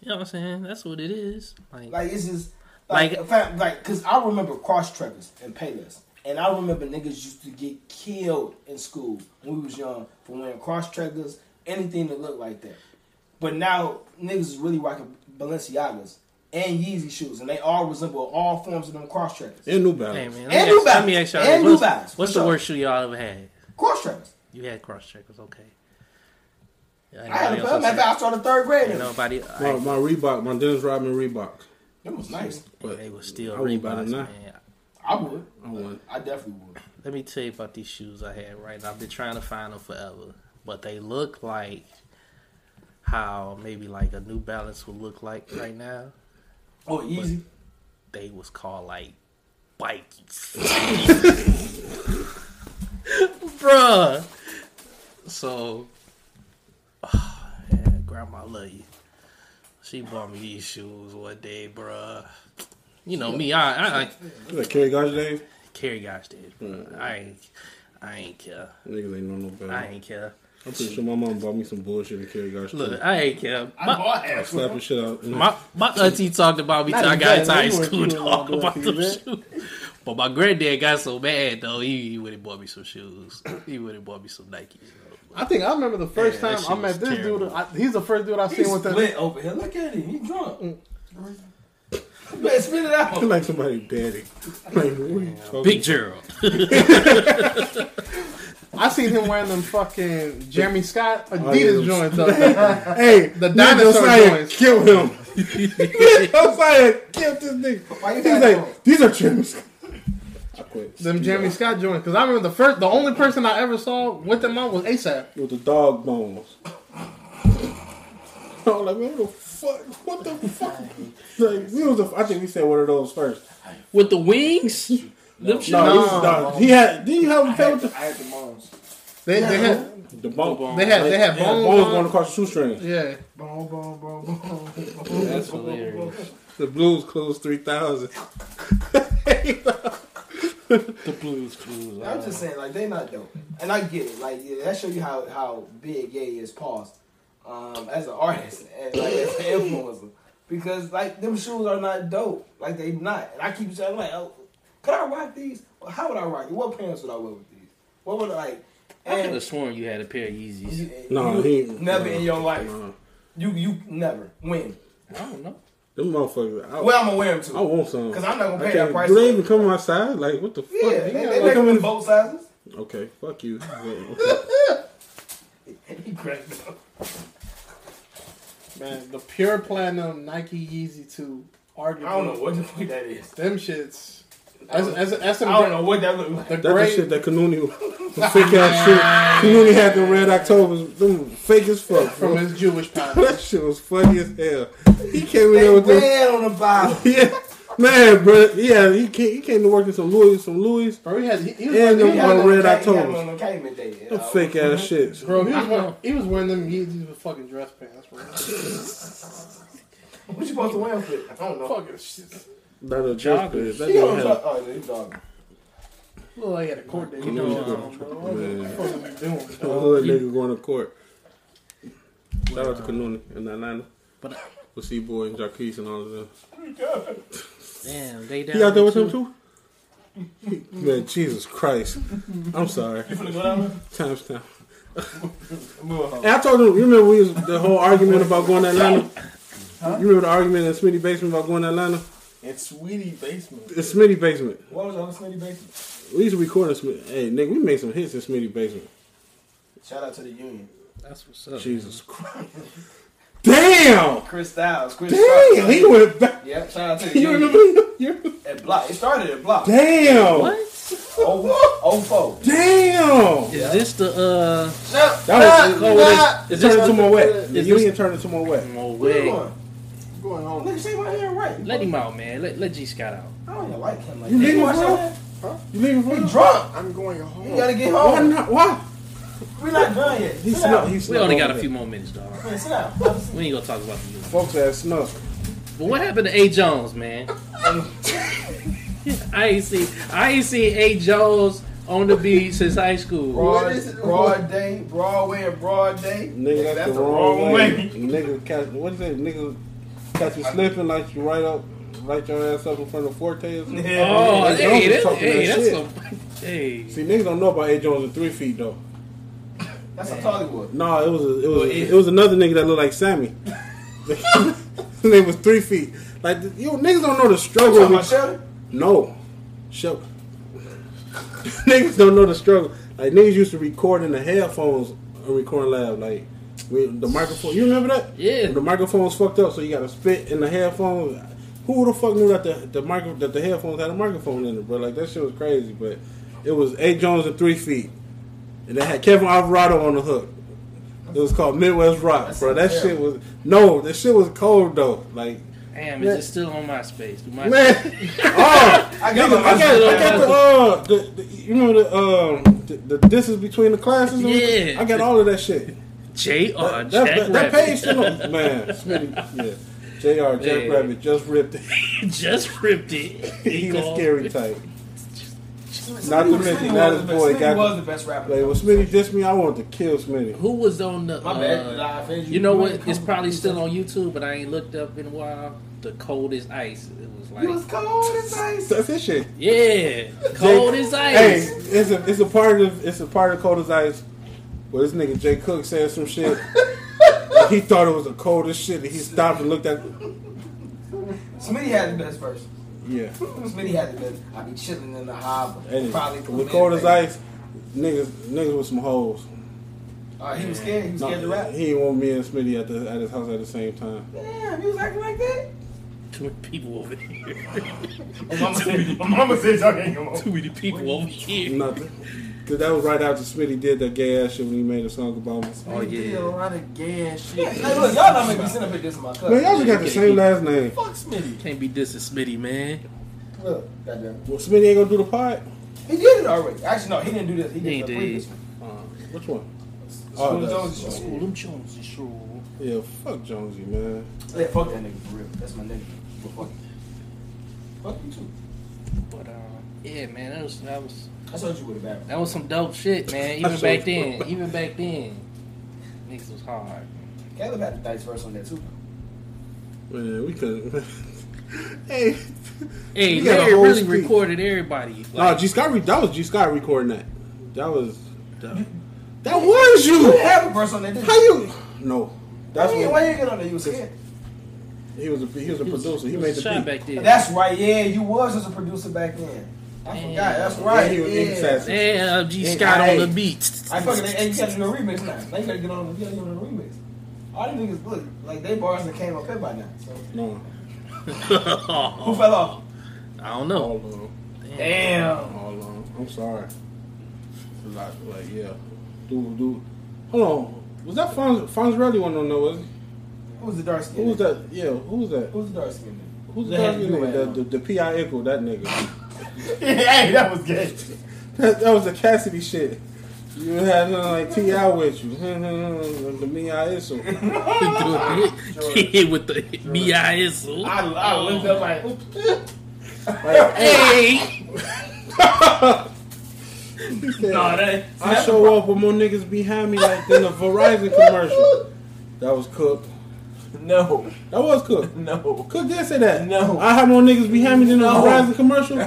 You know what I'm saying? That's what it is. Like, Like it's just like Like- like, fact, like cause I remember cross trekkers and payless, and I remember niggas used to get killed in school when we was young for wearing cross trekkers, anything that looked like that. But now niggas is really rocking Balenciagas and Yeezy shoes, and they all resemble all forms of them cross trekkers. And New hey man, And let me, New ask, let me Balance. ask y'all. And this. New what's Balance, what's for the sure. worst shoe y'all ever had? Cross trekkers. You had cross checkers, okay? Yeah, I had a anybody pair. else Matter of I started third grade. Ain't nobody. My, I, my Reebok, my Dennis Rodman Reebok. That was nice. But they were still I wouldn't buy them Reeboks, man. I would. I want. I definitely would. Let me tell you about these shoes I had right now. I've been trying to find them forever, but they look like how maybe like a New Balance would look like right now. Oh, easy. They was called like bikies, *laughs* bruh. So, *sighs* yeah, grandma, I love you. She bought me these shoes one day, bruh. You know me, I I, I like Kerry Gardner days? carry gosh did. bruh. I ain't I ain't care. Niggas ain't know no better. I ain't care. I'm pretty sure my mom bought me some bullshit and Kerry Gardner. Look, I ain't care. I My, bought half. slapping shit out. my my auntie talked about me Not till I got into high school weren't- you dog, weren't about doing shoes. But my granddad got so mad though, he, he would have bought me some shoes. He would have bought me some Nikes. I think I remember the first Yeah, time I met this terrible. dude. I, he's the first dude I He's seen with that. split over here. Look at him. He drunk. Mm. Man, spit it out. I like somebody daddy. Like, what are you talking Big Gerald. *laughs* I seen him wearing them fucking Jeremy Scott Oh, Adidas yeah. joints. Though. *laughs* Hey, The Nick dinosaur Josiah joints. Kill him. Nick *laughs* Josiah killed this nigga. Why you He's got like, these are trims. I quit. them Jeremy Scott joints. Because I remember the first, the only person I ever saw with them on was ASAP. With the dog bones. *laughs* I was like, man, what the fuck? What the fuck? *laughs* Like, we was the, I think we said one of those first. With the wings? Them shoes? No, No. he, no, he had. Did you have him play with the, I had the moms. They, they had the bone? they had they had They had bones, bones on. going across the shoestrings. Yeah, Boom, boom, boom, boom. That's hilarious. The Blues Clues 3000. *laughs* The Blues Clues. I'm just saying, like they not dope, and I get it. Like yeah, that show you how how big Ye is. Pause. Um, as an artist and like as an influencer, because like them shoes are not dope. Like they not. And I keep saying like, oh, could I rock these? How would I rock it? What pants would I wear with these? What would I like? I could And have sworn you had a pair of Yeezys. you, No, you he never no, in your life. no. You you never win. I don't know. Them motherfuckers. I, Well, I'm gonna wear them too. I too. want some. Cause I'm not gonna pay that can't- price. Do they for even it. come outside? Like, what the fuck? Yeah, You they, gotta, they come them in- in both sizes. Okay, fuck you. *laughs* Okay. *laughs* He cracked up. man. The pure platinum Nike Yeezy Two. Arguably, I don't know what the fuck that is. them shits. That's, that's, that's some I don't know what that look like. The That's the great, shit that Kanuni, fake ass shit. *laughs* Kanuni had the red Octobers, them fake as fuck. from Bro. his Jewish past. *laughs* That shit was funny as hell. He came in They there with them. red on the bottom. *laughs* Yeah, man, bro. Yeah, he came, he came to work in some Louis, some Louis. Bro, he had he, he was And wearing them them, He had on them red on the ca- he had Octobers. them the day. Them fake ass mm-hmm. shit. bro. He was wearing, he was wearing them Yeezys with fucking dress pants. Bro. What you supposed to wear them with? I don't know. fucking shit. Not a Joggers. joke. That He dude on had. top- Oh, he's dog. Look like he had a court date. You know, What the fuck are we doing? A dog? hood nigga going to court. Shout out to Kanuni in Atlanta. But- With C-Boy and Jarquez and all of them. Damn, they down. He out there with too. him too? Man, Jesus Christ. I'm sorry. Times time. And I told him, you remember we was the whole argument about going to Atlanta? You remember the argument in Smitty basement about going to Atlanta? In Sweetie basement. It's Smitty basement. What was on the Smitty basement? We used to record in Smitty. Hey, nigga, we made some hits in Smitty basement. Shout out to the Union. That's what's up. Jesus Christ. Damn! Chris Styles. Chris Damn! Styles. He went back. Yep, shout out to the You Union. remember? You- At Block. It started at Block. Damn! What? Oh, oh, four. Damn! Is this the uh? That was, Nah, nah. it, it turned into more wet. The this- union turned into more wet. No Where you way. Going? Going home. Nigga, say my hair right. Let him out, man. Let let G Scott out. I don't even like him like You that. leaving, watch bro? that? You leaving for He him? drunk. I'm going home. You gotta get home. Why home. not? Why? We're not done yet. He Sit snuck. down. He We only got a few more minutes, dog. Man, sit down. We ain't gonna talk about the union. Folks ass snuck. But what happened to A Jones, man? *laughs* I ain't see I ain't seen A Jones on the beat since high school. Broad, broad day, Broadway and broad day. Nigga, that's, the, wrong, way. Nigga, catch, what is it? Nigga, catch you slipping, like you right up, light your ass up in front of Forte or something. Yeah. Oh, A. Jones hey, was that's, talking hey, that that's shit. some. Hey, See, niggas don't know about A. Jones in three feet though. That's how tall he was. No, it was a, it was Well, it- it was another nigga that looked like Sammy. *laughs* His name was three feet. Like yo, niggas don't know the struggle. talking with- Shelly? No. Show. *laughs* niggas don't know the struggle. Like niggas used to record in the headphones on recording lab. Like with the microphone. You remember that? Yeah. The microphone's fucked up, so you got to spit in the headphones. Who the fuck knew that the the micro that the headphones had a microphone in it, bro? Like that shit was crazy. But it was A Jones and three feet, and they had Kevin Alvarado on the hook. It was called Midwest Rock, bro. That sounds shit was no, that shit was cold though. Like damn, is it still on MySpace? Do my man, *laughs* oh, I got Nigga, my I got, I got the, uh, the, the, you know the, um, the, the distance between the classes? Yeah. I got all of that shit. J.R. That, Jack that, that page still man. Smitty, yeah. Jr. Jack Rabbit just ripped it. *laughs* just ripped it. he the called- scary type. Not to mention Smitty that his boy best- got- was the best rapper. Like when Smitty dissed me, I wanted to kill Smitty. Who was on the? My bad. uh, Nah, fans, you know what? It's probably still on YouTube, but I ain't looked up in a while. The coldest ice. It was like, You was cold as ice. That's his shit. yeah, cold as ice. Hey, it's a it's a part of it's a part of Cold as Ice. Where this nigga Jay Cook said some shit. *laughs* and he thought it was the coldest shit. And he stopped and looked at. Smitty had the best verse. Yeah. Smitty had the best. I be chilling in the harbor. And Probably put with me Cold as Ice, niggas niggas with some holes. Uh, he was scared. He was No, scared to rap. he didn't want me and Smitty at the at his house at the same time. Damn, you was acting like that. Too many people over here. *laughs* My mama said, my mama said y'all can't come Too many people over here. Nothing. Cause that was right after Smitty did that gay ass shit when he made a song about me. Oh yeah. a lot of gay ass shit. Hey, look, y'all not make me sit up at this in my cousin. Man, y'all just got the same last name. Fuck Smitty. Can't be dissing Smitty, man. Look, goddamn. Well, Smitty ain't gonna do the pod. He did it already. Actually, no, he didn't do this. He did He the did. previous one. Uh, which one? School Oh, of Jones is School them Jones is true. Yeah, fuck Jonesy, man. Yeah, fuck that nigga for real. That's my nigga. But fuck you. Fuck you too. But uh, yeah, man, that was that was I told you would have been. that was some dope shit, man. *laughs* Even back then, even back then, niggas was hard. Caleb had the nice verse on that too. Man, we couldn't. *laughs* hey, Hey, You got a Larry whole really speech. recorded everybody. no, Like, G Scott. Re- that was G Scott recording that. That was. That, that was You you. have a verse on that, did How you? you? No, That's that's why, what why you get on there? You was scared. he was. A, he was a he was- producer. He, he made was the beat. back then. That's right. Yeah, you was as a producer back then. I forgot. That's right. he was- he was yeah. sassy. G Hey, Scott hey. on the beat. I fucking and you got to do a remix now. Now you got to get on. You got to get on the remix. All these niggas look like they bars that came up here by now. So No, *laughs* who fell off? I don't know. hold on, Damn. hold on. I'm sorry. Like, like yeah, Dude, dude. Hold on. Was that Fonz? Fonz really one on there? Was he? Who was the dark skin? Who was that? Yeah, who was that? Who was the dark skin? Who's the That had dark you at The, the, the P.I. Ickle, that nigga. *laughs* hey, that was good. That, that was the Cassidy shit. You had nothing like T.I. with you. *laughs* the me I is Hit *laughs* with the B.I.S.O. I, I looked up like, Hey, no, that. I show up with more niggas behind me like in a Verizon commercial. That was Cook. No, That was Cook. no, Cook did say that. No. I have more niggas behind me than a No. Verizon commercial. no.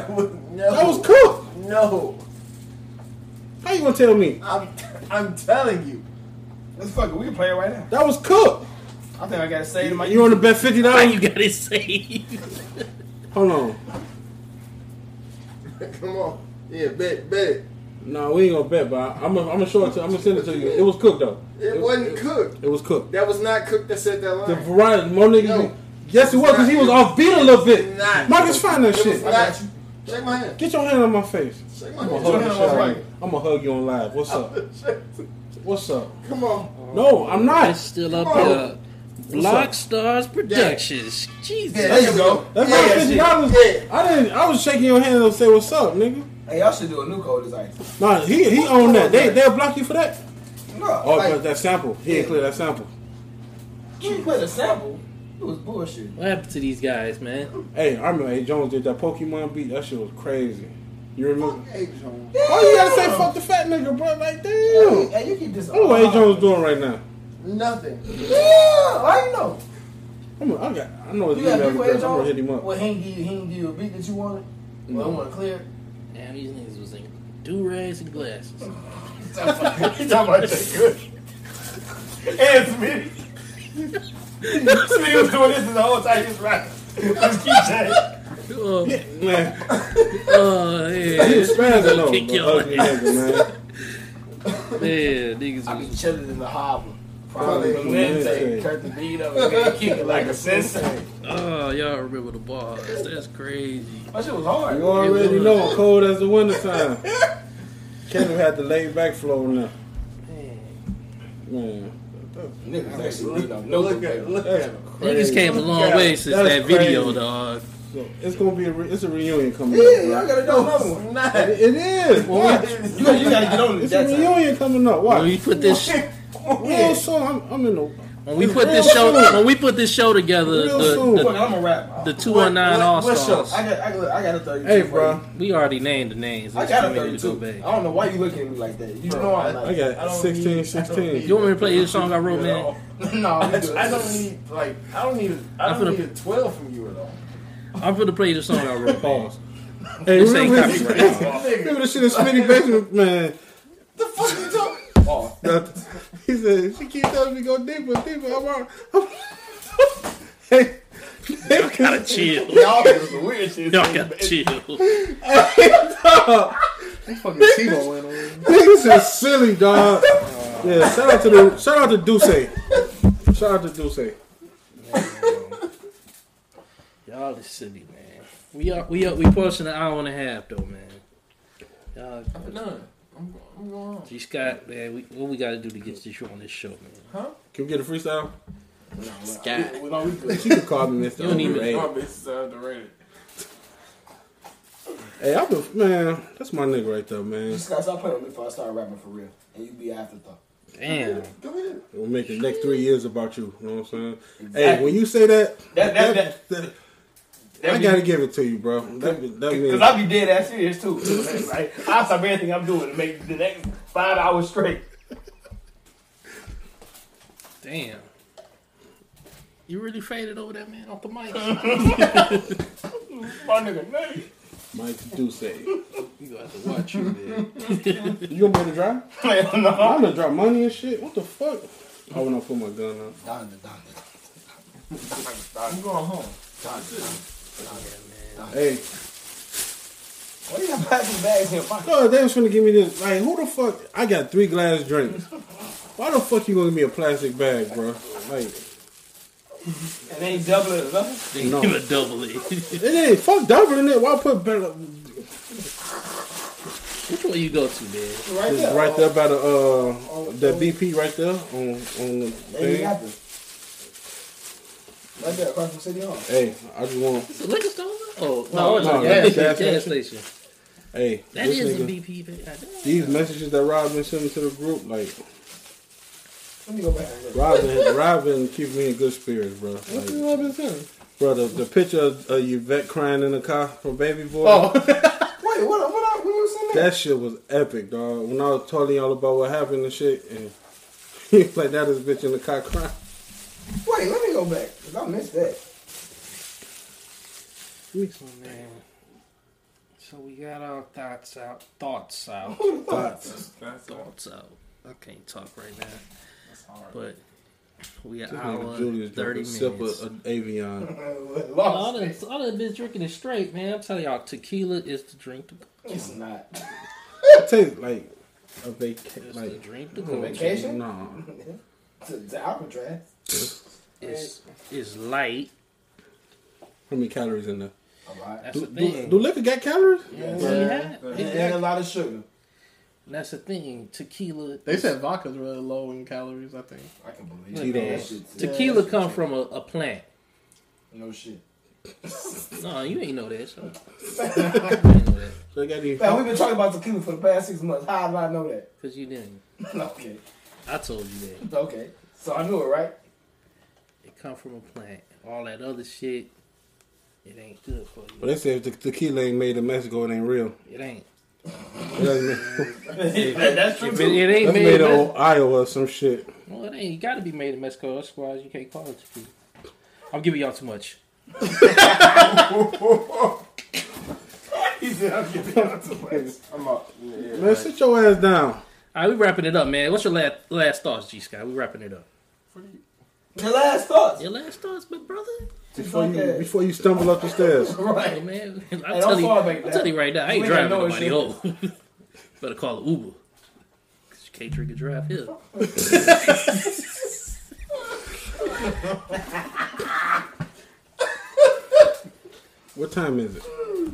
That was Cook. no. How you gonna tell me? I'm, I'm telling you. Let's fuck it. We can play it right now. That was Cook. I think I gotta say it in my. You want to bet fifty why dollars? you gotta say? Hold on. *laughs* Come on. Yeah, bet, bet it. No, we ain't gonna bet, but I- I'm gonna I'm gonna show it to. I'm gonna send it to you. It was cooked though. It wasn't cooked. It was cooked. That was not cooked that said that line. The line. Verizon, more niggas. No. be- yes, it was because he was off beat a little bit. Not. Marcus, find that It was shit. not. Shake my hand. Get your hand on my face. Shake my I'm hand. gonna hug hand you. on my shit out of right. I'm gonna hug you on live. What's up? *laughs* What's up? Come on. No, I'm not. It's still up Come on. here. Block Stars Productions. Jesus. Yeah, there you go. That's yeah, not fifty dollars. Yeah. I didn't. I was shaking your hand and say what's up, nigga. Hey, y'all should do a new code design. Nah, he he owned that. They they'll block you for that. No, Oh, like, that sample. He ain't clear that sample. you played a sample. It was bullshit. What happened to these guys, man? Hey, I remember A. Jones did that Pokemon beat. That shit was crazy. You remember? Hey, Jones. Why you gotta say fuck the fat nigga, bro? Like Hey, damn. hey, you keep this. I know what A. Jones doing right now. Nothing. Yeah, why you know? I'm, I got. I know his You got email A. address. I'm gonna hit him up. Well, he ain't give you, he ain't give you a beat that you wanted. Well, No. I want to clear. Damn, these niggas was in do rags and glasses. *laughs* You talking about Jay Good? And Smitty. Smitty was doing this the whole time he was rapping. Just keep saying. Oh, Man, *laughs* oh he yeah. was spazzing though. Kick the your ugly ass. nigga, man. Yeah, niggas I be was chilling in the harbor. Probably Probably Wednesday. Wednesday. Cut the beat up *laughs* and then kick it like a sensei. Oh, y'all remember the bars. That's crazy. That shit was hard. You already know cold as the wintertime. Kevin had the laid back flow now. Man, Niggas actually lean Look at look at him. Niggas came a long way since That's that video, dog. So it's gonna be a re- it's a reunion coming Yeah, up. y'all gotta do another one. It, it is. What? You gotta, you gotta get on it It's that a time. reunion coming up. When we What? put this, Oh, real soon. I'm, I'm in the. When we put this show, when we put this show together, Real soon. the, Fuck, the, I'm a rap. the two one nine all What show? stars. I got, I got, I got a 32. Hey, bro. you. We already named the names. I Let's got a get to go 32. back. I don't know why you looking at me like that. You Bro, know I'm I- not. I got don't 16, need- I don't 16. need- You want me to play your song I wrote, man? *laughs* no, I, you do it. I don't need like I don't need I I'm don't finna- need a twelve from you at all. I'm gonna play the song I wrote. man. *laughs* Pause. Hey, This ain't remember, copyright. *laughs* remember the shit in Smitty Basement, man? The fuck you talking? Oh, That- he said, she keep telling me go deeper, deeper. I'm out. I'm, hey, Y'all gotta *laughs* chill. y'all do some weird shit. Y'all gotta chill. *laughs* Fucking Tebow went on. niggas is silly, dog. Yeah, shout out to the shout out to Duce. Shout out to Duce. Y'all is silly, man. We are we are we pushing an hour and a half though, man. Y'all, I'm done. I'm, I'm going home. G Scott, man, we, what we gotta do to get you on this show, man? Huh? Can we get a freestyle? No, Scott. We, we, we, we, She could call me Mr. You don't even- Underrated. This uh, underrated. Hey, I've been man. That's my nigga right there, man. just gotta stop playing with me before I start rapping for real, and you be afterthought. Damn. Go ahead. We'll make the next three years about you. You know what I'm saying? Hey, when you say that, That- that- that- I gotta give it to you, bro. That, that means Because I be dead ass serious too. *laughs* Like, I stop everything I'm doing to make the next five hours straight. Damn. You really faded over that man off the mic. *laughs* My nigga, name. Mike Duce. You gonna have to watch you, man. You gonna be able to drive? Hell no. I'm gonna drop money and shit. What the fuck? I wanna put my gun on. Donda, Donda. I'm going home. Hey, Why you got plastic bags in your pocket? oh, they was finna give me this. Like, who the fuck? I got three glass drinks. Why the fuck you gonna give me a plastic bag, bro? Like, And they ain't doubling it or nothing? They No. give a double it. *laughs* it ain't fuck doubling it. Why put better? Which one you go to, man? Right It's there. right there by the uh that BP right there on on the There you got it. Right there across from City Hall. Hey, I just want. It's a liquor store? Oh, No, no, it's it's a a gas gas, station. station. Hey, That this is a nigga- BP. man. These messages that Rob been sending to the group, like Let me go back Robin, look. Rob been, Rob been keeping me in good spirits, bro. What Like, the hell been saying? bro, the, the picture of uh, Yvette crying in the car from Baby Boy. Oh, *laughs* Wait, what? What? What? When you seen that? That shit was epic, dog. When I was telling y'all about what happened and shit, and he was *laughs* like that is a bitch in the car crying. Wait, let me go back. Cause I missed that. Oh, man. So we got our thoughts out. Thoughts out. Thoughts. Thoughts out. I can't talk right now. that's hard. But we an This hour Julius 30 a sip minutes. of, of Avion. *laughs* all Lost. that, all that bitch drinking is straight, man. I'm telling y'all, tequila is the drink to go. It's not. It tastes like a vacation. It's the Like drink to go. Vacation? no, *laughs* It's, it's Alcatraz. It's, it's light. how many calories in there? All right. That's Do, the do, thing. do liquor got calories? Yeah, Yeah. yeah. Yeah. It And a lot of sugar. That's the thing. Tequila. they said vodka's really low in calories. I think. I can believe Look, it. man. That shit too. Tequila come from a, a plant. No shit. *laughs* No, you ain't know that. So. *laughs* you ain't know that They got any? Man, we've been talking about tequila for the past six months. How did I know that? because you didn't. *laughs* okay. I told you that. Okay. So I knew it, right? It come from a plant. All that other shit, it ain't good for But you. they say if the tequila ain't made in Mexico, it ain't real. It ain't. It doesn't mean- *laughs* that, that's true If too. it, it ain't That's made, made in in Iowa or some shit. well, it ain't. You got to be made in Mexico. Otherwise, you can't call it tequila. I'm giving y'all too much. *laughs* *laughs* He said, I'm giving y'all too much. I'm up. Yeah, Man, sit your ass down. All right, we wrapping it up, man. What's your last last thoughts, G Scott? We wrapping it up. Your last thoughts. Your last thoughts, my brother. Before you Okay. before you stumble up the stairs. *laughs* Hey, Right. man. I'll don't tell you. I'll tell you right now. I ain't driving nobody shit. home. *laughs* Better call an Uber. 'Cause you can't drink and drive here. *laughs* What time is it?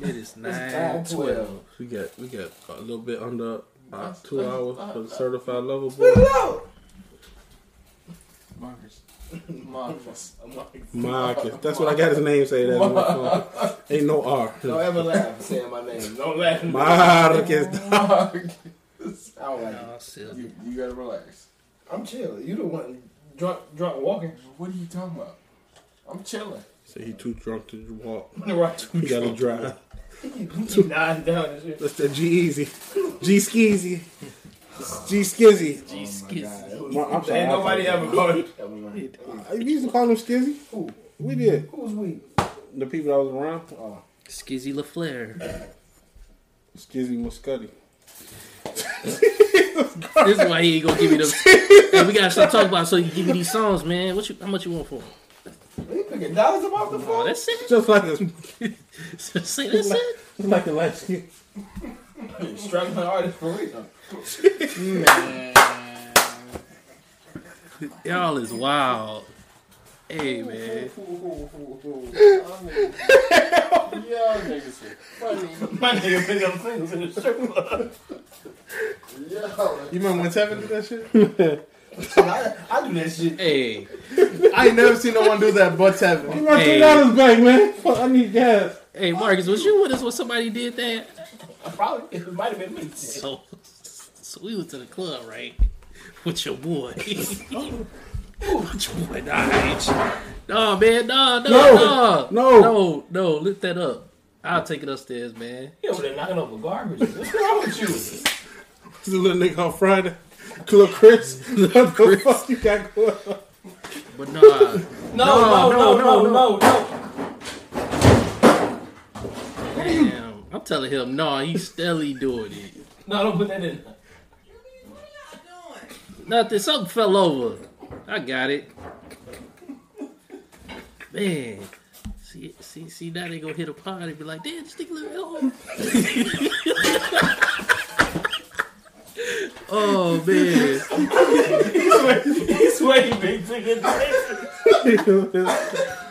It is time nine twelve. We got we got a little bit under uh, two hours for the certified lover Spit boy. it out. Marcus. Marcus. Marcus. That's what I got his name say that on my phone. Ain't no R. Don't ever laugh saying my name. Don't laugh. Marcus. I don't like it. Oh. You, you gotta relax. I'm chill. You the one drunk, drunk walking. What are you talking about? I'm chilling. Say he too drunk to walk. *laughs* right. He gotta drive. *laughs* You nodding down. That's the G Easy. G Skeezy. G Skizzy. Jeez, oh My- I'm sorry. Ain't nobody I- ever called it. We uh, used to call him Skizzy. Who? We did. Who's we? The people that was around. Oh. Skizzy LaFleur. Skizzy Muscuddy. This is why he ain't gonna give me them. *laughs* hey, we gotta stop talking about so you give me these songs, man. What you? How much you want for? 'em? You picking dollars about the Oh, phone? that's it. Just like a, *laughs* Say that's it. like a last year. Struggling artist for real. Man. Y'all is wild. Hey man, Y'all niggas are funny. My nigga picked up singles in the strip club. Yo, You remember when Tevin did that shit? I, *laughs* I do that shit. hey, I ain't never seen no one do that but Tevin. Give my Hey. three dollars back, man. Fuck, I need gas. hey, Marcus, was you with us when somebody did that? I *laughs* probably it might have been me. So, so we went to the club, right? *laughs* With your boy. *laughs* With your boy, nah, no, man, no, no, No. no, No. no, no, lift that up. I'll take it upstairs, man. You over there knocking over garbage. What's wrong with you? This a little nigga on Friday. Little Chris. What the fuck you got going on? But nah, No, no, no, no, no, no, no, no. Damn, I'm telling him, no, he's steadily doing it. *laughs* No, don't put that in. Nothing, something fell over. I got it. Man. See, see, see, now they gonna hit a pod and be like, damn, just stick a little bit Oh man. He's he's sweating big ticket. *laughs*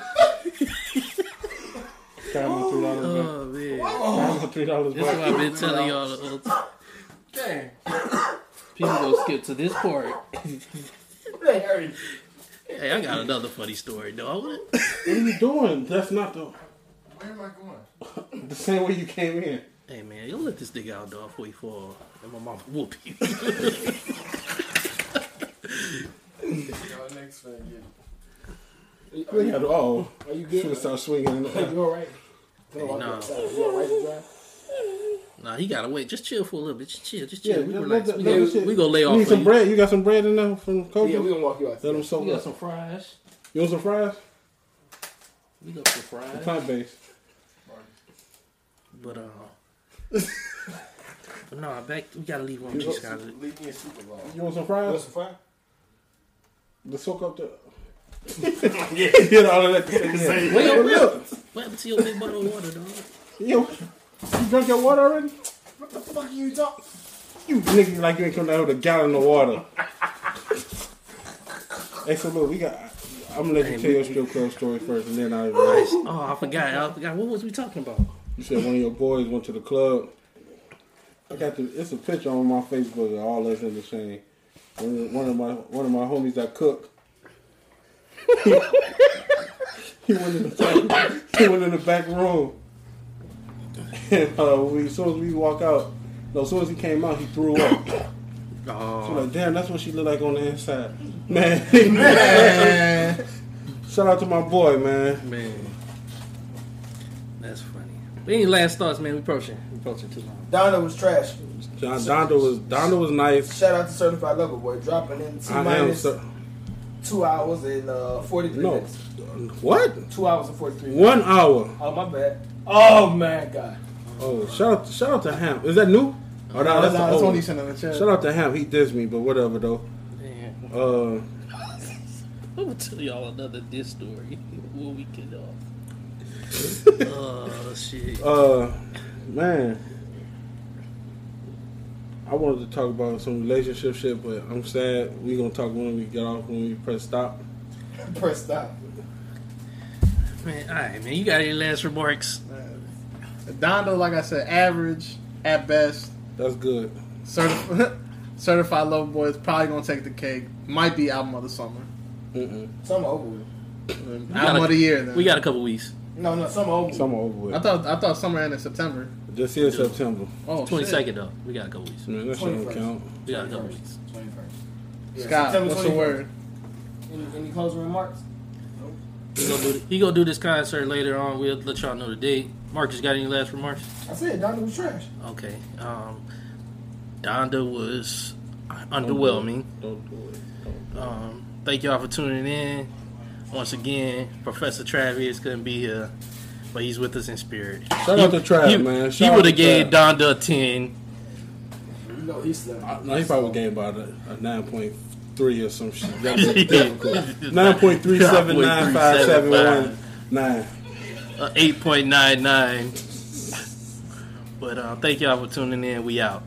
Got my three dollars back. Oh man. Got my three dollars This is what I've been telling y'all the whole time. damn. People gonna skip to this part. They hurry. Hey, I got another funny story, though. What are you doing? That's not the Where am I going? *laughs* the same way you came in. Hey man, you let this nigga out dog before he fall. And my mama whoop you. *laughs* Y'all niggas finna get Are you, Yeah, oh, are you should good? have started swinging. In the You alright? Hey, no. You alright to drive? Nah, he gotta wait. Just chill for a little bit. Just chill. Just Yeah, chill. we let- relax. let- we, let gonna, the we gonna lay You off need for some you. bread? You got some bread in there from Kobe? Yeah, we gonna walk you out. Let them soak We got some fries. You want some fries? We got some fries. Plant based. But uh, *laughs* but no, back we gotta leave on G Scott. leave me a super long. You want some fries? You want fries? some fries? The soak up the. Get all of that. Wait, Wait, yo, look. what happened to your big bottle of water, dog? Yo, you drank your water already? What the fuck are you talking? You nigga like you ain't come down with a gallon of water. hey, so look, we got. I'm gonna let you tell your strip club story first, and then I. Oh, I forgot. I forgot. What was we talking about? You said one of your boys went to the club. I got the. It's a picture on my Facebook of all us in the same. One of, one of my one of my homies that cook. He went in the back, he went in the back room. And uh, we, as soon as we walk out, no, as soon as he came out, he threw up. So Oh, like, damn, that's what she looked like on the inside. Man, Man. shout out to my boy, man. man, that's funny. But any last thoughts, man? We approaching. We approaching too long. Donda was trash. John Donda was Donda was nice. Shout out to Certified Lover Boy, dropping in T I am minus so, two hours and uh, 43 no. minutes. What? Two hours and 43 minutes. One hour. Oh, my bad. Oh, man, God. Oh, shout out, shout out to Ham. Is that new? Oh, no, Nah, that's that's, the that's old. what he sent in the chat. Shout out to Ham. He dissed me, but whatever though. Man, Uh, *laughs* I'm gonna tell y'all another diss story when we get off. *laughs* oh shit. uh, man. I wanted to talk about some relationship shit, but I'm sad. We gonna talk when we get off when we press stop. *laughs* Press stop. Man, all right, man. You got any last remarks? Donda, like I said, average at best. That's good. Certif- *laughs* Certified Lover Boy is probably gonna take the cake. Might be album of the summer. Mm-mm. Some over with. album a- of the year. Then. We got a couple weeks. No, no, some over with. Summer over with. I thought I thought summer ended in September. This here September. Oh, Twenty shit. second though. We got a couple weeks. Man, that shit don't 21st. count. We got a couple weeks. 21st. Scott, September what's the 21st. word? Any, any closing remarks? He gonna, do, he gonna do this concert later on. We'll let y'all know the date. Marcus, got any last remarks? I said Donda was trash. Okay. Um, Donda was underwhelming. Don't do it. Don't do it. Um, thank y'all for tuning in. Once again, Professor Travis couldn't be here, but he's with us in spirit. Shout out to Trav, he, man. He Shout out would have gave Trav. Donda a ten. You know he slept. Uh, No, he probably gave about a, a nine point three or some shit. That'd be difficult. Nine point three seven nine five seven one nine. Uh, eight point nine nine. But uh, thank y'all for tuning in. We out.